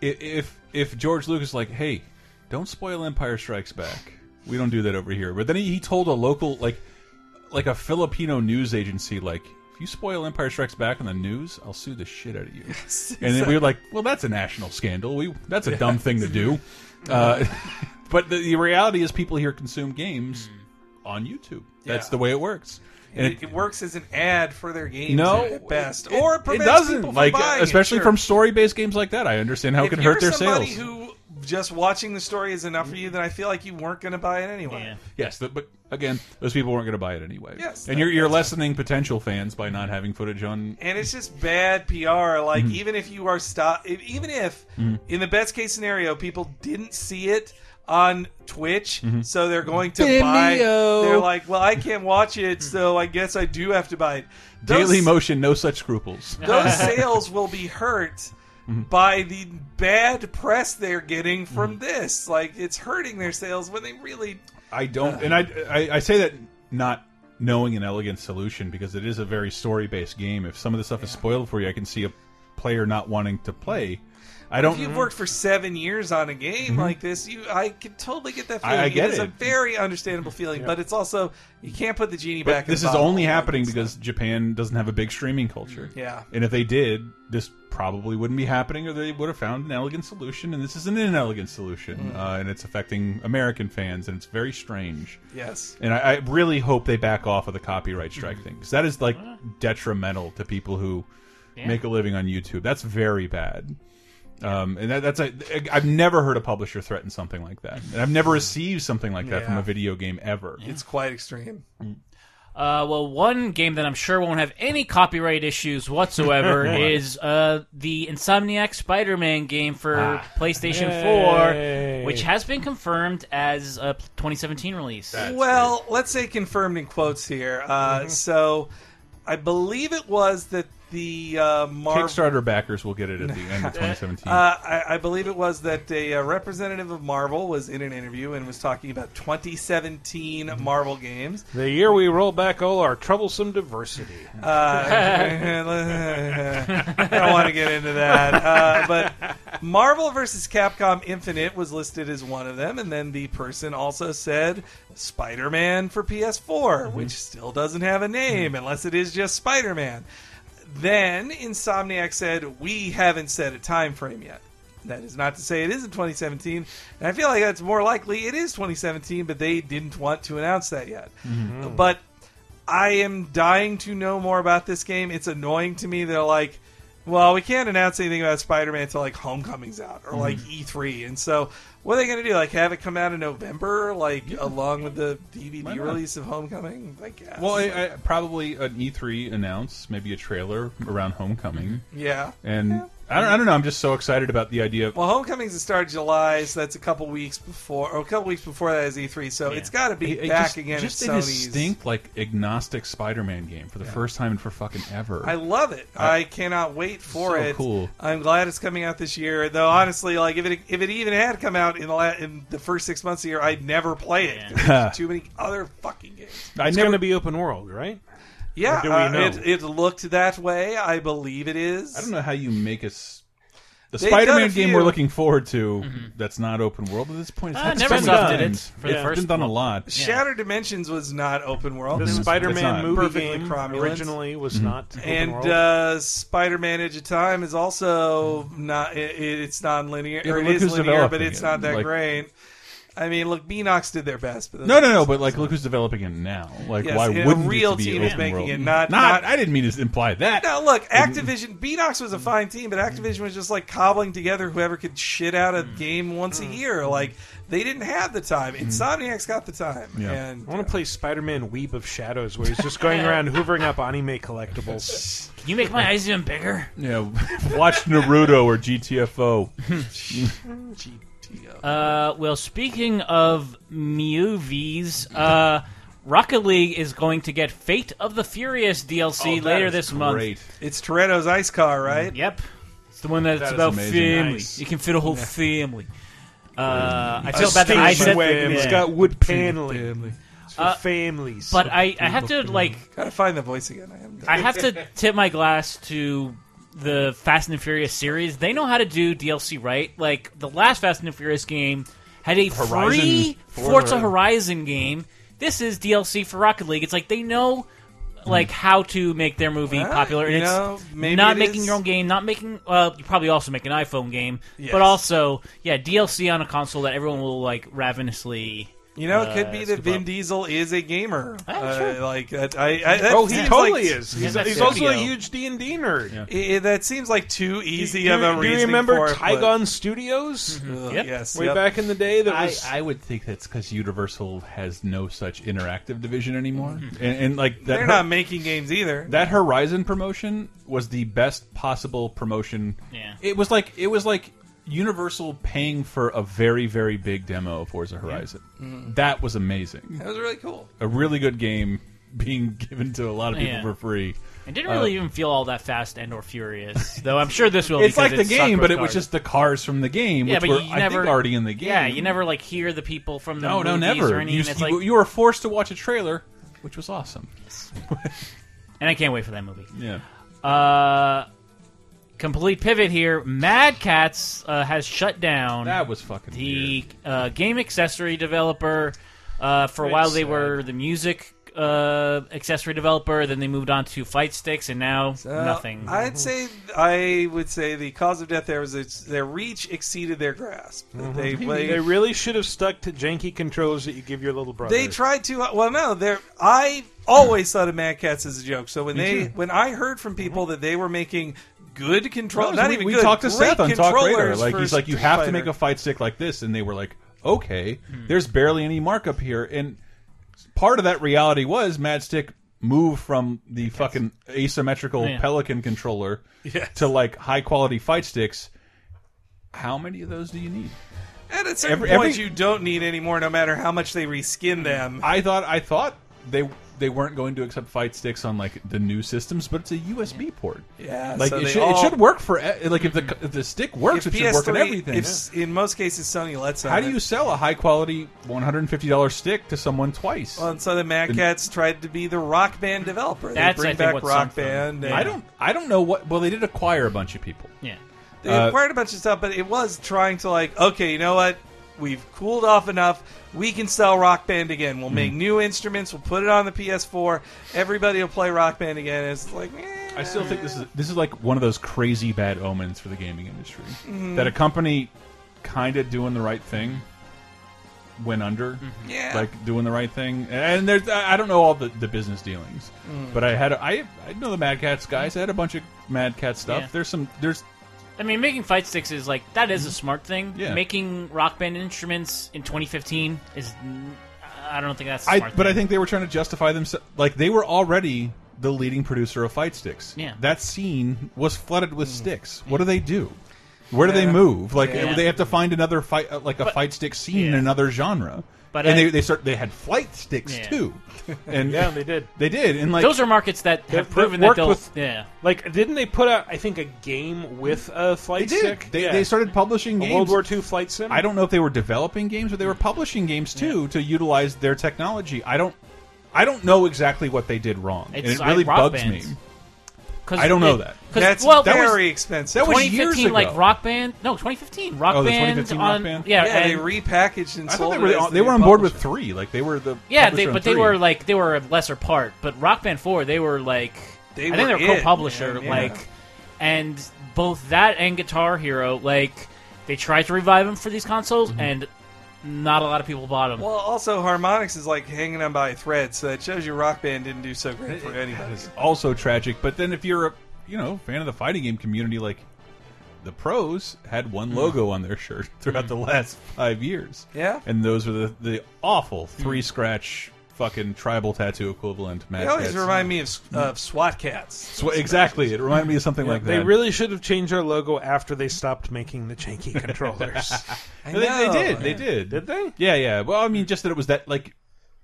if if George Lucas like, hey, don't spoil Empire Strikes Back. We don't do that over here. But then he, he told a local like like a Filipino news agency like. If you spoil Empire Strikes Back on the news, I'll sue the shit out of you. and then we were like, "Well, that's a national scandal. We that's a dumb thing to do." Uh, but the, the reality is, people here consume games on YouTube. That's Yeah. the way it works. And it, it works as an ad for their games No, at best, it- or it, it prevents doesn't. from Like buying it, especially sure. from story-based games like that, I understand how it if can hurt their somebody sales. who just watching the story is enough for you, then I feel like you weren't going to buy it anyway. Yes, the, but again, those people weren't going to buy it anyway. Yes, and you're you're lessening potential fans by not having footage on. and it's just bad PR. Like Mhm. even if you are stop, even if Mhm. in the best case scenario people didn't see it on Twitch, Mhm. so they're going to buy. They're like, well, I can't watch it, so I guess I do have to buy it. Those, Daily Motion, no such scruples. those sales will be hurt. Mhm. By the bad press they're getting from Mm-hmm. this, like it's hurting their sales when they really I don't, and I, I I say that not knowing an elegant solution because it is a very story-based game. If some of the stuff is spoiled for you, I can see a player not wanting to play. I don't. If you've worked for seven years on a game Mhm. like this, you I can totally get that feeling. I get it is a very understandable feeling, but it's also you can't put the genie But back. in this is only happening because Japan doesn't have a big streaming culture. Yeah. And if they did, this probably wouldn't be happening, or they would have found an elegant solution. And this isn't an inelegant solution, Mm. uh, and it's affecting American fans, and it's very strange. Yes. And I, I really hope they back off of the copyright strike Mm. thing because that is like detrimental to people who Yeah. make a living on YouTube. That's very bad. Um, and that, that's a, I've never heard a publisher threaten something like that, and I've never received something like that from a video game ever. It's quite extreme. Uh, well, one game that I'm sure won't have any copyright issues whatsoever What? is uh, the Insomniac Spider-Man game for Ah. PlayStation Yay. 4, which has been confirmed as a 2017 release. well, let's say confirmed in quotes here. Uh, So, I believe it was that the uh, Marvel. Kickstarter backers will get it at the end of 2017. Uh, I, I believe it was that a, uh representative of Marvel was in an interview and was talking about 2017 Marvel games. The year we roll back all our troublesome diversity. Uh, I don't want to get into that. Uh, but Marvel vs. Capcom Infinite was listed as one of them, and then the person also said Spider Man for PS4, which still doesn't have a name unless it is just Spider Man. Then Insomniac said, We haven't set a time frame yet. That is not to say it isn't 2017. And I feel like that's more likely it is 2017, but they didn't want to announce that yet. Mhm. But I am dying to know more about this game. It's annoying to me. They're like, well, we can't announce anything about Spider-Man until like Homecoming's out or like Mhm. E3. And so, what are they going to do? Like, have it come out in November, like along with the DVD release of Homecoming? I guess. Well, I, I, probably an E3 announce, maybe a trailer around Homecoming. Mm-hmm. Yeah. And I, don't, I don't know. I'm just so excited about the idea of. Well, Homecoming's the start of July, so that's a couple weeks before, or a couple weeks before that is E3. So it's got to be It- it back just, again Just at a Sony's. distinct, like agnostic Spider-Man game for the first time and for fucking ever. I love it. I- I cannot wait for So it. cool. I'm glad it's coming out this year. Though honestly, like if it if it even had come out in the la- in the first six months of the year, I'd never play it. There's too many other fucking games. it's going to be open world, right? Yeah, Or do we uh, know? It, it looked that way. I believe it is. I don't know how you make us. The They've done Spider-Man a game. Mm-hmm. we're looking forward to that's not open world at this point. It's Uh, happened so Neversoft many did it times. for the It's first been done a one. lot. Shattered Dimensions was not open world. The It was Spider-Man not. movie perfectly game cromulent. originally was not open and world. uh, Spider-Man: Edge of Time is also not. It, it's non-linear. Yeah, or but it look is who's linear, but developing it's it. not that Like- great. I mean, look, Beenox did their best. But No, no, no. But like, look who's developing it now. Like, Yes, why wouldn't real it be team open is making world? it, not- not- I didn't mean to imply that. No, look, Activision. Beenox was a fine team, but Activision was just like cobbling together whoever could shit out a game once a year. Like they didn't have the time. Mm-hmm. Insomniac's got the time. And I want to play Spider-Man: Web of Shadows, where he's just going around hoovering up anime collectibles. Can you make my eyes even bigger? Yeah, watch Naruto or GTFO. Uh, well, speaking of movies, uh, Rocket League is going to get Fate of the Furious DLC Oh, that later is this great. month. It's Toretto's ice car, right? Yep. It's the one that's That is about amazing. family. Nice. You can fit a whole Yeah. family. Uh, I A feel bad that I station said wagon. It's yeah. got wood paneling. It's for Uh, families. But I, I have to like Gotta find the voice again. I, haven't- I have to tip my glass to the Fast and Furious series. They know how to do DLC right. Like the last Fast and Furious game had a Horizon free Forza. Horizon game. This is DLC for Rocket League. It's like they know like how to make their movie Well, popular and it's know, maybe not it making is- your own game, not making well, you probably also make an iPhone game, Yes. but also yeah, DLC on a console that everyone will like ravenously You know, it could uh, be that Vin up. Diesel is a gamer. Ah, Uh. Like that, I, I that oh, he seems totally like- is. He's, Yeah, he's also a huge D and D nerd. I- I- that seems like too easy Do, of a do reason. you remember for it, but- Tigon Studios? Ugh, Yep. Yes, Way yep. back in the day, that I, was I would think that's because Universal has no such interactive division anymore, and, and like that They're Hor- not making games either. That Horizon promotion was the best possible promotion. Yeah. it was like it was like Universal paying for a very very big demo of Forza Horizon. Mhm. That was amazing. That was really cool. A really good game being given to a lot of people Yeah. for free. It didn't really Uh, even feel all that fast and or furious, though. I'm sure this will. It's like the game, but with it was just the cars from the game, yeah, which but were you I never think already in the game. Yeah, you never like hear the people from the no, no, never. You, you, like, you were forced to watch a trailer, which was awesome. and I can't wait for that movie. Yeah. Uh, complete pivot here. Mad Catz uh, has shut down. That was fucking the uh, game accessory developer. Uh, for a while, they sad. were the music uh, accessory developer. Then they moved on to fight sticks, and now Uh, nothing. I'd say I would say the cause of death there was it's, their reach exceeded their grasp. They, they they really should have stuck to janky controls that you give your little brother. They tried to. Well, no, they're. I always thought of Mad Catz as a joke. So when Me they, too. when I heard from people that they were making good control, No, not we, even we good, talked to great Seth on TalkRadar. Like he's like, you Street have to make a fight stick like this, and they were like, okay, there's barely any markup here, and part of that reality was Mad Stick moved from the fucking asymmetrical Yeah. Pelican controller Yes. to like high quality fight sticks. How many of those do you need? At a certain Every- point, every- you don't need anymore, no matter how much they reskin them. I thought I thought they they weren't going to accept fight sticks on like the new systems, but it's a USB port. Yeah, like so it should, all- it should work for e- like if the if the stick works, If it should work on everything. If, In most cases, Sony lets them. How do you sell a high quality one hundred and fifty dollars stick to someone twice? Well, and so the Mad The- Cats tried to be the Rock Band developer. That's, they bring I back what Rock. Band. and- I don't I don't know what. Well, they did acquire a bunch of people. Yeah. They Uh, acquired a bunch of stuff, but it was trying to like, okay, you know what? We've cooled off enough. We can sell Rock Band again. We'll Hmm. make new instruments. We'll put it on the PS4. Everybody will play Rock Band again. It's like, eh, I still think this is this is like one of those crazy bad omens for the gaming industry. Mhm. That a company kind of doing the right thing went under. Yeah. Like doing the right thing. And there's I I don't know all the, the business dealings. Mm. But I had a, I I know the Mad Catz guys. I had a bunch of Mad Cat stuff. Yeah. There's some there's I mean, making fight sticks is like that is a smart thing. Mm-hmm. Yeah. Making rock band instruments in 2015 is. I don't think that's. I smart but I think they were trying to justify themselves like they were already the leading producer of fight sticks. Yeah. That scene was flooded with sticks. What do they do? Where do they move? Like Yeah. they have to find another fight, uh, like a But- fight stick scene in another genre. But and I- they they start they had flight sticks Yeah. too. And Yeah, they did. They did. And like those are markets that have proven that they'll. with- yeah. Like, didn't they put out? I think a game with a flight They did. stick. They, Yeah. they started publishing A games. World War II flight sim. I don't know if they were developing games, but they were publishing games too to utilize their technology. I don't. I don't know exactly what they did wrong, and it really bugs Band's. me. 'Cause I don't know it- that. 'cause- That's well, very was- expensive. That was years 2015, like. Rock Band. No, 2015 Rock Oh, the Band 2015 Rock on Band? yeah, Yeah, they and- repackaged and I thought sold they it were as they were on board with three. Like they were the Yeah, publisher they, on but they were like they were a lesser part. But Rock Band Four, they were like They I think they were co-publisher. man, yeah. Like, and both that and Guitar Hero, like they tried to revive them for these consoles, Mm-hmm. and not a lot of people bought them. Well, also Harmonix is like hanging on by a thread, so that shows you Rock Band didn't do so great for anybody. It's also tragic. But then if you're a you know fan of the fighting game community, like the pros had one hmm. logo on their shirt throughout hmm. the last five years. Yeah. and those were the the awful hmm. three scratch fucking tribal tattoo equivalent. Mad They always Cats. remind me of, of SWAT Kats. Sw- exactly. It reminded me of something Yeah, like that. They really should have changed their logo after they stopped making the janky controllers. I No, they, they know. did. They did. Did they? Yeah, yeah. Well, I mean, just that it was that like.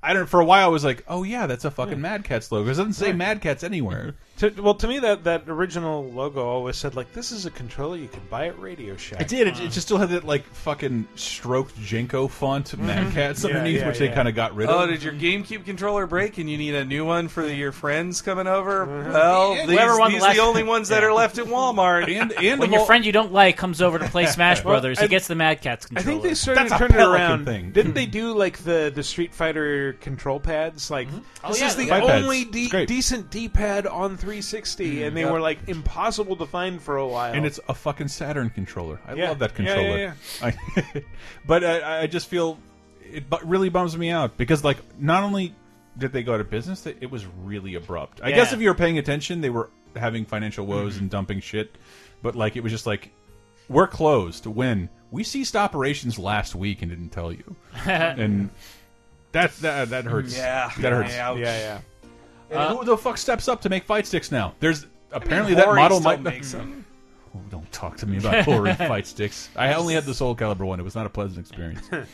I don't. For a while, I was like, "Oh yeah, that's a fucking Mad Catz logo." It doesn't say Mad Catz anywhere. To, well, to me, that, that original logo always said like, "This is a controller you could buy at Radio Shack." It did. It, it just still had that like fucking stroked Jenko font mm-hmm. of Mad Catz Yeah, underneath, yeah, which they yeah. kind of got rid of. Oh, did your GameCube controller break and you need a new one for your friends coming over? Mm-hmm. Well, Yeah, these, whoever won the these are the only ones that are left at Walmart. and and when of your all- friend you don't like comes over to play Smash Well, Brothers, I- he gets the Mad Catz controller. I controller. think they started That's to turn it Pelican around. thing. Didn't they do like the the Street Fighter control pads? Like mm-hmm. Oh, this yeah, is the the Fight pads. only It's de- great. decent D-pad on 360, mm, and they were like impossible to find for a while. and it's a fucking Saturn controller. I Yeah. love that Yeah, yeah, controller. yeah. I, but I, I just feel it bu- really bums me out because like not only did they go out of business, that it was really abrupt. I guess Yeah. if you were paying attention, they were having financial woes mm-hmm. and dumping shit. But like it was just like we're closed. When we ceased operations last week and didn't tell you, and that that that hurts. Yeah. that hurts. Yeah, yeah, yeah. And who the fuck steps up to make fight sticks now? There's apparently Hori that model might makes them. Oh, don't talk to me about Hori fight sticks. I only had the Soulcalibur one. It was not a pleasant experience.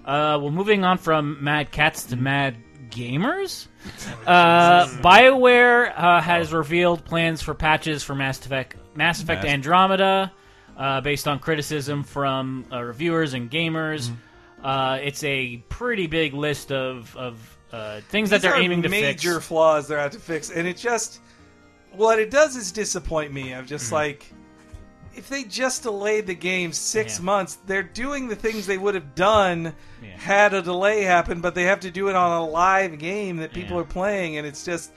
Uh, well, moving on from Mad Catz to Mad Gamers, uh, BioWare uh, has revealed plans for patches for Mass Effect, Mass Effect Mass- Andromeda, uh, based on criticism from uh, reviewers and gamers. Mm-hmm. Uh, it's a pretty big list of of uh, things that they're aiming to fix. major flaws they're out to fix, and it just what it does is disappoint me. I'm just like, if they just delayed the game six Yeah. months, they're doing the things they would have done Yeah. had a delay happen, but they have to do it on a live game that people Yeah. are playing, and it's just.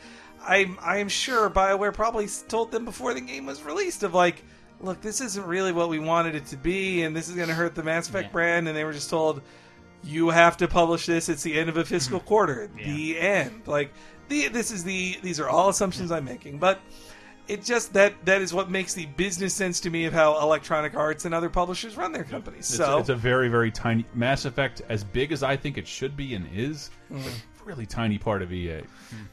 I'm I'm sure Bioware probably told them before the game was released of like, look, this isn't really what we wanted it to be, and this is going to hurt the Mass Effect brand, and they were just told, you have to publish this. It's the end of a fiscal quarter. The end. Like the this is the these are all assumptions I'm making, but it just that that is what makes the business sense to me of how Electronic Arts and other publishers run their companies. It's, So it's a very, very tiny Mass Effect, as big as I think it should be and is, Mm. really tiny part of EA.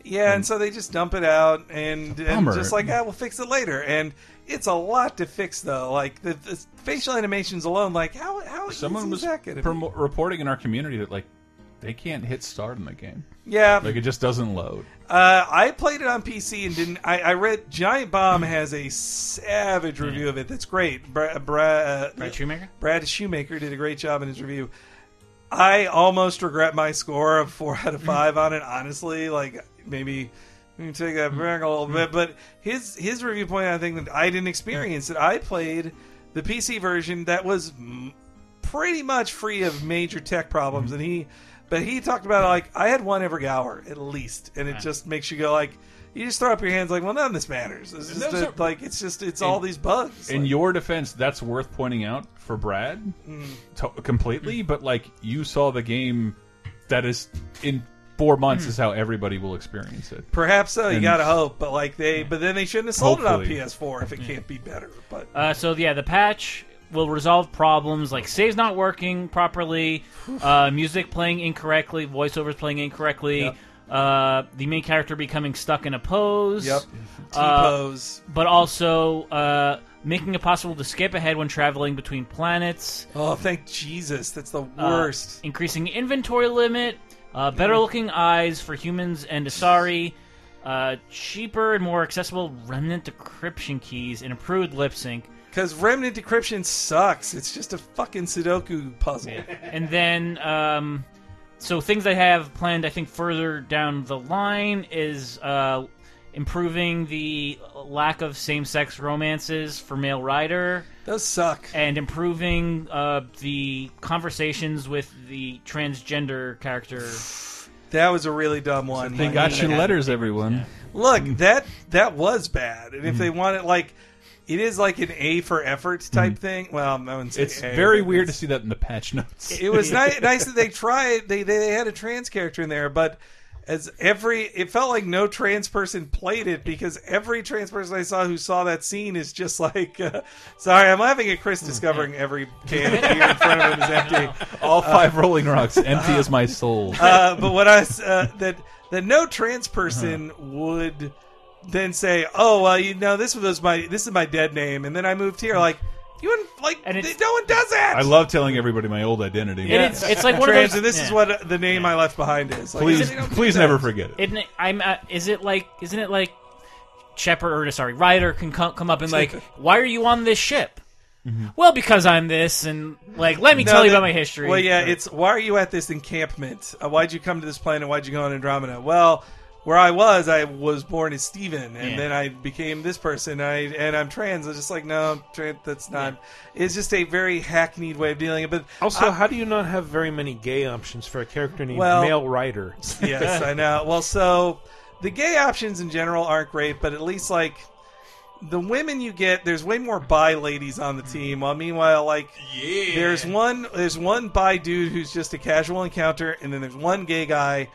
yeah, and so they just dump it out and, and just like ah, we'll fix it later. And it's a lot to fix though. Like the, the facial animations alone, like how how Someone easy was that gonna be? reporting in our community that like they can't hit start in the game. Yeah, Like it just doesn't load. Uh, I played it on PC and didn't. I, I read Giant Bomb has a savage review of it. That's great. Bra, Bra, uh, Brad Shoemaker? Brad Shoemaker did a great job in his review. I almost regret my score of four out of five on it. Honestly, like maybe we can take that back a little bit. But his his review point, I think that I didn't experience it. I played the PC version that was pretty much free of major tech problems, and he But he talked about like I had one every hour at least, and it just makes you go like you just throw up your hands like, well, none of this matters. It's just a- are- like it's just it's all these bugs. In Like, your defense, that's worth pointing out for Brad Mm. to completely. But like you saw the game, that is in four months is how everybody will experience it. perhaps so. You And- gotta hope, but like they, but then they shouldn't have sold Hopefully. it on PS4 if it can't be better. But Uh, so yeah, the patch will resolve problems like saves not working properly, uh, music playing incorrectly, voiceovers playing incorrectly, Yep. uh, the main character becoming stuck in a pose. Yep. Uh, T-pose. but also uh, making it possible to skip ahead when traveling between planets. oh, thank Jesus, that's the Uh, worst. increasing inventory limit, uh, better looking eyes for humans and Asari, uh, cheaper and more accessible remnant decryption keys, and improved lip sync. Because remnant decryption sucks. It's just a fucking Sudoku puzzle. and then um, so things I have planned, I think further down the line is uh, improving the lack of same-sex romances for male Ryder. Those suck. And improving uh, the conversations with the transgender character. That was a really dumb one. They got your letters, everyone. Look, that that was bad. And if Mhm. they wanted like it is like an A for effort type thing. Well, I wouldn't say It's A, very but weird to see that in the patch notes. It was nice, nice that they tried. They they had a trans character in there, but as every it felt like no trans person played it because every trans person I saw who saw that scene is just like, uh, sorry, I'm laughing at Chris discovering every can of beer in front of him is empty. All five Uh, Rolling Rocks, empty as my soul. Uh, but what I uh, that that no trans person would then say, oh well, you know, this was my this is my dead name, and then I moved here, like. You wouldn't like. no one does that. I love telling everybody my old identity. And it's- it's like one of trans, those- and this is yeah. what the name I left behind is. Like, Please, they don't do please that. never forget it. Isn't it? I'm. Uh, is it like? Isn't it like? Shepard or sorry, Ryder can come come up and like, why are you on this ship? Well, because I'm this, and like, let me No, tell you that- about my history. Well, yeah, it's why are you at this encampment? Uh, why'd you come to this planet? Why'd you go on Andromeda? Well, where I was, I was born as Steven, and Yeah. then I became this person. I and I'm trans. I was just like, no, trans, that's not. It's just a very hackneyed way of dealing it. But Also, I- how do you not have very many gay options for a character named Well- Male Ryder? yes, I know. Well, so the gay options in general aren't great, but at least like the women you get, there's way more bi ladies on the team. While meanwhile, like there's one there's one bi dude who's just a casual encounter, and then there's one gay guy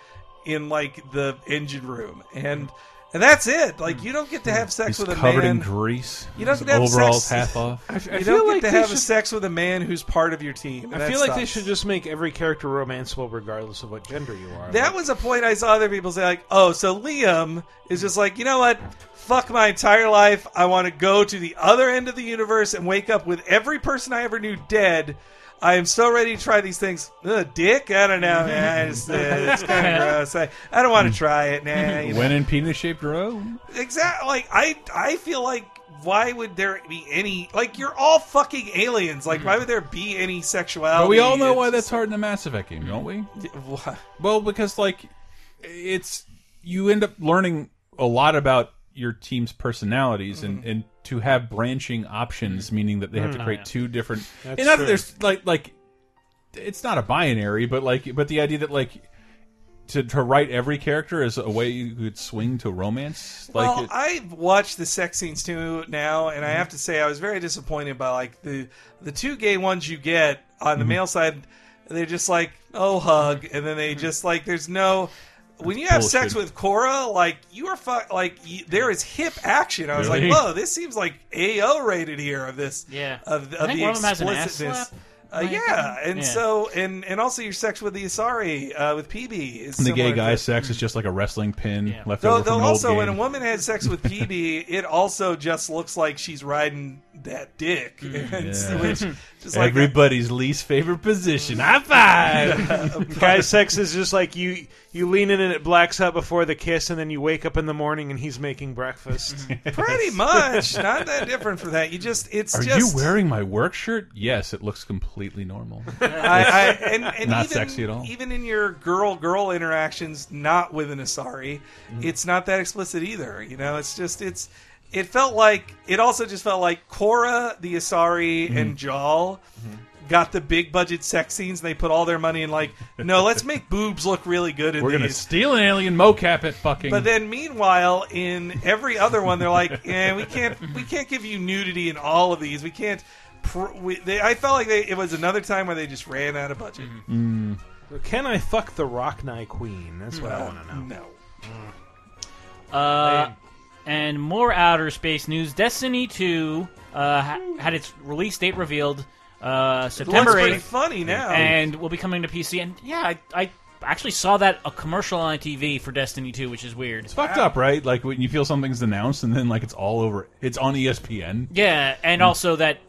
in like the engine room, and and that's it. Like you don't get to hmm. have sex He's with a covered man in grease. You don't His get to have overalls sex. half off. I- I you feel don't like get to they have should- sex with a man who's part of your team. I That feel like they sucks. should just make every character romanceable regardless of what gender you are. That was a point I saw other people say, like, oh, so Liam is just like, you know what? Fuck my entire life. I want to go to the other end of the universe and wake up with every person I ever knew dead. I am so ready to try these things. Ugh, dick? I don't know. man. It's, uh, it's kind of gross. I, I don't want to try it. Nah, you know. When in penis shaped row. Exactly. Like I, I feel like why would there be any like you're all fucking aliens? Like why would there be any sexuality? But we all know It's- why that's hard in the Mass Effect game, don't we? Why? Well, because like it's you end up learning a lot about your team's personalities and, Mm-hmm. and to have branching options, meaning that they have to Mm. create two different. That's and not that true. there's like like it's not a binary, but like but the idea that like to to write every character as a way you could swing to romance, like well, it- I've watched the sex scenes too now, and I Mm-hmm. have to say I was very disappointed by like the the two gay ones you get on the Mhm. male side. They're just like oh hug, and then they just like there's no. When you have sex with Cora, like you are fu- like you, there is hip action. I was Really? like, whoa, this seems like AO rated here of this. Yeah. of, I of think the one of them has an ass explicitness. slap. Uh, yeah, be. and Yeah. so and and also your sex with the Asari uh, with Peebee is and the gay guy to- sex is just like a wrestling pin left Though, over from though an old also, when a woman has sex with Peebee, it also just looks like she's riding that dick. And Yeah. which, just like Everybody's least favorite position. High five. Guy sex is just like you you lean in and it blacks out before the kiss, and then you wake up in the morning and he's making breakfast. pretty much not that different for that. You just it's Are just you wearing my work shirt? Yes, it looks completely normal. I, I, and, and not even, sexy at all. Even in your girl girl interactions, not with an Asari, Mm-hmm. it's not that explicit either. You know, it's just it's. It felt like it also just felt like Cora, the Asari, Mm-hmm. and Jaal got the big budget sex scenes. And they put all their money in like, no, let's make boobs look really good in We're gonna steal an alien mocap at fucking. But then, meanwhile, in every other one, they're like, "Yeah, we can't, we can't give you nudity in all of these. We can't." Pr- we, they, I felt like they, it was another time where they just ran out of budget. Mm. So can I fuck the Rachni Queen? That's what I want to know. No. Uh, and more outer space news. Destiny 2 uh, ha- had its release date revealed uh, September looks pretty 8th. funny now. And will be coming to PC. And yeah, I, I actually saw that a commercial on TV for Destiny 2, which is weird. It's fucked up, right? Like when you feel something's announced and then like it's all over. It's on ESPN. Yeah, and also that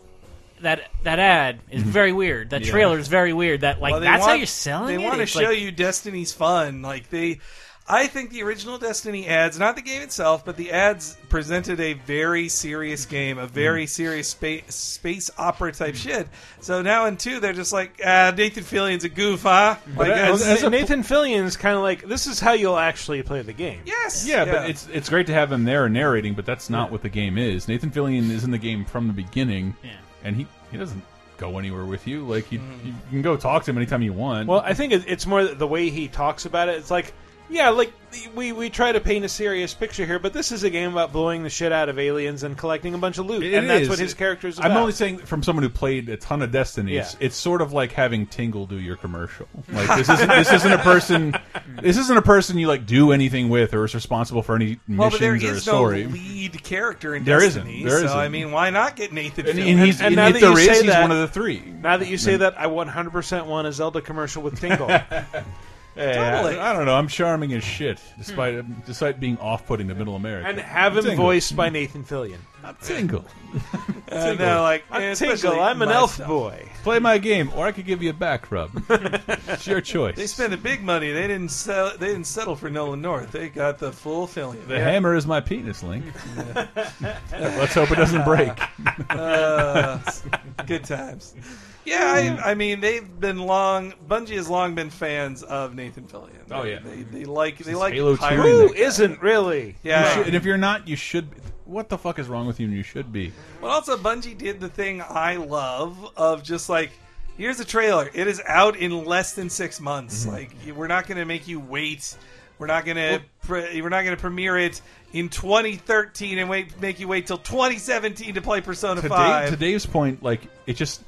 that that ad is very weird. That Yeah. trailer is very weird. That like Well, they that's how want- you're selling They it. want to It's show like- you Destiny's fun. Like they, I think the original Destiny ads, not the game itself, but the ads presented a very serious game, a very Mm. serious space space opera type shit. So now in two, they're just like, ah, Nathan Fillion's a goof, huh? Like, But that's- as, Nathan Fillion's kind of like this is how you'll actually play the game. Yes. Yeah, but it's it's great to have him there narrating, but that's not what the game is. Nathan Fillion is in the game from the beginning, Yeah. and he he doesn't go anywhere with you. Like you, you can go talk to him anytime you want. Well, I think it's more the way he talks about it. It's like, yeah, like we we try to paint a serious picture here, but this is a game about blowing the shit out of aliens and collecting a bunch of loot, It and that's is. what his character is about. I'm only saying from someone who played a ton of Destinies. Yeah. It's sort of like having Tingle do your commercial. Like this isn't this isn't a person. This isn't a person you like do anything with or is responsible for any missions Well, but there or a is no story. lead character in There isn't. Destiny. There so isn't. I mean, why not get Nathan? And- Fillion? and he's- and now if that there you is, say he's that- one of the three. Now that you say Then- that, I 100% want a Zelda commercial with Tingle. Hey, Totally. I, I don't know. I'm charming as shit, despite despite being off-putting to Middle America. and have him Tingle. voiced by Nathan Fillion. Tingle. Uh, no, like I'm especially Tingle. I'm an elf boy. Play my game, or I could give you a back rub. it's your choice. They spent the big money. They didn't sell. They didn't settle for Nolan North. They got the full Fillion. The hammer is my penis, Link. Let's hope it doesn't break. Uh, good times. Yeah, I, I mean they've been long. Bungie has long been fans of Nathan Fillion. Oh, yeah. they, they like they Since like Halo 2. hiring Who that guy. isn't really? Yeah, should- and if you're not, you should. Be. What the fuck is wrong with you? And you should be. But also, Bungie did the thing I love of just like, here's a trailer. It is out in less than six months. Mm-hmm. Like, we're not going to make you wait. We're not going to. Pre- we're not going to premiere it in 2013 and wait make you wait till 2017 to play Persona To, 5. Dave, to Dave's point, like it just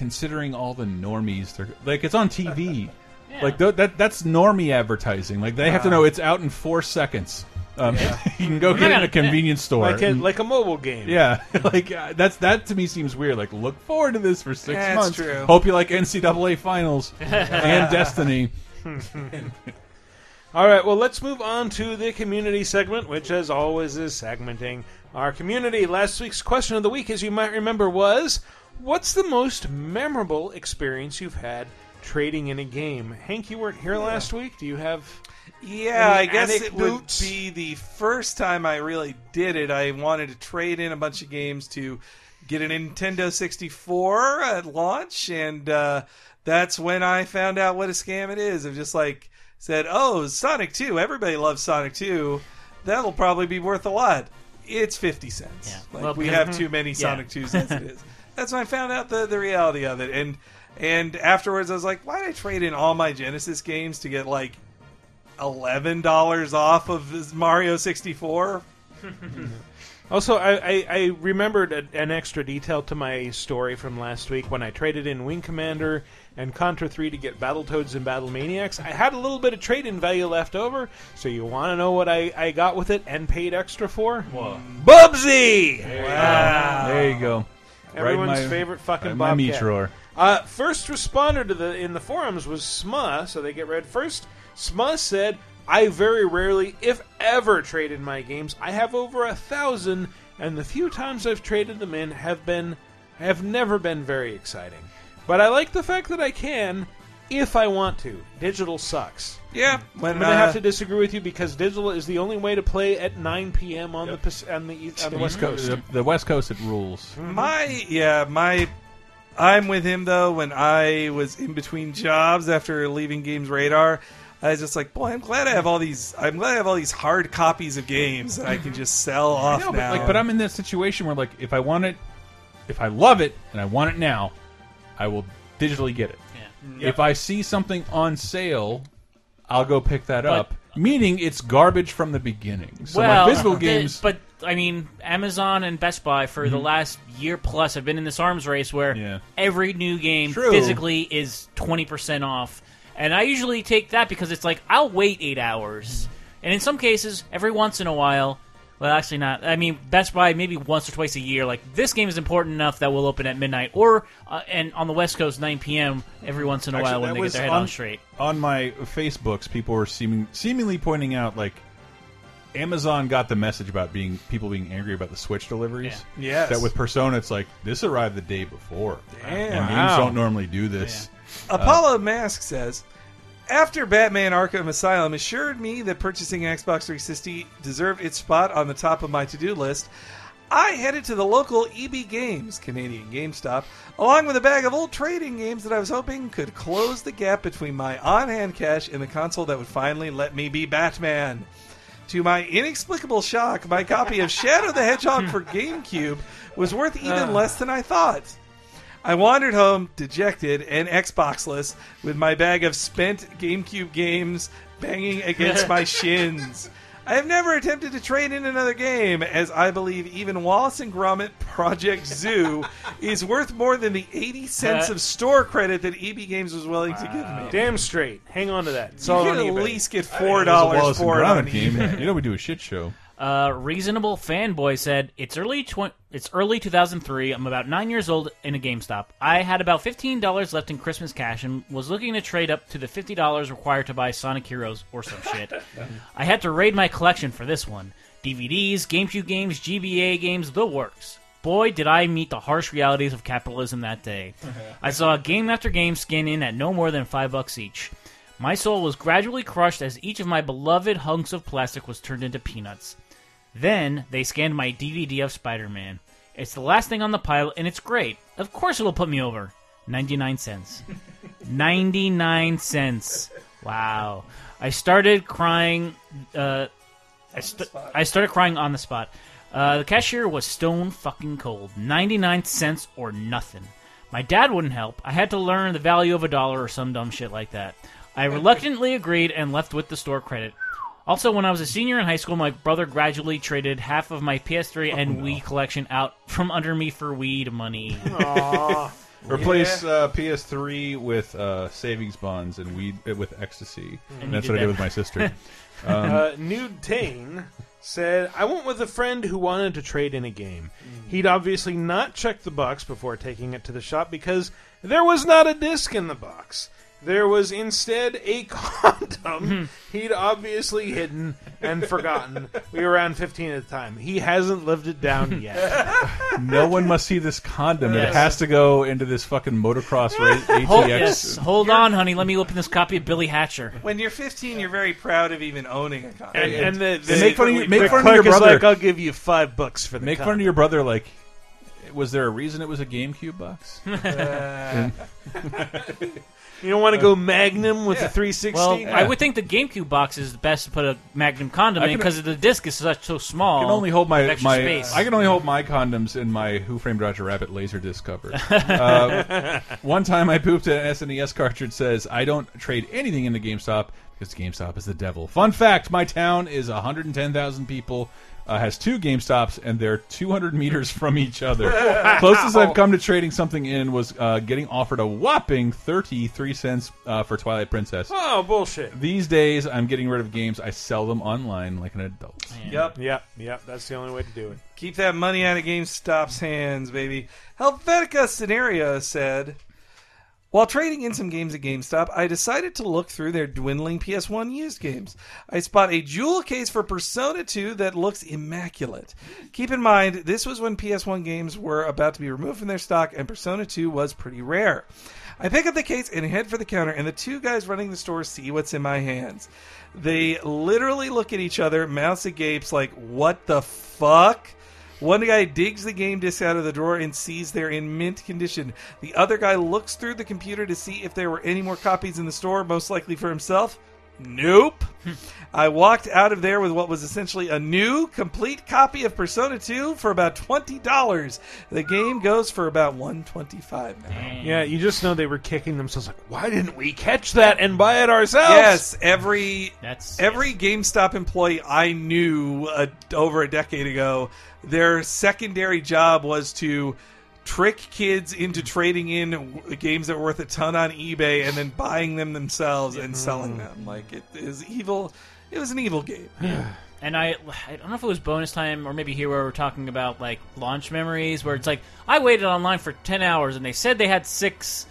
considering all the normies, they're like it's on TV. Like th that that's normie advertising. Like they have to know it's out in four seconds. Um, you can go I'm get it not in a convenience store. Like a, and- like a mobile game. yeah, like uh, that's that to me seems weird. Like look forward to this for six Yeah, months. true. Hope you like NCAA finals and Destiny. All right, well, let's move on to the community segment, which, as always, is segmenting our community. Last week's question of the week, as you might remember, was What's the most memorable experience you've had trading in a game? Hank, you weren't here last week. Do you have. Yeah, I guess it would be the first time I really did it. I wanted to trade in a bunch of games to get a Nintendo 64 at launch, and uh, that's when I found out what a scam it is. Of just like said, "Oh, Sonic 2. Everybody loves Sonic 2. That'll probably be worth a lot. It's 50 cents. Like Well, we have too many Yeah. Sonic 2s as it is." That's when I found out the the reality of it, and and afterwards I was like, "Why did I trade in all my Genesis games to get like?" eleven dollars off of this Mario sixty four. Also, I, I, I remembered a, an extra detail to my story from last week when I traded in Wing Commander and Contra 3 to get Battletoads and Battle Maniacs. I had a little bit of trade in value left over, so you want to know what I, I got with it and paid extra for? Bubsy! Wow. There you go. Everyone's Right my- favorite fucking right my meat drawer. Uh, first responder to the in the forums was Sma, so they get read first. Sma said, "I very rarely, if ever, trade in my games. I have over a thousand, and the few times I've traded them in have been have never been very exciting. But I like the fact that I can, if I want to. Digital sucks. Yeah, when, I'm gonna uh, have to disagree with you because digital is the only way to play at 9 p.m. on the on the east, on the west coast. The, the West Coast, it rules. My yeah, my I'm with him though. When I was in between jobs after leaving GamesRadar, I was just like, boy, I'm glad I have all these. I'm glad I have all these hard copies of games that I can just sell off know, but, now. like, but I'm in this situation where, like, if I want it, if I love it and I want it now, I will digitally get it. Yeah. If I see something on sale, I'll go pick that But- up. Meaning it's garbage from the beginning. So well, my physical games. but I mean, Amazon and Best Buy for the Mhm. last year plus have been in this arms race where Yeah. every new game True. physically is twenty percent off, and I usually take that because it's like I'll wait eight hours, and in some cases, every once in a while. Well, actually, not. I mean, Best Buy maybe once or twice a year. Like this game is important enough that we'll open at midnight, or uh, and on the West Coast, nine p.m. every once in a Actually, while when that they get was their head on, on straight. On my Facebooks, people were seeming, seemingly pointing out like Amazon got the message about being people being angry about the Switch deliveries. Yeah. Yes. That with Persona, it's like this arrived the day before, Damn. and games don't normally do this. Apollo Mask says, after Batman Arkham Asylum assured me that purchasing an Xbox 360 deserved its spot on the top of my to-do list, I headed to the local EB Games, Canadian GameStop, along with a bag of old trading games that I was hoping could close the gap between my on-hand cash and the console that would finally let me be Batman. To my inexplicable shock, my copy of Shadow the Hedgehog for GameCube was worth even Uh. less than I thought. I wandered home, dejected and Xboxless, with my bag of spent GameCube games banging against my shins. I have never attempted to trade in another game, as I believe even Wallace and Gromit Project Zoo is worth more than the 80 cents of store credit that EB Games was willing to give me. Damn straight. Hang on to that. It's You all could on at eBay. least get I didn't know $4 it was a Wallace and for it on Gromit game. eBay. You know we do a shit show. Uh, reasonable fanboy said it's early tw- it's early 2003. I'm about nine years old in a GameStop. I had about fifteen dollars left in Christmas cash and was looking to trade up to the fifty dollars required to buy Sonic Heroes or some shit. I had to raid my collection for this one: DVDs, GameCube games, GBA games, the works. Boy, did I meet the harsh realities of capitalism that day. I saw game after game skin in at no more than five bucks each. My soul was gradually crushed as each of my beloved hunks of plastic was turned into peanuts. Then they scanned my DVD of Spider Man. It's the last thing on the pile, and it's great. Of course, it'll put me over. 99 cents. 99 cents. Wow. I started crying. Uh, I, st- I started crying on the spot. Uh, the cashier was stone fucking cold. 99 cents or nothing. My dad wouldn't help. I had to learn the value of a dollar or some dumb shit like that. I reluctantly agreed and left with the store credit. Also, when I was a senior in high school, my brother gradually traded half of my PS3 and Wii collection out from under me for weed money. Replace uh, PS3 with uh, savings bonds and weed uh, with ecstasy. And And that's did what I did with my sister. Um, uh, Nude Tane said, I went with a friend who wanted to trade in a game. He'd obviously not checked the box before taking it to the shop because there was not a disc in the box. There was instead a condom he'd obviously hidden and forgotten. We were around 15 at the time. He hasn't lived it down yet. no one must see this condom. It has to go into this fucking motocross race ATX. Hold, yes, hold on, honey. Let me open this copy of Billy Hatcher. When you're 15, you're very proud of even owning a condom. And, and the, the, And make fun of you- make the fun of your clerk is brother. like, I'll give you five bucks for the Make fun condom." of your brother. Like, was there a reason it was a GameCube box? Uh, You don't want to go Magnum with the 360? Well, I would think the GameCube box is the best to put a Magnum condom I in can- because the disc is such so small. I can only hold my with extra my. space. I can only hold my condoms in my Who Framed Roger Rabbit laser disc cover. uh, one time I pooped an SNES cartridge. Says I don't trade anything into GameStop because GameStop is the devil. Fun fact: My town is 110,000 people. Uh, has two GameStops and they're 200 meters from each other. Closest I've come to trading something in was uh, getting offered a whopping 33 cents uh, for Twilight Princess. Oh, bullshit. These days, I'm getting rid of games. I sell them online like an adult. Yep. Yep, yep. That's the only way to do it. Keep that money out of GameStop's hands, baby. Helvetica Scenario said, while trading in some games at GameStop, I decided to look through their dwindling PS1 used games. I spot a jewel case for Persona 2 that looks immaculate. Keep in mind, this was when PS1 games were about to be removed from their stock, and Persona 2 was pretty rare. I pick up the case and head for the counter, and the two guys running the store see what's in my hands. They literally look at each other, mouths agapes, like, what the fuck? One guy digs the game disc out of the drawer and sees they're in mint condition. The other guy looks through the computer to see if there were any more copies in the store, most likely for himself. Nope. I walked out of there with what was essentially a new, complete copy of Persona 2 for about twenty dollars. The game goes for about one twenty-five now. Yeah, you just know they were kicking themselves like, why didn't we catch that and buy it ourselves? Yes, every That's every GameStop employee I knew uh, over a decade ago, their secondary job was to trick kids into trading in w- games that were worth a ton on eBay and then buying them themselves and selling them. Like it is evil. It was an evil game. And I, I don't know if it was bonus time or maybe here where we're talking about like launch memories, where it's like I waited online for ten hours and they said they had six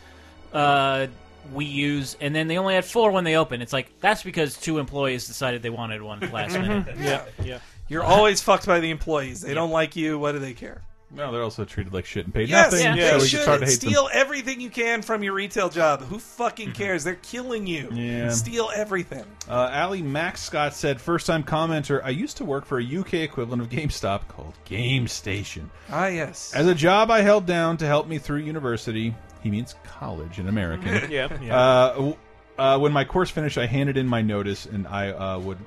uh, Wii U's and then they only had four when they opened. It's like that's because two employees decided they wanted one last minute. yeah, yeah. You're always fucked by the employees. They don't like you. What do they care? No, they're also treated like shit and paid Yes, nothing. they so we should just start to hate steal them. everything you can from your retail job. Who fucking cares? They're killing you. Yeah. Steal everything. Uh, Ali Max Scott said, first time commenter, I used to work for a UK equivalent of GameStop called Game Station. Ah, yes. As a job I held down to help me through university, he means college in American. Yeah, yeah. Uh, w- uh, when my course finished, I handed in my notice, and I uh, would,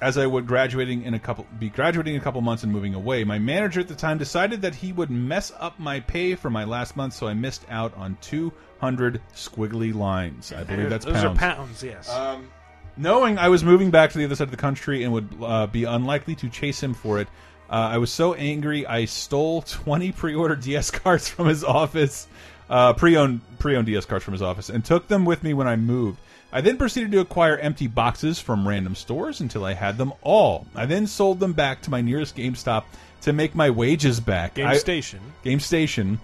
as I would graduating in a couple, be graduating in a couple months and moving away. My manager at the time decided that he would mess up my pay for my last month, so I missed out on 200 squiggly lines. I believe that's Those pounds. are pounds, yes. Um, knowing I was moving back to the other side of the country and would uh, be unlikely to chase him for it, uh, I was so angry I stole 20 pre-ordered DS cards from his office, uh, pre-owned pre-owned DS cards from his office, and took them with me when I moved. I then proceeded to acquire empty boxes from random stores until I had them all. I then sold them back to my nearest GameStop to make my wages back. Game I- Station. Game Station.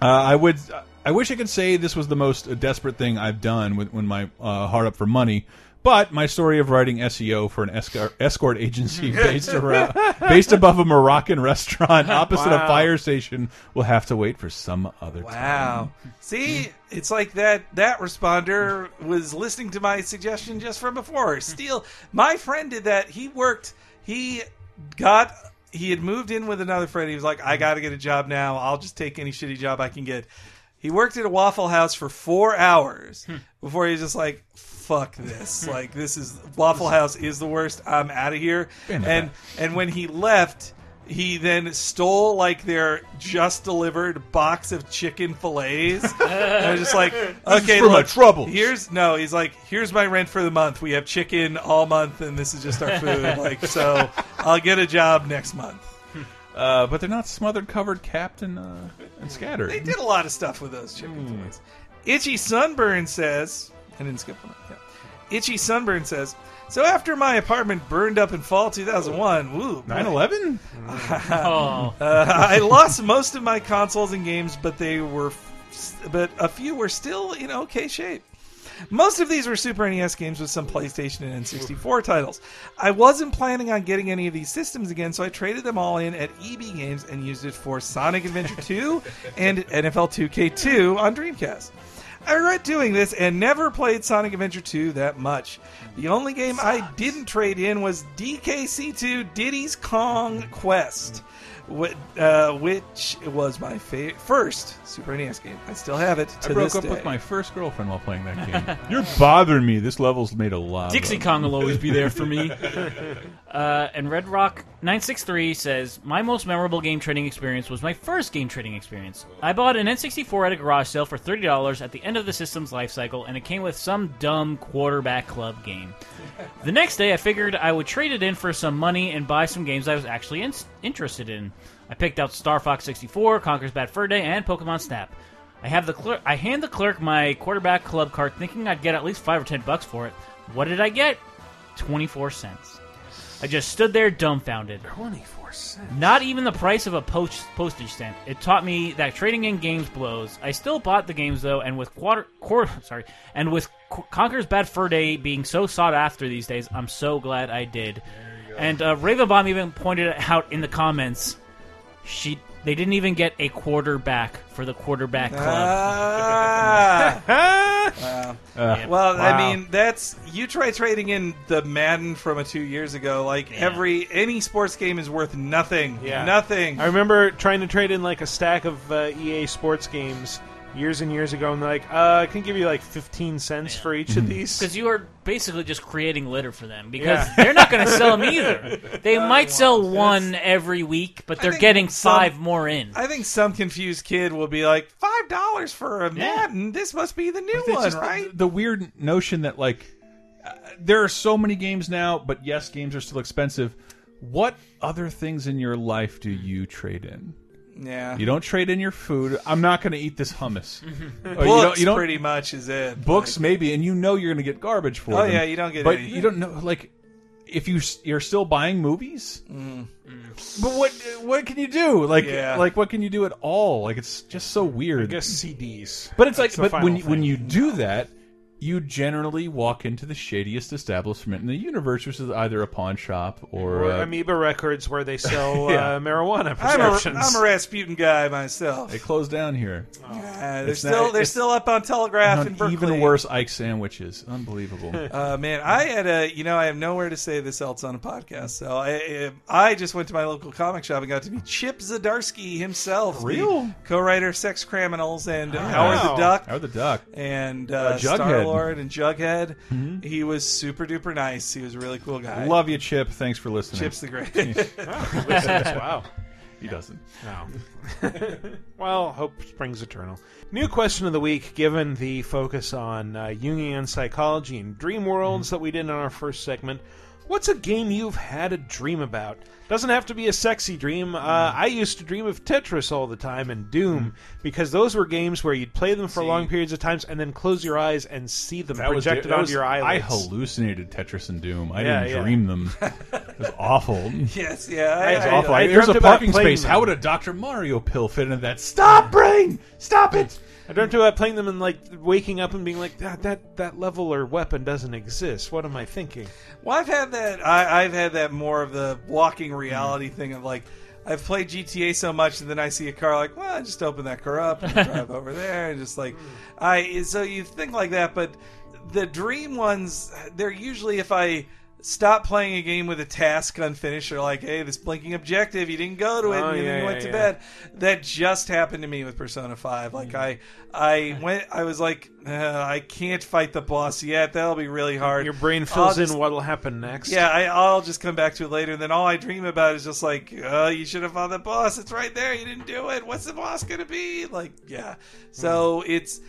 Uh, I would. I wish I could say this was the most desperate thing I've done with, when my uh, hard up for money. But my story of writing SEO for an escort, escort agency based around, based above a Moroccan restaurant opposite a fire station will have to wait for some other time. Wow. See, it's like that that responder was listening to my suggestion just from before. Steal. My friend did that. He worked he got he had moved in with another friend. He was like, I mm-hmm. got to get a job now. I'll just take any shitty job I can get. He worked at a Waffle House for 4 hours hmm. before he was just like fuck this. like this is Waffle House is the worst. I'm out of here. And and when he left, he then stole like their just delivered box of chicken fillets. and I was just like, okay, for my look, troubles. Here's no. He's like, here's my rent for the month. We have chicken all month, and this is just our food. like, so I'll get a job next month. Uh, but they're not smothered, covered, capped, and, uh, and scattered. They did a lot of stuff with those chicken fillets. Itchy Sunburn says, I didn't skip one. Yeah. Itchy Sunburn says, so after my apartment burned up in fall 2001, woo, 9/11? Oh. uh, I lost most of my consoles and games, but they were, but a few were still in okay shape. Most of these were Super NES games with some PlayStation and N64 titles. I wasn't planning on getting any of these systems again, so I traded them all in at EB Games and used it for Sonic Adventure 2 and NFL 2K2 on Dreamcast. I regret doing this and never played Sonic Adventure 2 that much. The only game I didn't trade in was DKC2 Diddy's Kong Quest, whi- uh, which was my fa- first Super NES game. I still have it to I broke this up day. with my first girlfriend while playing that game. You're bothering me. This level's made a lot. Dixie of- Kong will always be there for me. uh, and Red Rock 963 says, My most memorable game trading experience was my first game trading experience. I bought an N64 at a garage sale for $30 at the end of the system's life cycle, and it came with some dumb quarterback club game. The next day, I figured I would trade it in for some money and buy some games I was actually in- interested in. I picked out Star Fox 64, Conker's Bad Fur Day, and Pokemon Snap. I have the clerk. I hand the clerk my quarterback club card, thinking I'd get at least five or ten bucks for it. What did I get? Twenty-four cents. I just stood there dumbfounded. Cents. Not even the price of a post- postage stamp. It taught me that trading in games blows. I still bought the games though, and with quarter, quarter sorry, and with Qu- Conker's Bad Fur Day being so sought after these days, I'm so glad I did. And uh, Ravenbaum even pointed it out in the comments, she they didn't even get a quarterback for the quarterback club. Ah. wow. Uh, well, I mean, that's you try trading in the Madden from a two years ago. Like every any sports game is worth nothing. Yeah. Nothing. I remember trying to trade in like a stack of uh, EA sports games years and years ago, and they're like, uh, I can give you like 15 cents for each of these. Because you are basically just creating litter for them because Yeah. they're not going to sell them either. They might sell one every week, but they're think getting some- five more in. I think some confused kid will be like, five dollars for a Madden. This must be the new It's one, just the- right? The, weird notion that like uh, there are so many games now, but yes, games are still expensive. What other things in your life do you trade in? Yeah. You don't trade in your food. I'm not going to eat this hummus. Or Books oh, you don't, you don't, pretty much is it. Books maybe, and you know you're going to get garbage for it. Oh, them. yeah, you don't get But anything. you don't know like if you s- you're still buying movies. Mm. But what what can you do? Like Yeah. like what can you do at all? Like it's just so weird. I guess CDs. But it's like, That's the but final when you, when thing. you do that, you generally walk into the shadiest establishment in the universe, which is either a pawn shop or, Or uh, Amoeba Records, where they sell Yeah. uh, marijuana I'm a, prescriptions. I'm a Rasputin guy myself. they closed down here. Yeah, they're It's still not- they're still up on Telegraph on in Berkeley. even worse Ike sandwiches. Unbelievable. Uh, man, I had a you know I have nowhere to say this else on a podcast, so I I just went to my local comic shop and got to meet Chip Zdarsky himself, real? co-writer Sex Criminals and Wow. Howard the Duck, Howard the Duck. and Uh, uh, Jughead. Star Lord and Jughead. Mhm. He was super duper nice. He was a really cool guy. Love you, Chip. Thanks for listening. Chip's the great. He. Wow. He doesn't. No. well, hope springs eternal. New question of the week, given the focus on uh, Jungian psychology and dream worlds that we did in our first segment. What's a game you've had a dream about? Doesn't have to be a sexy dream. Uh, I used to dream of Tetris all the time and Doom because those were games where you'd play them for long periods of times and then close your eyes and see them That was, projected that onto was- your eyelids. I hallucinated Tetris and Doom. I Yeah, didn't yeah. dream them. It was awful. yes, yeah, It was I- awful. I There's dreamt a about parking playing space. them. How would a Dr. Mario pill fit into that? Stop, brain! Stop it! I dreamt about playing them and like waking up and being like that that that level or weapon doesn't exist. What am I thinking? Well, I've had that. I, I've had that more of the walking reality hmm. thing of like, I've played GTA so much, and then I see a car like, well, I just open that car up and drive over there, and just like, hmm. I. So you think like that, but the dream ones, they're usually if I stop playing a game with a task unfinished, or like, hey, this blinking objective, you didn't go to it, Oh, and yeah, then you went yeah, to yeah. bed. That just happened to me with Persona Five. Like I, I went, I was like, uh, I can't fight the boss yet. That'll be really hard. Your brain fills just- in what'll happen next. yeah, I, I'll just come back to it later. And then all I dream about is just like, uh, you should have fought the boss. It's right there. You didn't do it. What's the boss gonna be? Like, yeah. So it's,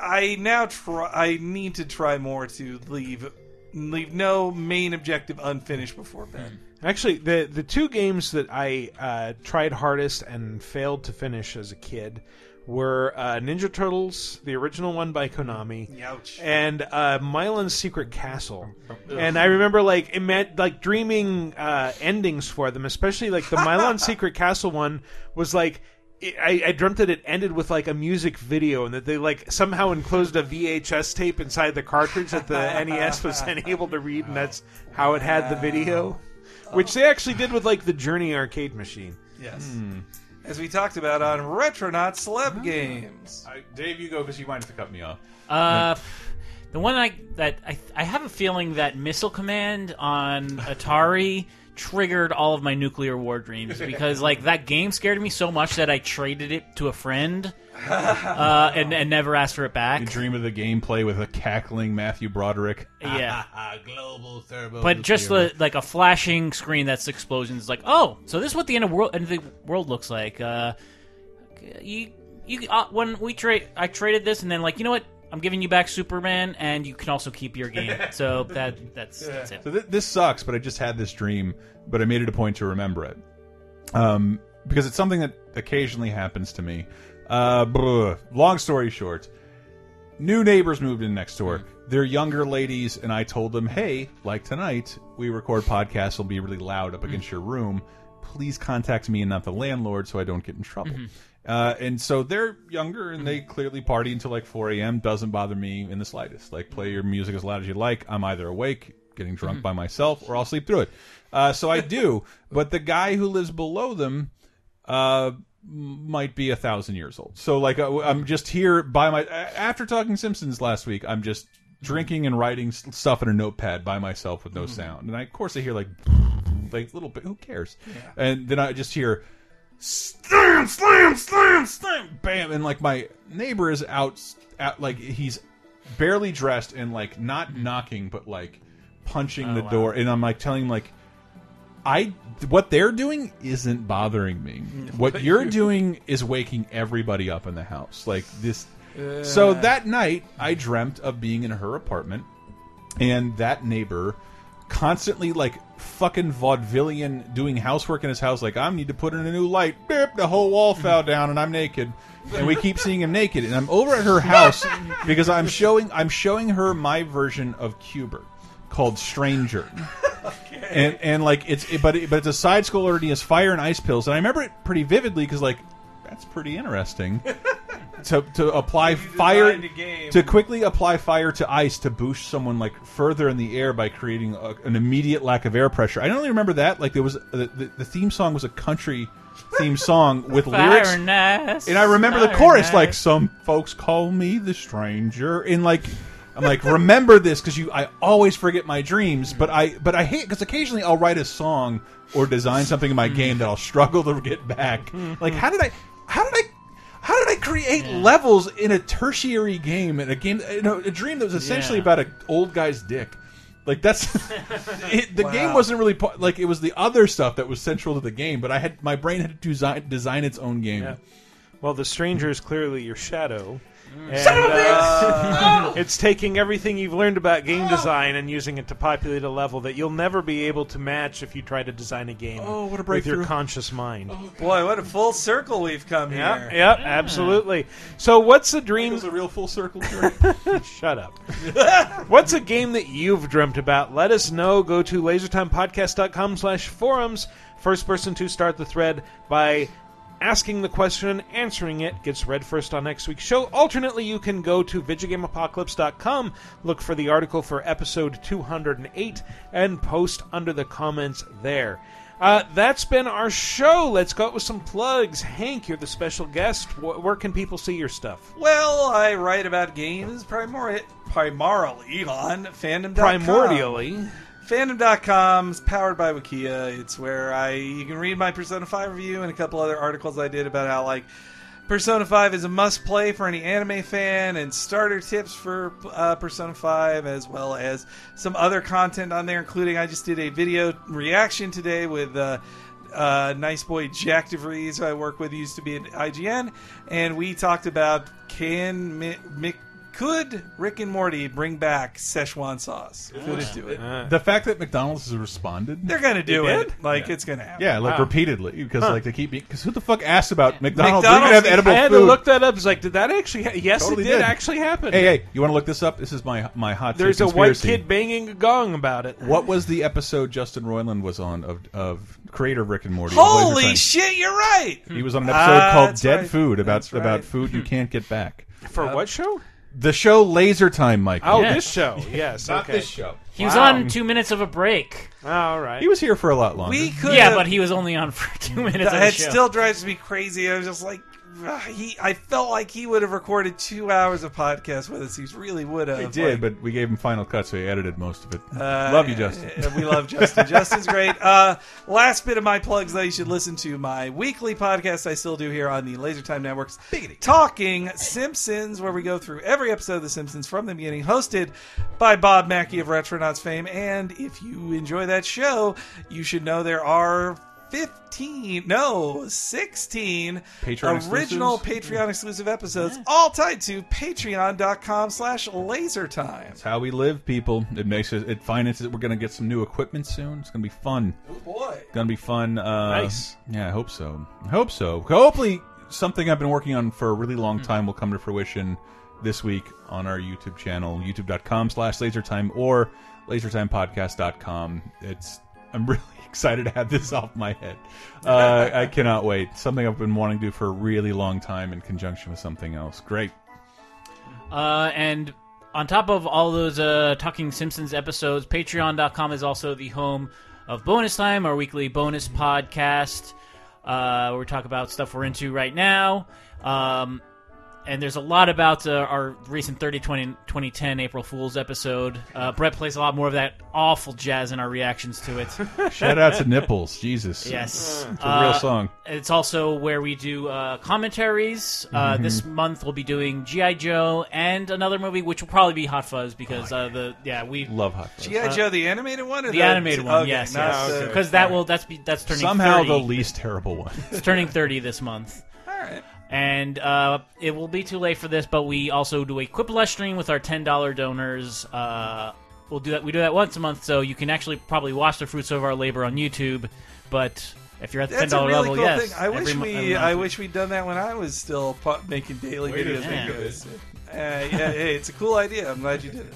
I now try. I need to try more to leave, leave no main objective unfinished before bed. Actually, the the two games that I uh, tried hardest and failed to finish as a kid were uh, Ninja Turtles, the original one by Konami, Ouch. and uh, Milon's Secret Castle. And I remember like ima- like dreaming uh, endings for them, especially like the Mylan Secret Castle one was like. I, I dreamt that it ended with like a music video and that they like somehow enclosed a VHS tape inside the cartridge that the NES was then able to read, and that's how it had the video, which they actually did with like the Journey arcade machine. Yes. As we talked about on Retronaut Celeb Games. Dave, you go because you might have to cut me off. Uh, the one I that I I have a feeling that Missile Command on Atari triggered all of my nuclear war dreams because like that game scared me so much that I traded it to a friend uh, and and never asked for it back. You dream of the gameplay with a cackling Matthew Broderick. Yeah. Global turbo. But just the like a flashing screen that's explosions like oh so this is what the end of world end of the world looks like. Uh, you you uh, when we trade I traded this and then like you know what I'm giving you back Superman and you can also keep your game. So that that's, that's it. So th- this sucks, but I just had this dream, but I made it a point to remember it. Um, because it's something that occasionally happens to me. Uh, bruh. long story short, new neighbors moved in next door. They're younger ladies, and I told them, hey, like tonight, we record podcasts, will be really loud up against your room. Please contact me and not the landlord so I don't get in trouble. Uh, and so they're younger and they clearly party until like 4 a.m. Doesn't bother me in the slightest. Like, play your music as loud as you like. I'm either awake, getting drunk by myself, or I'll sleep through it. Uh, so I do. but the guy who lives below them uh, might be a thousand years old. So like, uh, I'm just here by my. After talking Simpsons last week, I'm just drinking and writing stuff in a notepad by myself with no sound. And I, of course, I hear like, like little bit. Who cares? And then I just hear slam, slam, slam, slam, bam, and like my neighbor is out, out like he's barely dressed and like not knocking, but like punching Oh, the wow. door, and I'm like telling him like. I what they're doing isn't bothering me. What you're doing is waking everybody up in the house. Like this. So Uh. that night, I dreamt of being in her apartment, and that neighbor constantly like fucking vaudevillian doing housework in his house. Like I need to put in a new light. Beep, the whole wall mm-hmm. fell down, and I'm naked. And we keep seeing him naked. And I'm over at her house because I'm showing I'm showing her my version of Cuber called Stranger. And and like it's it, but it, but it's a side scroller and he has fire and ice pills and I remember it pretty vividly because like that's pretty interesting. To to apply fire to quickly apply fire to ice to boost someone like further in the air by creating a, an immediate lack of air pressure. I don't really remember that. Like there was the, the, the theme song was a country theme song with Fire lyrics. And and I remember the chorus like some folks call me the stranger and like I'm like remember this because you I always forget my dreams but I but I hate because occasionally I'll write a song or design something in my game that I'll struggle to get back. Like how did I how did I how did I create levels in a tertiary game in a game you know a dream that was essentially Yeah. about an old guy's dick like that's it, the game wasn't really like it was the other stuff that was central to the game but I had my brain had to design design its own game Yeah. Well, the stranger is clearly your shadow. And, Son of a uh, bitch! it's taking everything you've learned about game design and using it to populate a level that you'll never be able to match if you try to design a game Oh, what a with breakthrough. your conscious mind. Boy, what a full circle we've come Yeah, here. yep, absolutely. So, what's a dream? a real full circle. Dream? Shut up. what's a game that you've dreamt about? Let us know. Go to lasertimepodcast.com slash forums. First person to start the thread by asking the question, answering it, gets read first on next week's show. Alternately, you can go to VidjagameApocalypse.com, look for the article for episode 208, and post under the comments there. Uh, that's been our show. Let's go out with some plugs. Hank, you're the special guest. Wh- where can people see your stuff? Well, I write about games primor- primarily on fandom.com. Primordially. Fandom.com is powered by Wikia. It's where I you can read my Persona 5 review and a couple other articles I did about how like Persona 5 is a must play for any anime fan and starter tips for uh, Persona 5 as well as some other content on there including I just did a video reaction today with uh, uh, nice boy Jack DeVries who I work with used to be at IGN and we talked about can Mi- Mi- could Rick and Morty bring back Szechuan sauce? Could it do it? the fact that McDonald's has responded They're gonna do They it. did? Like Yeah. it's gonna happen. Yeah, like Wow. repeatedly because Huh. like they keep because who the fuck asked about McDonald's? McDonald's we can have edible I had food. to look that up. It's like, did that actually? Ha- yes, Totally it did, actually happen. Hey, hey, you want to look this up? This is my my hot. take There's a white conspiracy. kid banging a gong about it. What was the episode Justin Roiland was on of of creator of Rick and Morty? of Laser Holy Time? shit, you're right. He was on an episode Ah, called that's Dead right. Food about That's right. about food you can't get back. For what show? The show Laser Time, Mike. Oh, this show. Yes, Not okay. this show. He was Wow. on two minutes of a break. All right. He was here for a lot longer. We could Yeah, have- but he was only on for two minutes. of That the show. still drives me crazy. I was just like, he. I felt like he would have recorded two hours of podcast with us. He really would have. He did, like- but we gave him final cut, so he edited most of it. Uh, Love you, Justin. We love Justin. Justin's great. Uh, last bit of my plugs, though, you should listen to my weekly podcast I still do here on the Laser Time Networks. Talking Simpsons, where we go through every episode of The Simpsons from the beginning, hosted by Bob Mackey of Retronauts fame. And if you enjoy that show, you should know there are 15, no, 16 Patreon original exclusives? Patreon exclusive episodes, all tied to patreon.com slash lasertime. It's how we live, people. It makes it. It finances it. We're gonna get some new equipment soon. It's gonna be fun. Oh, boy. It's gonna be fun. Uh, Nice. Yeah, I hope so. I hope so. Hopefully, something I've been working on for a really long Hmm. time will come to fruition this week on our YouTube channel, youtube.com slash lasertime or lasertimepodcast.com. It's I'm really excited to have this off my head. Uh, I cannot wait. Something I've been wanting to do for a really long time in conjunction with something else. Great. Uh, and on top of all those uh, Talking Simpsons episodes, Patreon.com is also the home of Bonus Time, our weekly bonus podcast, uh, where we talk about stuff we're into right now. Um, and there's a lot about uh, our recent 30 20, 2010 April Fool's episode. Uh, Brett plays a lot more of that awful jazz in our reactions to it. Shout out to Nipples, Jesus. Yes, it's a real Uh, song. It's also where we do uh, commentaries. Uh, Mhm. This month we'll be doing GI Joe and another movie, which will probably be Hot Fuzz because uh, the yeah we Love Hot Fuzz. G.I. Joe, the animated one? Or the, the, animated one, okay, yes, not yes, the- because that will that's be, that's turning Somehow 30. the least terrible one. it's turning thirty this month. All right. And uh, it will be too late for this, but we also do a Quiplash stream with our ten dollar donors. Uh, we'll do that. We do that once a month, so you can actually probably watch the fruits of our labor on YouTube. But if you're at the ten That's a really level, cool yes, thing. I wish mo- we I wish we'd done that when I was still pu- making daily Wait a videos. minute. like. Uh, yeah, hey, it's a cool idea. I'm glad you did it.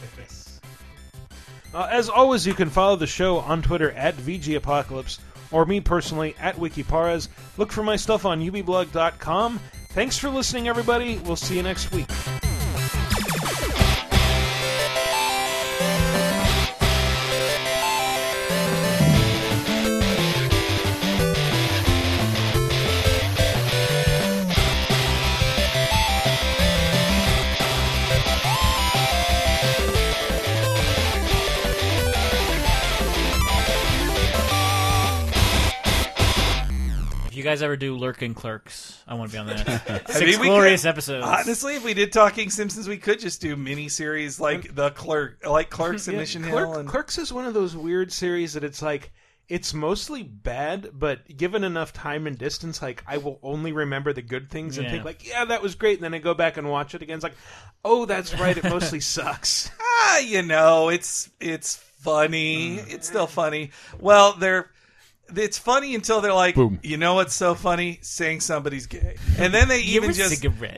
Uh, as always, you can follow the show on Twitter at VGApocalypse or me personally at Wikiparas. Look for my stuff on ubblog.com. Thanks for listening, everybody. We'll see you next week. You guys ever do Lurkin Clerks, I want to be on that. I Six mean, glorious could- episodes. Honestly, if we did Talking Simpsons, we could just do mini series like the Clerk, like Clerks and Yeah, Mission Clerk- Hill. And Clerks is one of those weird series that it's like it's mostly bad, but given enough time and distance, like I will only remember the good things and Yeah. think like, yeah, that was great. And then I go back and watch it again. It's like, oh, that's right. It mostly sucks. ah, you know, it's it's funny. It's still funny. Well, they're. It's funny until they're like, Boom. you know what's so funny? Saying somebody's gay, and then they You're even a just cigarette.